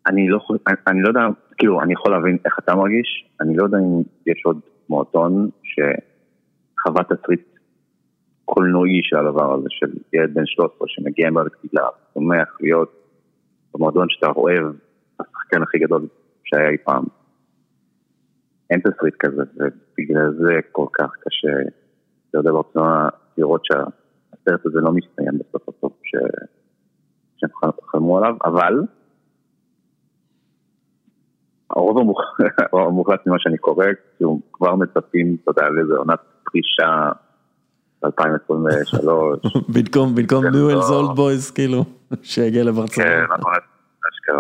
אני לא, אני לא יודע, כאילו, אני יכול להבין איך אתה מרגיש, אני לא יודע אם יש עוד מועדון שחווה תסריט קולנועי של הדבר הזה, של ילד בן 13 שמגיע עם בקהילה, שמח להיות במועדון שאתה אוהב, השחקן הכי גדול שהיה אי פעם. אין תסריט כזה, ובגלל זה כל כך קשה, אתה יודע, ברצונה לראות שהסרט הזה לא מסתיים בסוף הסוף שהם חלמו עליו, אבל הרוב המוחלט ממה שאני קורא, כאילו כבר מצפים, אתה יודע, לאיזה עונת פרישה 2023. במקום, במקום ניואלס אולד בויז, כאילו, שיגיע לברצלונה. כן, נכון, אשכרה,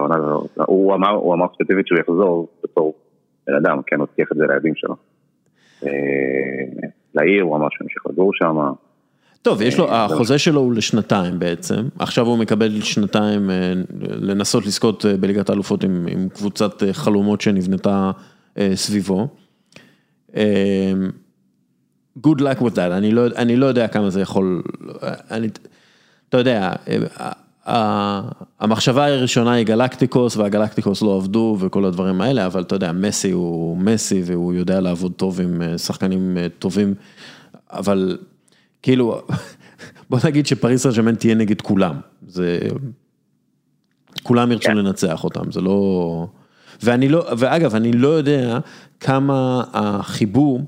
הוא אמר, הוא אמר ספציפית שהוא יחזור בתור בן אדם, כן, הוא הבטיח את זה לילדים שלו. אה, לעיר, הוא אמר שהוא ימשיך לגור שם. טוב, יש לו, החוזה שלו הוא לשנתיים בעצם, עכשיו הוא מקבל שנתיים אה, לנסות לזכות אה, בליגת האלופות עם, עם קבוצת אה, חלומות שנבנתה סביבו. Good luck with that, אני לא, אני לא יודע כמה זה יכול, אני, אתה יודע, המחשבה הראשונה היא גלקטיקוס והגלקטיקוס לא עבדו וכל הדברים האלה, אבל אתה יודע, מסי הוא מסי והוא יודע לעבוד טוב עם שחקנים טובים, אבל כאילו, בוא נגיד שפריס סן תהיה נגד כולם, זה, כולם ירצו כן. לנצח אותם, זה לא, ואני לא, ואגב, אני לא יודע כמה החיבור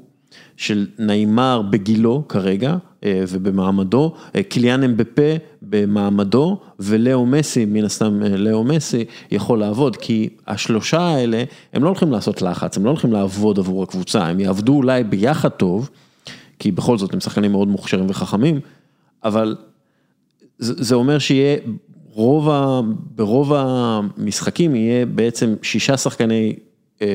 של נעימר בגילו כרגע אה, ובמעמדו, אה, קיליאן אמבפה במעמדו ולאו מסי, מן הסתם אה, לאו מסי יכול לעבוד, כי השלושה האלה, הם לא הולכים לעשות לחץ, הם לא הולכים לעבוד עבור הקבוצה, הם יעבדו אולי ביחד טוב. כי בכל זאת הם שחקנים מאוד מוכשרים וחכמים, אבל זה, אומר שיהיה רוב ה... ברוב המשחקים יהיה בעצם שישה שחקני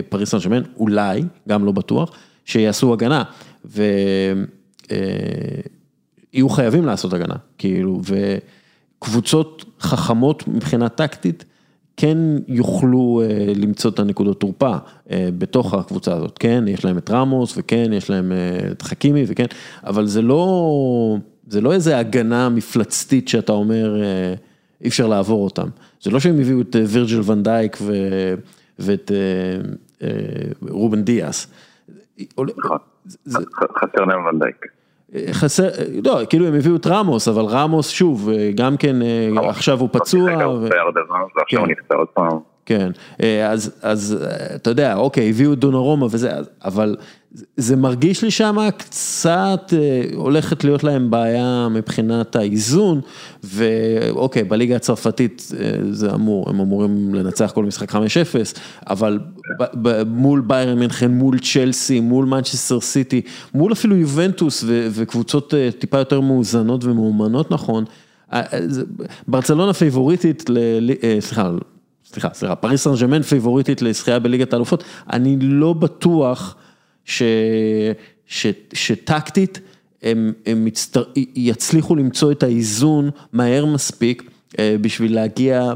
פריס סן אולי, גם לא בטוח, שיעשו הגנה, ויהיו אה, חייבים לעשות הגנה, כאילו, וקבוצות חכמות מבחינה טקטית, כן יוכלו אה, למצוא את הנקודות תורפה אה, בתוך הקבוצה הזאת, כן, יש להם את רמוס וכן, יש להם אה, את חכימי וכן, אבל זה לא, זה לא איזה הגנה מפלצתית שאתה אומר, אי אפשר לעבור אותם. זה לא שהם הביאו את וירג'ל ונדייק ו... ואת רובן דיאס. נכון. חסר להם ונדייק. חסר, לא, כאילו הם הביאו את רמוס, אבל רמוס שוב, גם כן אה, עכשיו הוא פצוע. ועכשיו הוא נפצע עוד פעם. כן, אה, אז, אז אה, אתה יודע, אוקיי, הביאו את דונרומה וזה, אבל זה מרגיש לי שמה קצת אה, הולכת להיות להם בעיה מבחינת האיזון, ואוקיי, בליגה הצרפתית זה אמור, הם אמורים לנצח כל משחק 5-0, אבל מול ביירן מינכן, מול צ'לסי, מול מנצ'סטר סיטי, מול אפילו יובנטוס וקבוצות טיפה יותר מאוזנות ומאומנות נכון, ברצלונה פייבוריטית, סליחה, סליחה, סליחה, פריס סן ג'מאן פיבוריטית לזכייה בליגת האלופות, אני לא בטוח ש, ש, שטקטית הם, הם מצטר, יצליחו למצוא את האיזון מהר מספיק אה, בשביל להגיע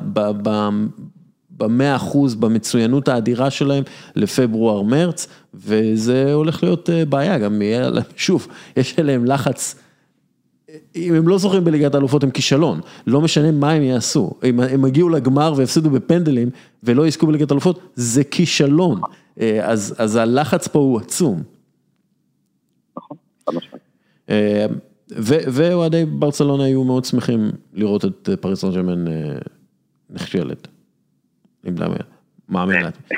במאה אחוז במצוינות האדירה שלהם לפברואר-מרץ, וזה הולך להיות אה, בעיה, גם יהיה, שוב, יש עליהם לחץ אם הם לא זוכרים בליגת האלופות הם כישלון, לא משנה מה הם יעשו, אם הם הגיעו לגמר והפסידו בפנדלים ולא יזכו בליגת האלופות, זה כישלון, אה, אז, אז הלחץ פה הוא עצום. נכון, אה, ואוהדי ברצלונה היו מאוד שמחים לראות את פריס סן ג'רמן אה, נכשלת. מאמין לעצמי.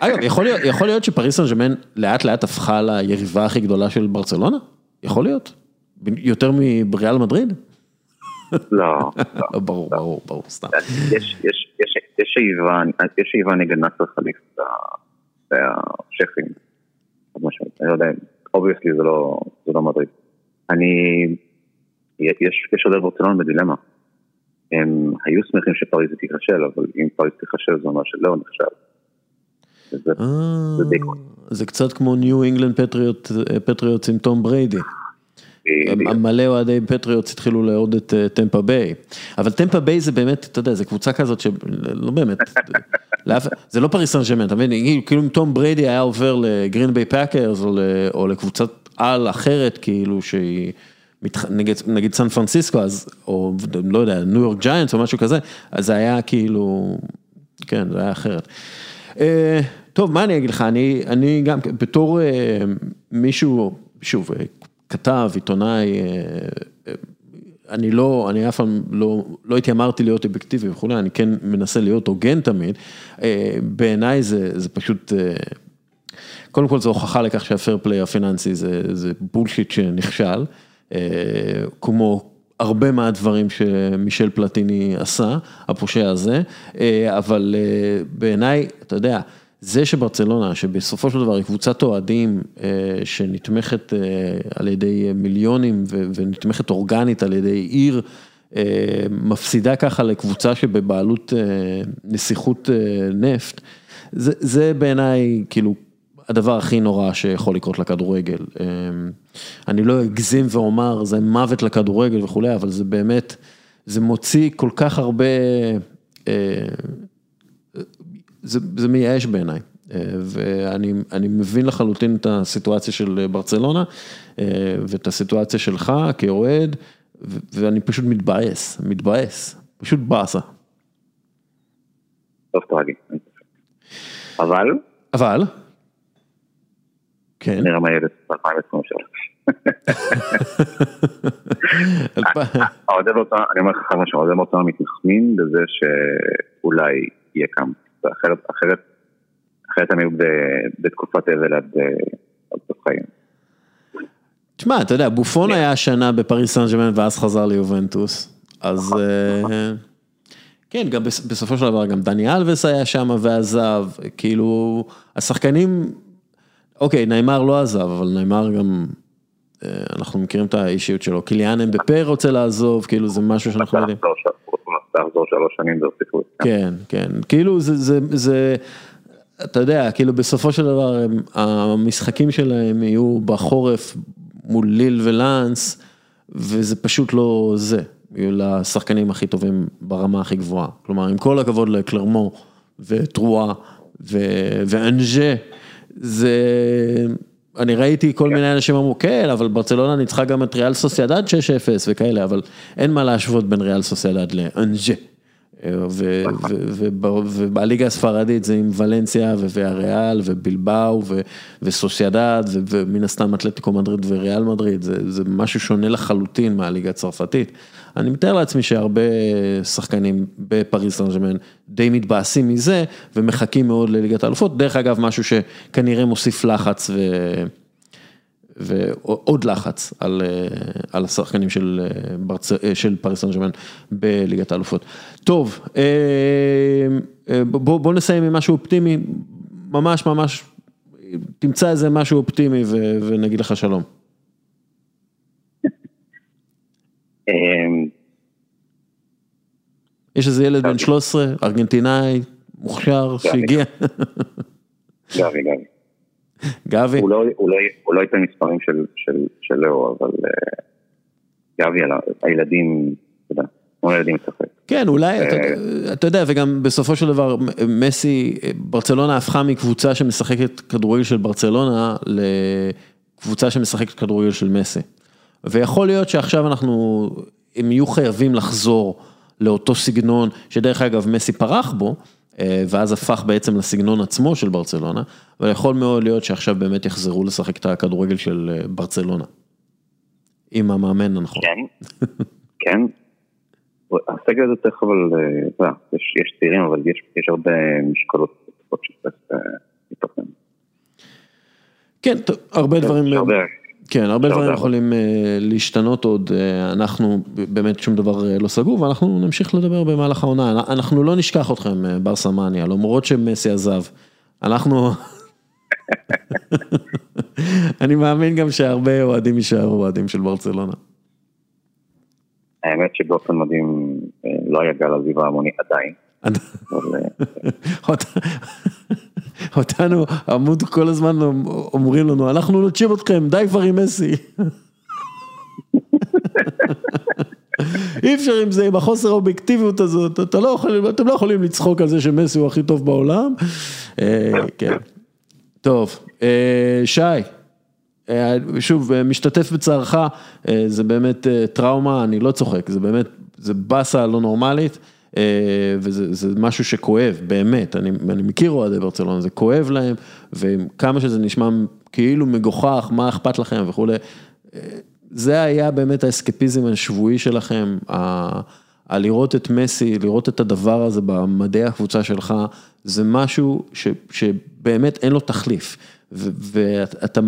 אגב, יכול להיות, יכול להיות שפריס סן ג'רמן לאט לאט הפכה ליריבה הכי גדולה של ברצלונה? יכול להיות. יותר מבריאל מדריד? לא, לא. ברור, ברור, ברור, סתם. יש שאיבה נגד נאסר חליף והשפים. אני לא יודע, אובייסלי זה לא מדריד. אני, יש עוד ברצלון בדילמה. הם היו שמחים שפריז תיכשל, אבל אם פריז תיכשל זה אומר שלא נכשל. זה קצת כמו ניו אינגלנד פטריוטס עם תום בריידי. מלא אוהדי פטריוטס התחילו לאהוד את אה, טמפה ביי, אבל טמפה ביי זה באמת, אתה יודע, זה קבוצה כזאת שלא באמת, זה לא פריס ג'רמן, אתה מבין, כאילו אם תום בריידי היה עובר לגרין ביי פאקרס או לקבוצת על אחרת, כאילו שהיא... נגיד, נגיד סן פרנסיסקו, אז, או לא יודע, ניו יורק ג'יינטס או משהו כזה, אז זה היה כאילו, כן, זה היה אחרת. אה, טוב, מה אני אגיד לך, אני, אני גם, בתור אה, מישהו, שוב, כתב, עיתונאי, אה, אה, אני לא, אני אף פעם לא, לא התיימרתי להיות אובייקטיבי וכולי, אני כן מנסה להיות הוגן תמיד, אה, בעיניי זה, זה פשוט, קודם כל זו הוכחה לכך שהפייר פליי הפיננסי זה, זה בולשיט שנכשל, כמו הרבה מהדברים שמישל פלטיני עשה, הפושע הזה, אבל בעיניי, אתה יודע, זה שברצלונה, שבסופו של דבר היא קבוצת אוהדים אה, שנתמכת אה, על ידי מיליונים ונתמכת אורגנית על ידי עיר, אה, מפסידה ככה לקבוצה שבבעלות נסיכות נפט, זה, זה בעיניי כאילו הדבר הכי נורא שיכול לקרות לכדורגל. אני לא אגזים ואומר זה מוות לכדורגל וכולי, אבל זה באמת, זה מוציא כל כך הרבה, זה, זה מייאש בעיניי. ואני מבין לחלוטין את הסיטואציה של ברצלונה ואת הסיטואציה שלך כאוהד, ואני פשוט מתבאס, מתבאס, פשוט באסה. טוב טרגי. אבל? אבל? כן. נראה מה יהיה ב-2023. אני אומר לך חד משמעית, אוהדי ברצלונה מתנחמים בזה שאולי יהיה כמה, אחרת, אחרת, אחרת הם היו בתקופת אבל עד סוף חיים. תשמע, אתה יודע, בופון היה השנה בפריס סן ג'מאן ואז חזר ליובנטוס, אז נכון, נכון. אה, כן, גם בסופו של דבר גם דני אלווס היה שם ועזב, כאילו, השחקנים, אוקיי, נעימר לא עזב, אבל נעימר גם, אה, אנחנו מכירים את האישיות שלו, קיליאן אמבפה רוצה לעזוב, כאילו זה משהו שאנחנו יודעים. לחזור שלוש שנים ברציפות. כן, כן, כאילו זה, זה, זה, אתה יודע, כאילו בסופו של דבר המשחקים שלהם יהיו בחורף מול ליל ולאנס, וזה פשוט לא זה, לשחקנים הכי טובים ברמה הכי גבוהה. כלומר, עם כל הכבוד לקלרמו וטרואה ואנג'ה, זה... אני ראיתי כל מיני אנשים אמרו, כן, אבל ברצלונה ניצחה גם את ריאל סוסיידד 6-0 וכאלה, אבל אין מה להשוות בין ריאל סוסיידד לאנג'ה. ובליגה הספרדית זה עם ולנסיה והריאל ובלבאו וסוסיידד ומן הסתם אתלטיקו מדריד וריאל מדריד, זה, זה משהו שונה לחלוטין מהליגה הצרפתית. אני מתאר לעצמי שהרבה שחקנים בפריס סן די מתבאסים מזה ומחכים מאוד לליגת האלופות, דרך אגב משהו שכנראה מוסיף לחץ ו... ועוד לחץ על, על השחקנים של, ברצ... של פריס סן ג'רמן בליגת האלופות. טוב, בוא, בוא נסיים עם משהו אופטימי, ממש ממש, תמצא איזה משהו אופטימי ו... ונגיד לך שלום. יש איזה ילד בן 13, ארגנטינאי, מוכשר, שהגיע. גבי, גבי. גבי? הוא לא, הוא לא, הוא לא ייתן מספרים של, של, של לאו, אבל uh, גבי, הילדים, אתה יודע, כמו ילדים לשחק. כן, אולי, אתה, אה, אתה יודע, וגם בסופו של דבר, מסי, ברצלונה הפכה מקבוצה שמשחקת כדורגל של ברצלונה לקבוצה שמשחקת כדורגל של מסי. ויכול להיות שעכשיו אנחנו, הם יהיו חייבים לחזור לאותו סגנון, שדרך אגב מסי פרח בו, אה, ואז הפך בעצם לסגנון עצמו של ברצלונה, אבל יכול מאוד להיות שעכשיו באמת יחזרו לשחק את הכדורגל של אה, ברצלונה. עם המאמן הנכון. כן, כן. הסגל הזה צריך אבל, אה, אתה יודע, יש צעירים אבל יש הרבה משקולות שצריך מתוכן. כן, הרבה דברים. כן, הרבה דברים יכולים להשתנות עוד, אנחנו באמת שום דבר לא סגור ואנחנו נמשיך לדבר במהלך העונה, אנחנו לא נשכח אתכם בר סמניה, למרות שמסי עזב, אנחנו, אני מאמין גם שהרבה אוהדים יישארו אוהדים של ברצלונה. האמת שבאופן מדהים לא היה גל עזיבה המוני עדיין. אותנו עמוד כל הזמן אומרים לנו, אנחנו נוטשים אתכם, די כבר עם מסי. אי אפשר עם זה, עם החוסר האובייקטיביות הזאת, אתה לא יכול, אתם לא יכולים לצחוק על זה שמסי הוא הכי טוב בעולם. אה, כן. טוב, אה, שי, אה, שוב, משתתף בצערך, זה באמת טראומה, אני לא צוחק, זה באמת, זה באסה לא נורמלית. וזה משהו שכואב, באמת, אני, אני מכיר אוהדי ברצלונה, זה כואב להם, וכמה שזה נשמע כאילו מגוחך, מה אכפת לכם וכולי, זה היה באמת האסקפיזם השבועי שלכם, ה לראות את מסי, לראות את הדבר הזה במדעי הקבוצה שלך, זה משהו ש, שבאמת אין לו תחליף, ואתה,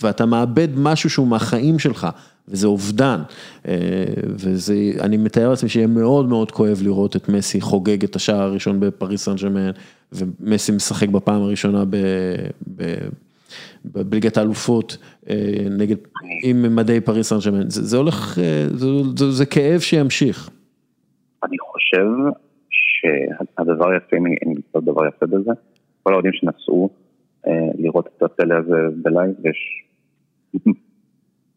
ואתה מאבד משהו שהוא מהחיים שלך. וזה אובדן, אה, וזה, אני מתאר לעצמי שיהיה מאוד מאוד כואב לראות את מסי חוגג את השער הראשון בפריס סן ג'רמן, ומסי משחק בפעם הראשונה בליגת האלופות אה, נגד, עם מדי פריס סן ג'רמן, זה, זה הולך, אה, זה, זה, זה כאב שימשיך. אני חושב שהדבר יפה, אם אני אמצא דבר יפה בזה, כל האוהדים שנסעו לראות את הפלא הזה ב live, יש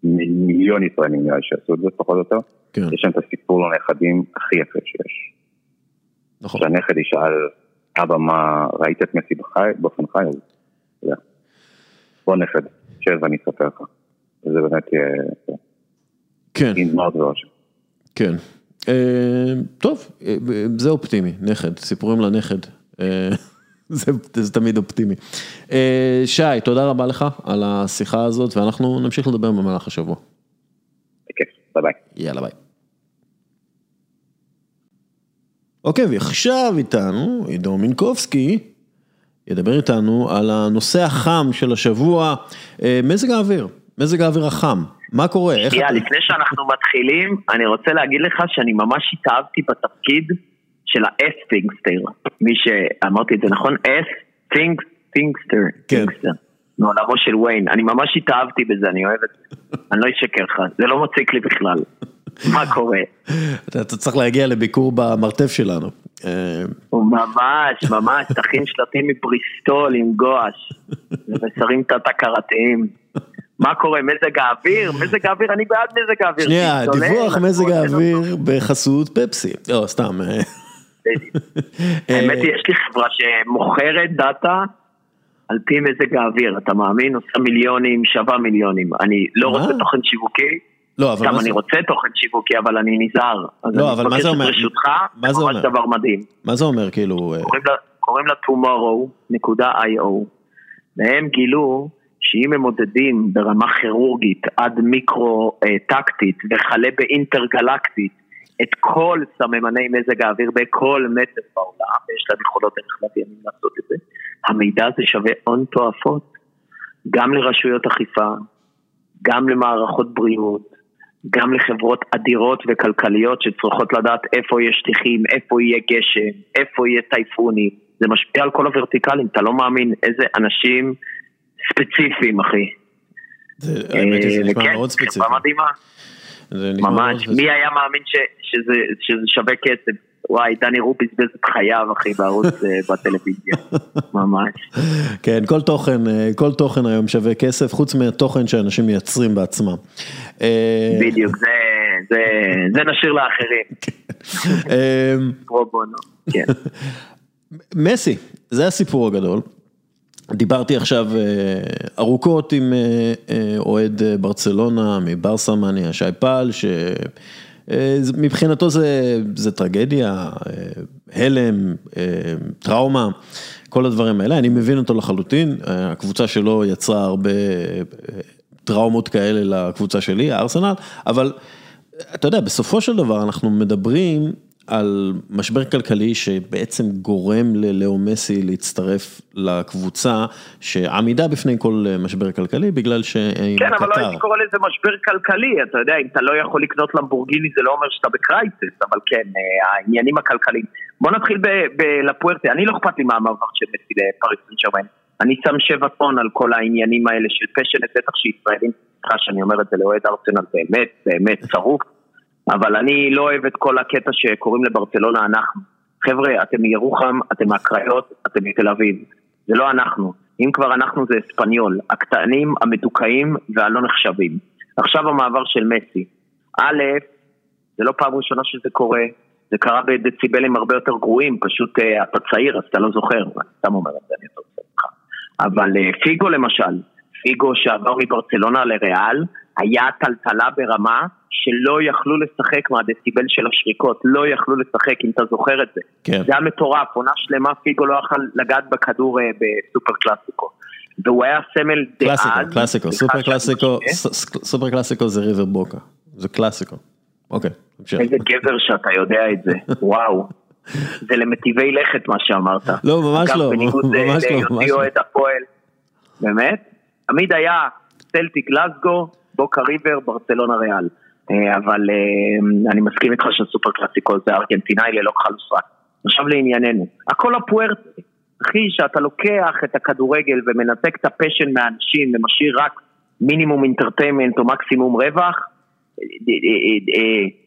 מיליון ישראלים נראה שעשו את זה פחות או יותר. כן, יש שם את הסיפור לנכדים הכי יפה שיש. נכון. כשהנכד ישאל, אבא מה, ראית את מסי בחי, באופן חי? אז, אתה יודע, בוא נכד, שב ואני אספר לך. וזה באמת יהיה כן, עם דמעות ואושר. כן. אה, טוב, אה, זה אופטימי, נכד, סיפורים לנכד. זה, זה תמיד אופטימי. אה, שי, תודה רבה לך על השיחה הזאת, ואנחנו נמשיך לדבר במהלך השבוע. בכיף, ביי ביי. יאללה ביי. אוקיי, ועכשיו איתנו עידו מינקובסקי, ידבר איתנו על הנושא החם של השבוע, אה, מזג האוויר, מזג האוויר החם, מה קורה, איך שנייה, אתה... לפני שאנחנו מתחילים, אני רוצה להגיד לך שאני ממש התאהבתי בתפקיד של ה-S טינגסטר. מי שאמרתי את זה נכון? טינגסטר. כן. מעולמו של ויין. אני ממש התאהבתי בזה, אני אוהב את זה. אני לא אשקר לך, זה לא מציק לי בכלל. מה קורה? אתה צריך להגיע לביקור במרתף שלנו. אה, הוא ממש, ממש, תכין שלטים מבריסטול עם גואש. ומסרים תת-הכרתיים. מה קורה, מזג האוויר? מזג האוויר, אני בעד מזג האוויר. שנייה, דיווח מזג. האוויר בחסות פפסי. לא, סתם. אה, האמת היא, יש לי חברה שמוכרת דאטה על פי מזג האוויר, אתה מאמין? עושה מיליונים, שווה מיליונים. אני לא מה? רוצה תוכן שיווקי, לא, אבל גם אני רוצה תוכן שיווקי, אבל אני נזהר. אז לא, אני אבל מה מבקש זה את אומר? רשותך, מה זה זה ממש? דבר מדהים. מה זה אומר, כאילו... אה, קוראים לה- קוראים לה tomorrow.io, והם גילו שאם הם מודדים ברמה כירורגית עד מיקרו-טקטית וכלה באינטרגלקטית את כל סממני מזג האוויר בכל מטר בעולם, ויש להם יכולות דרך לוויינים לעשות את זה, המידע הזה שווה הון תועפות, גם לרשויות אכיפה, גם למערכות בריאות, גם לחברות אדירות וכלכליות שצריכות לדעת איפה יש שטיחים, איפה יהיה גשם, איפה יהיה טייפונים. זה משפיע על כל הוורטיקלים, אתה לא מאמין איזה אנשים ספציפיים, אחי. זה- האמת היא, זה נשמע וכן, מאוד ספציפי. זה ממש. מי היה מאמין ש- שזה שזה שווה כסף? וואי, דני רופ בזבז את חייו, אחי, בערוץ אה, בטלוויזיה. ממש. כן, כל תוכן, אה, כל תוכן היום שווה כסף, חוץ מהתוכן שאנשים מייצרים בעצמם. אה, בדיוק, זה- זה- זה נשאיר לאחרים. אה, פרו בונו. כן. מסי, זה הסיפור הגדול. דיברתי עכשיו אה, ארוכות עם אה, אה, אוהד ברצלונה מברסה מניה, שי פל, שמבחינתו זה, זה טרגדיה, הלם, טראומה, כל הדברים האלה, אני מבין אותו לחלוטין, הקבוצה שלו יצרה הרבה טראומות כאלה לקבוצה שלי, הארסנל, אבל אתה יודע, בסופו של דבר אנחנו מדברים על משבר כלכלי שבעצם גורם ללאו מסי להצטרף לקבוצה שעמידה בפני כל משבר כלכלי בגלל שהיא כן, אבל לא. הייתי קורא לזה משבר כלכלי, אתה יודע, אם אתה לא יכול לקנות למבורגיני זה לא אומר שאתה בקרייסיס, אבל כן, אה, העניינים הכלכליים. בוא נתחיל ב- בלפוארטה, אני לא אכפת לי מה המעבר של מסי לפריס סן. אני שם שבע טון על כל העניינים האלה של פשנט, בטח שישראלים, סליחה שאני אומר את זה לאוהד ארסנל, באמת, באמת שרוף, אבל אני לא אוהב את כל הקטע שקוראים לברצלונה אנחנו. חבר'ה, אתם מירוחם, אתם מהקריות, אתם מתל אביב. זה לא אנחנו. אם כבר אנחנו זה אספניול, הקטנים, המדוכאים והלא נחשבים. עכשיו המעבר של מסי. א', זה לא פעם ראשונה שזה קורה, זה קרה בדציבלים הרבה יותר גרועים, פשוט אה, אתה צעיר אז אתה לא זוכר, אני סתם אומר את זה, אני לא עושה אותך. אבל אה, פיגו למשל, פיגו שעבר מברצלונה לריאל, היה טלטלה ברמה שלא יכלו לשחק מהדציבל של השריקות, לא יכלו לשחק אם אתה זוכר את זה. כן. זה היה מטורף, עונה שלמה פיגו לא יכל לגעת בכדור אה, בסופר קלאסיקו. והוא היה סמל דאז. קלאסיקו, קלאסיקו, סופר קלאסיקו, סופר קלאסיקו זה ריבר בוקה, זה קלאסיקו. אוקיי, תמשיך. איזה גבר שאתה יודע את זה, וואו. זה למטיבי לכת מה שאמרת. לא, ממש לא, בניגוד ממש לא, להיותי ממש לא. אוהד הפועל. באמת? תמיד היה סלטיק גלסגו, בוקה ריבר, ברצלונה ריאל. אה, אבל אה, אני מסכים איתך שסופר קלאסיקו זה ארגנטינאי ללא ושרק. עכשיו לענייננו. הכל לפורטה. אחי, שאתה לוקח את הכדורגל ומנתק את ה passion מהאנשים ומשאיר רק מינימום entertainment או מקסימום רווח,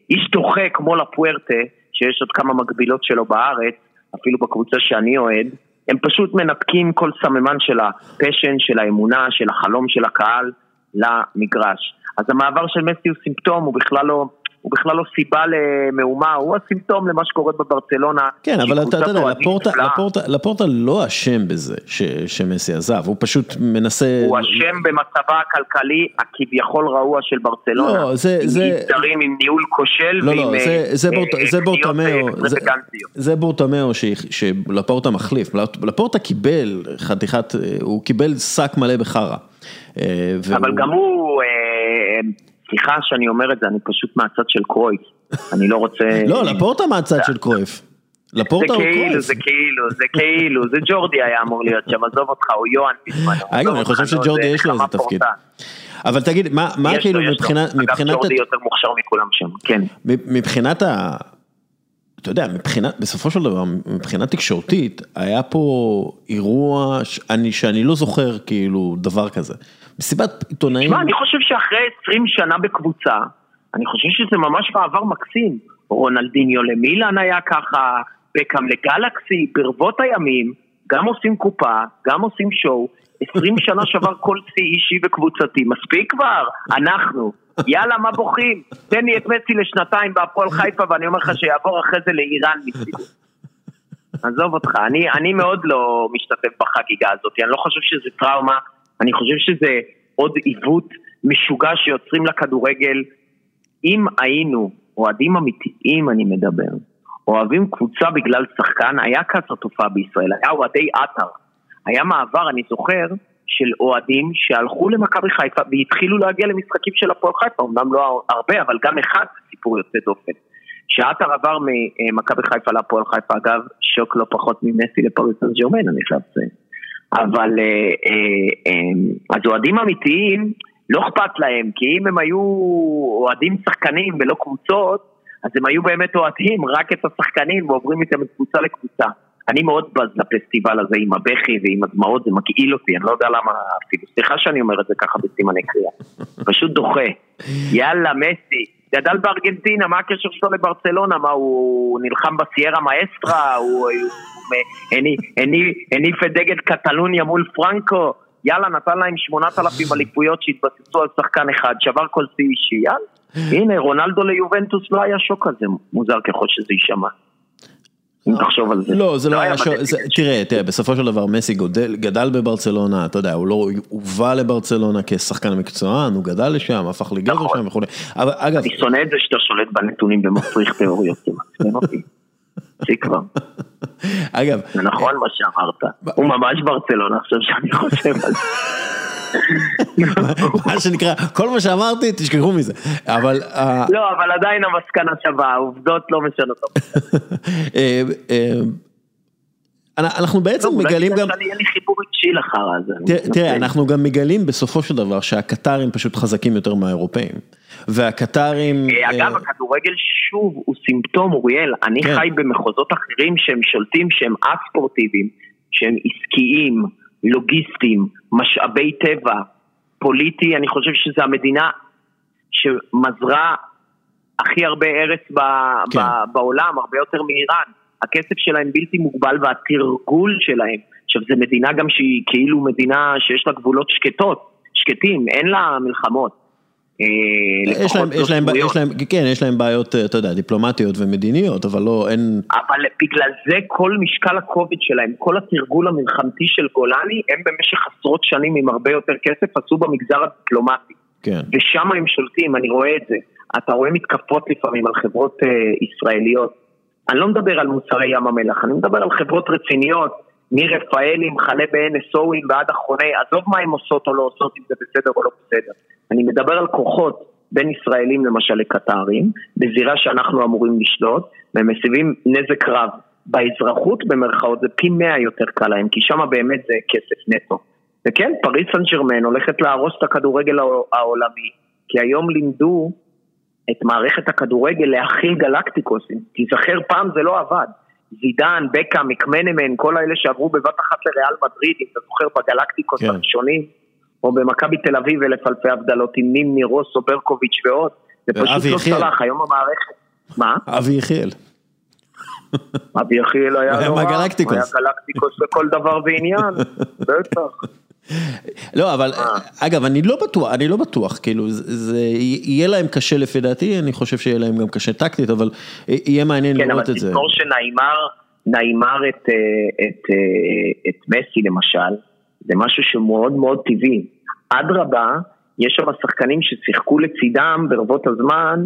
איש דוחה כמו לפוארטה, שיש עוד כמה מקבילות שלו בארץ, אפילו בקבוצה שאני אוהד, הם פשוט מנתקים כל סממן של ה passion, של האמונה, של החלום של הקהל למגרש. אז המעבר של מסי הוא סימפטום, הוא בכלל לא... הוא בכלל לא סיבה למהומה, הוא הסימפטום למה שקורה בברצלונה. כן, אבל אתה יודע, לפורטה-. לפורטה- לפורטה לא אשם בזה ש- שמסי עזב, הוא פשוט מנסה... הוא אשם במצבה הכלכלי הכביכול רעוע של ברצלונה. לא, זה- עם זה- אי-סדרים, עם ניהול כושל לא, ועם לא, זה- זה אה, בורט- אה, זה קניות, בורטמאו, אה, זה-. זה בורטמאו שלפורטה מחליף, לפורטה קיבל חתיכת, הוא קיבל שק מלא בחרא. אה, אבל גם הוא, אה, סליחה שאני אומר את זה, אני פשוט מהצד של קרויף. אני לא רוצה... לא, לפורטה מהצד של קרויף. לפורטה הוא כאילו. זה כאילו, זה כאילו, זה ג'ורדי היה אמור להיות שם, עזוב אותך, או יוהאן בזמנו. אגב, אני חושב שג'ורדי זה יש לו איזה תפקיד. אבל תגיד, מה כאילו. מבחינת, אגב, ג'ורדי יותר מוכשר מכולם שם, כן. מבחינת ה... אתה יודע, מבחינת, בסופו של דבר, מבחינה תקשורתית, היה פה אירוע ש- אני- שאני לא זוכר כאילו דבר כזה. מסיבת עיתונאים, תשמע, אני חושב שאחרי 20 שנה בקבוצה, אני חושב שזה ממש מעבר מקסים. רונלדיניו למילאן היה ככה, בקאם לגלקסי, ברבות הימים, גם עושים קופה, גם עושים שואו, 20 שנה שבר כל שיא אישי וקבוצתי, מספיק כבר, אנחנו. יאללה, מה בוכים? תן לי את מסי לשנתיים בהפועל חיפה ואני אומר לך שיעבור אחרי זה לאיראן מצידי. עזוב אותך, אני, אני מאוד לא משתתף בחגיגה הזאת, אני לא חושב שזה טראומה, אני חושב שזה עוד עיוות משוגע שיוצרים לכדורגל. אם היינו אוהדים אמיתיים, אני מדבר, אוהבים קבוצה בגלל שחקן, היה כזאת תופעה בישראל, היה אוהדי עטר. היה מעבר, אני זוכר, של אוהדים שהלכו למכבי חיפה והתחילו להגיע למשחקים של הפועל חיפה, אמנם לא הרבה, אבל גם אחד סיפור יוצא דופן. שעטר עבר ממכבי חיפה להפועל חיפה, אגב, שוק לא פחות ממסי לפריס סן ג'רמן, אני חייב לציין. אבל אה, אה, אה, אז אוהדים אמיתיים, לא אכפת להם, כי אם הם היו אוהדים שחקנים ולא קבוצות, אז הם היו באמת אוהדים רק את השחקנים ועוברים איתם מקבוצה לקבוצה. אני מאוד בז לפסטיבל הזה עם הבכי ועם הדמעות, זה מגעיל אותי, אני לא יודע למה אפילו. סליחה שאני אומר את זה ככה בסימני קריאה. פשוט דוחה. יאללה, מסי. גדל בארגנטינה, מה הקשר שלו לברצלונה? מה, הוא נלחם בסיירה מאסטרה? הוא הניף- הניף את דגל קטלוניה מול פרנקו? יאללה, נתן להם 8,000 אליפויות שהתבססו על שחקן אחד, שבר כל שיא אישי, יאללה. הנה, רונלדו ליובנטוס לא היה שוק כזה, מוזר ככל שזה יישמע. אם תחשוב על זה. לא, זה לא היה. שואו, זה- תראה, תראה, בסופו של דבר מסי גדל בברצלונה, אתה יודע, הוא לא הובא לברצלונה כשחקן מקצוען, הוא גדל לשם, הפך לגבר נכון. שם וכולי. אני שונא את זה שאתה שולט בנתונים ומפריך תיאוריות, זה מעצבן אותי. תפסיק כבר. אגב, זה נכון מה שאמרת. הוא ממש ברצלונה עכשיו שאני חושב על זה. מה שנקרא, כל מה שאמרתי, תשכחו מזה. אבל, אה, לא, אבל עדיין המסקנה שווה, העובדות לא משנות. אה, אה, אנחנו בעצם אולי מגלים גם, יהיה לי חיבור רגשי לחרא הזה. תראה, אנחנו גם מגלים בסופו של דבר שהקטרים פשוט חזקים יותר מהאירופאים. והקטרים... אגב, הכדורגל שוב הוא סימפטום, אוריאל. אני כן. חי במחוזות אחרים שהם שולטים, שהם א-ספורטיביים, שהם עסקיים, לוגיסטיים, משאבי טבע, פוליטי. אני חושב שזו המדינה שמזרה הכי הרבה ארץ ב- כן. ב- בעולם, הרבה יותר מאיראן. הכסף שלהם בלתי מוגבל והתרגול שלהם. עכשיו, זו מדינה גם שהיא כאילו מדינה שיש לה גבולות שקטות, שקטים, אין לה מלחמות. אה, יש לפחות להם, לא יש להם. יש להם, כן, יש להם בעיות, אה, אתה יודע, דיפלומטיות ומדיניות, אבל לא, אין, אבל בגלל זה כל משקל הכובד שלהם, כל התרגול המלחמתי של גולני, הם במשך עשרות שנים עם הרבה יותר כסף עשו במגזר הדיפלומטי. כן. ושם הם שולטים, אני רואה את זה. אתה רואה מתקפות לפעמים על חברות אה, ישראליות. אני לא מדבר על מוצרי ים המלח, אני מדבר על חברות רציניות, מרפאלי, מחנה ב-NSOים ועד אחרוני, עזוב מה הן עושות או לא עושות, אם זה בסדר או לא בסדר. אני מדבר על כוחות בין ישראלים למשל לקטרים, בזירה שאנחנו אמורים לשלוט, והם מסיבים נזק רב. באזרחות במרכאות זה פי מאה יותר קל להם, כי שם באמת זה כסף נטו. וכן, פריס סן ג'רמן הולכת להרוס את הכדורגל העו- העולמי, כי היום לימדו את מערכת הכדורגל להכיל גלקטיקוסים. תיזכר, פעם זה לא עבד. זידן, בקה, מקמנמן, כל האלה שעברו בבת אחת לריאל מדריד, אם אתה זוכר, בגלקטיקוס כן. הראשונים, או במכבי תל אביב אלף אלפי הבדלות עם נימני, רוסו, ברקוביץ' ועוד. זה פשוט לא. צלח, היום המערכת... מה? אבי יחיאל. אבי יחיאל היה היה לא רע, מהגלקטיקוס. היה גלקטיקוס לכל דבר ועניין, בטח. לא, אבל אגב, אני לא בטוח, אני לא בטוח, כאילו, זה, יהיה להם קשה לפי דעתי, אני חושב שיהיה להם גם קשה טקטית, אבל יהיה מעניין כן, אבל לראות את זה. תזכור שנעימר, נעימר את, אה, את, אה, את מסי למשל, זה משהו שמאוד מאוד טבעי. אדרבה, יש שם שחקנים ששיחקו לצידם ברבות הזמן,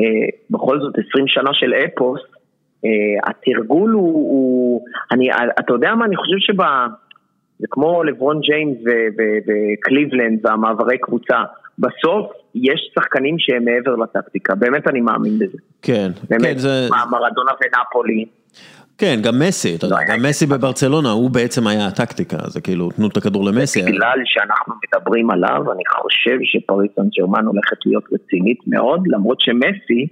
אה, בכל זאת 20 שנה של אפוס, אה, התרגול הוא, הוא אני, אתה יודע מה, אני חושב שב... זה כמו לברון ג'יימס וקליבלנד והמעברי קבוצה. בסוף יש שחקנים שהם מעבר לטקטיקה, באמת אני מאמין בזה. כן, באמת, כן, זה, מרדונה ונפולי. כן, גם מסי, אתה יודע, לא, גם מסי בברצלונה, הוא בעצם היה הטקטיקה, זה כאילו, תנו את הכדור למסי. בגלל שאנחנו מדברים עליו, אני חושב שפריס סן ג'רמן הולכת להיות רצינית מאוד, למרות שמסי,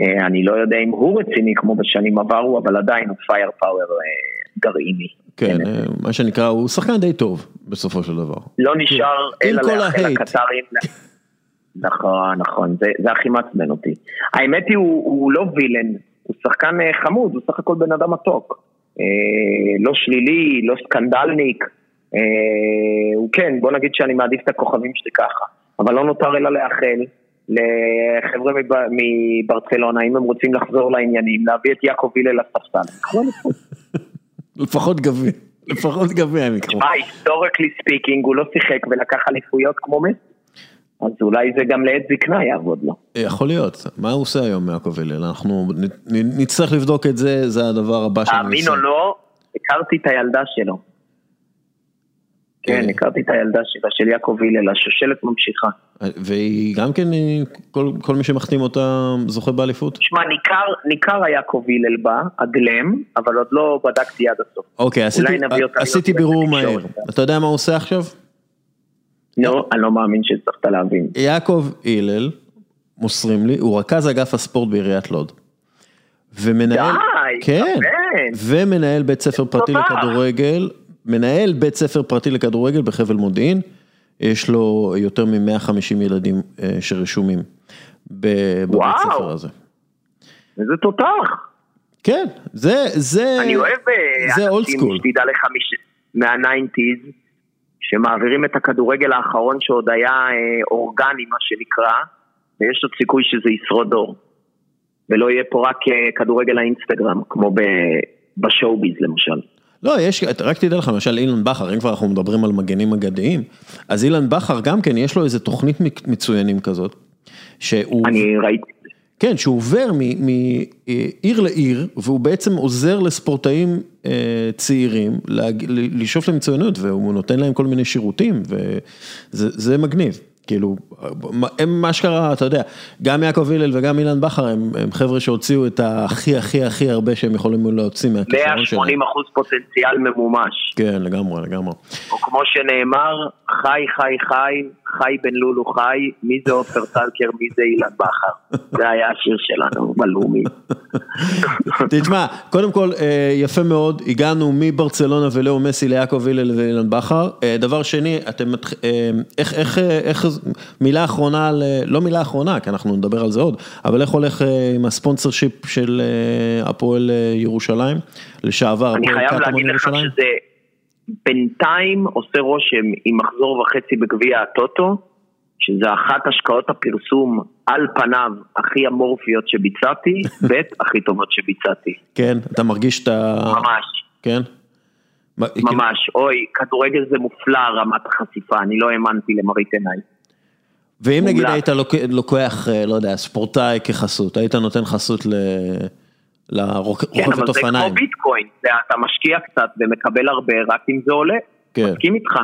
אה, אני לא יודע אם הוא רציני כמו בשנים עברו, אבל עדיין הוא פייר פאוור גרעיני. כן, אה, מה שנקרא, הוא שחקן די טוב, בסופו של דבר. לא נשאר עם אלא לאחל ההייט. לקטרים. נכון, נכון, זה, הכי מעצבן אותי. האמת היא, הוא לא villain, הוא שחקן אה, חמוד, הוא סך הכל בן אדם מתוק. אה, לא שלילי, לא סקנדלניק. אה, הוא כן, בוא נגיד שאני מעדיף את הכוכבים שלי ככה. אבל לא נותר אלא לאחל לחבר'ה מב- מברצלונה, אם הם רוצים לחזור לעניינים, להביא את יעקב הלל לספסל. לפחות גביע, לפחות גביע הם יקחו. מה, historically speaking, הוא לא שיחק ולקח אליפויות כמו מסי. אז אולי זה גם לעת זקנה יעבוד לו. יכול להיות, מה הוא עושה היום יעקב הלל? אנחנו נצטרך לבדוק את זה, זה הדבר הבא שאני תאמין או לא, הכרתי את הילדה שלו. כן, אה. הכרתי את הילדה שלה, של יעקב הלל, השושלת ממשיכה. והיא גם כן, כל, כל מי שמחתים אותה זוכה באליפות? תשמע, ניכר, ניכר יעקב הלל בה, הגלם, אבל עוד לא בדקתי עד הסוף. אוקיי, עשיתי, עשיתי בירור. מהיר. אתה יודע מה הוא עושה עכשיו? נו, אני לא מאמין שהצלחת להבין. יעקב הלל, מוסרים לי, הוא רכז אגף הספורט בעיריית לוד. ומנהל, די, כן. ומנהל בית ספר פרטי. לכדורגל, מנהל בית ספר פרטי לכדורגל בחבל מודיעין, יש לו יותר מ-150 ילדים אה, שרשומים בבית. ספר הזה. איזה תותח. כן, זה, זה, אני אוהב אה, זה old אנשים, school. שתדע לך, מה nineties, שמעבירים את הכדורגל האחרון שעוד היה אה, אורגני, מה שנקרא, ויש עוד סיכוי שזה ישרוד דור. ולא יהיה פה רק אה, כדורגל האינסטגרם, כמו ב- ב show-biz למשל. לא, יש, רק תדע לך, למשל אילן בכר, אם כבר אנחנו מדברים על מגנים אגדיים, אז אילן בכר גם כן, יש לו איזה תוכנית מצוינים כזאת, שהוא, אני ראיתי, כן, שהוא עובר מעיר לעיר, והוא בעצם עוזר לספורטאים אה, צעירים לשאוף למצוינות, והוא נותן להם כל מיני שירותים, וזה זה מגניב. כאילו, הם מה שקרה, אתה יודע, גם יעקב הלל וגם אילן בכר הם, הם חבר'ה שהוציאו את הכי הכי הכי הרבה שהם יכולים להוציא מהכישרון שלהם. 180 אחוז פוטנציאל ממומש. כן, לגמרי, לגמרי. או כמו שנאמר, חי חי חי, חי בן לולו חי, מי זה עופר טלקר, מי זה אילן בכר. זה היה השיר שלנו בלאומי. תשמע, קודם כל, אה, יפה מאוד, הגענו מברצלונה ולאו מסי ליעקב הלל ואילן בכר. אה, דבר שני, אתם, אה, איך, איך, איך, מילה אחרונה, לא מילה אחרונה, כי אנחנו נדבר על זה עוד, אבל איך הולך עם הספונסר שיפ של הפועל ירושלים, לשעבר אני הפועל חייב קטמון להגיד לך ירושלים? שזה בינתיים עושה רושם עם מחזור וחצי בגביע הטוטו, שזה אחת השקעות הפרסום על פניו הכי אמורפיות שביצעתי, ב' הכי טובות שביצעתי. כן, אתה מרגיש את ה... ממש. כן? כאילו- ממש, אוי, כדורגל זה מופלא רמת החשיפה, אני לא האמנתי למראית עיניי. ואם נגיד. היית לוק- לוקח, אה, לא יודע, ספורטאי כחסות, היית נותן חסות ל... כן, לרוכבת אבל זה אופניים. כמו ביטקוין, אתה משקיע קצת ומקבל הרבה רק אם זה עולה. כן. מסכים איתך.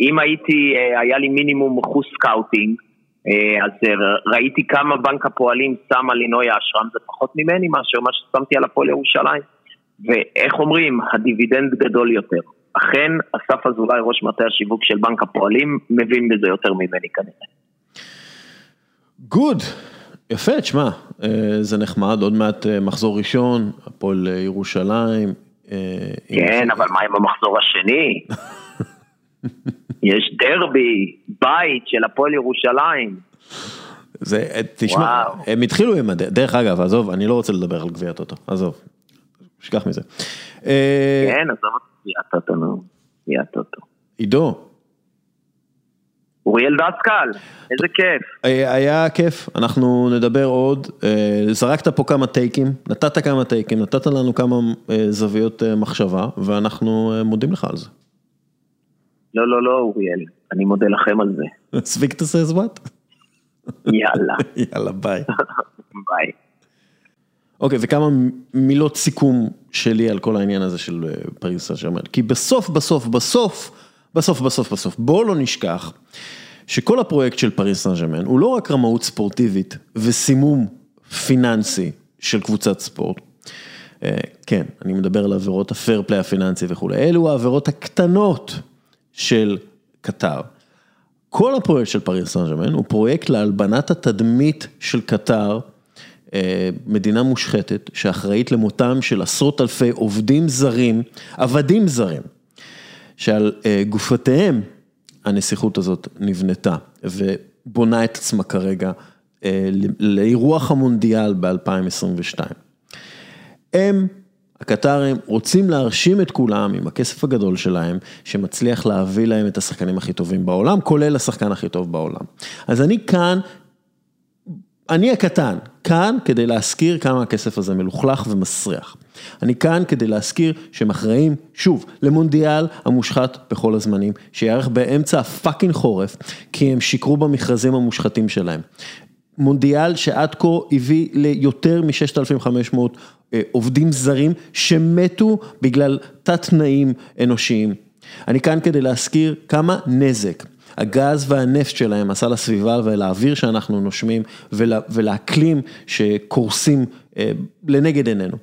אם הייתי, אה, היה לי מינימום אחוז scouting, אה, אז אה, ראיתי כמה בנק הפועלים שם על לינוי האשרם, זה פחות ממני מאשר מה ששמתי על הפועל ירושלים. ואיך אומרים, הדיבידנד גדול יותר. אכן, אסף אזולאי, ראש מטה השיווק של בנק הפועלים, מבין בזה יותר ממני כנראה. גוד, יפה, תשמע, אה, זה נחמד, עוד מעט אה, מחזור ראשון, הפועל אה, ירושלים. כן, אבל מה עם המחזור השני? יש דרבי, בית של הפועל ירושלים. זה, תשמע, וואו. הם התחילו עם הדרך, דרך אגב, עזוב, אני לא רוצה לדבר על גביע הטוטו, עזוב. שכח מזה. כן, עזוב אותי, יהיה טוטו, נו. יהיה טוטו. עידו, אוריאל דסקל, איזה כיף. אה, היה כיף, אנחנו נדבר עוד, אה, זרקת פה כמה טייקים, נתת כמה טייקים, נתת לנו כמה אה, זוויות מחשבה, ואנחנו מודים לך על זה. לא, לא, לא, אוריאל, אני מודה לכם על זה. ספיק את הסזוואט? יאללה, יאללה ביי. ביי. אוקיי, וכמה מילות סיכום שלי על כל העניין הזה של פריס סן. כי בסוף, בסוף, בסוף, בסוף, בסוף, בסוף, בואו לא נשכח שכל הפרויקט של פריס סן ג'רמן הוא לא רק רמאות ספורטיבית וסימום פיננסי של קבוצת ספורט. אה, כן, אני מדבר על עבירות ה fair play הפיננסי וכולי, אלו העבירות הקטנות של קטר. כל הפרויקט של פריס סן ג'רמן הוא פרויקט להלבנת התדמית של קטר, אה, מדינה מושחתת שאחראית למותם של עשרות אלפי עובדים זרים, עבדים זרים, שעל אה, גופותיהם הנסיכות הזאת נבנתה ובונה את עצמה כרגע אה, לאירוח המונדיאל ב-2022. הם, הקטרים, רוצים להרשים את כולם עם הכסף הגדול שלהם, שמצליח להביא להם את השחקנים הכי טובים בעולם, כולל השחקן הכי טוב בעולם. אז אני כאן, אני הקטן, כאן כדי להזכיר כמה הכסף הזה מלוכלך ומסריח. אני כאן כדי להזכיר שהם אחראים, שוב, למונדיאל המושחת בכל הזמנים, שיערך באמצע הפאקינג חורף, כי הם שיקרו במכרזים המושחתים שלהם. מונדיאל שעד כה הביא ליותר מ-6,500 אה, עובדים זרים שמתו בגלל תת תנאים אנושיים. אני כאן כדי להזכיר כמה נזק הגז והנפט שלהם עשה לסביבה ולאוויר שאנחנו נושמים ולה, ולאקלים שקורסים אה, לנגד עינינו.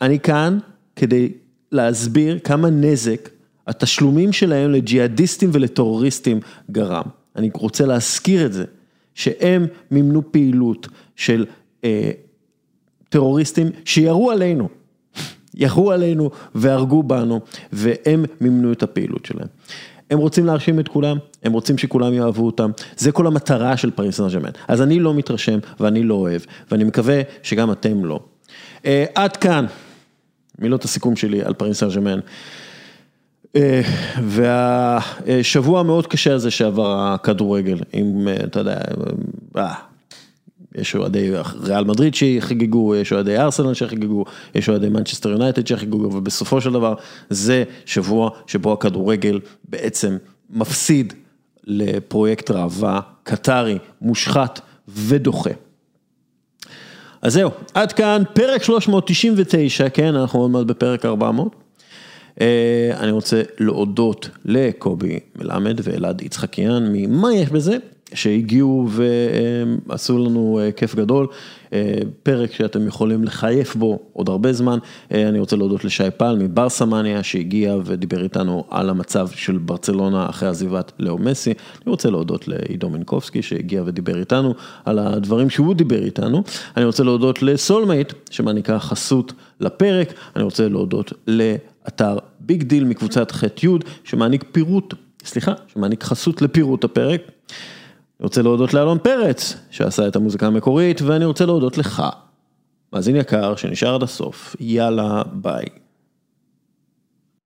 אני כאן כדי להסביר כמה נזק התשלומים שלהם לג'יהאדיסטים ולטרוריסטים גרם. אני רוצה להזכיר את זה. שהם מימנו פעילות של אה, טרוריסטים שירו עלינו, ירו עלינו והרגו בנו, והם מימנו את הפעילות שלהם. הם רוצים להרשים את כולם, הם רוצים שכולם יאהבו אותם, זה כל המטרה של פריס סן ג'רמן. אז אני לא מתרשם ואני לא אוהב, ואני מקווה שגם אתם לא. אה, עד כאן מילות הסיכום שלי על פריס סן ג'רמן. אה, והשבוע המאוד קשה הזה שעבר הכדורגל, אם אתה יודע, אה, יש אוהדי ריאל מדריד שחגגו, יש אוהדי ארסנל שחגגו, יש אוהדי מנצ'סטר יונייטד שחגגו, ובסופו של דבר זה שבוע שבו הכדורגל בעצם מפסיד לפרויקט ראווה קטרי, מושחת ודוחה. אז זהו, עד כאן פרק 399, כן, אנחנו עוד מעט בפרק 400. אה, אני רוצה להודות לקובי מלמד ואלעד יצחקיאן ממה יש בזה, שהגיעו ועשו לנו אה, כיף גדול, פרק שאתם יכולים לחייף בו עוד הרבה זמן. אני רוצה להודות לשי פל מברסמניה שהגיע ודיבר איתנו על המצב של ברצלונה אחרי עזיבת לאו מסי. אני רוצה להודות לעידו מנקובסקי שהגיע ודיבר איתנו על הדברים שהוא דיבר איתנו. אני רוצה להודות לסולמייט שמעניקה חסות לפרק. אני רוצה להודות ל... אתר ביג דיל מקבוצת ח' י' שמעניק פירוט, סליחה, שמעניק חסות לפירוט הפרק. אני רוצה להודות לאלון פרץ שעשה את המוזיקה המקורית ואני רוצה להודות לך, מאזין יקר שנשאר עד הסוף, יאללה ביי.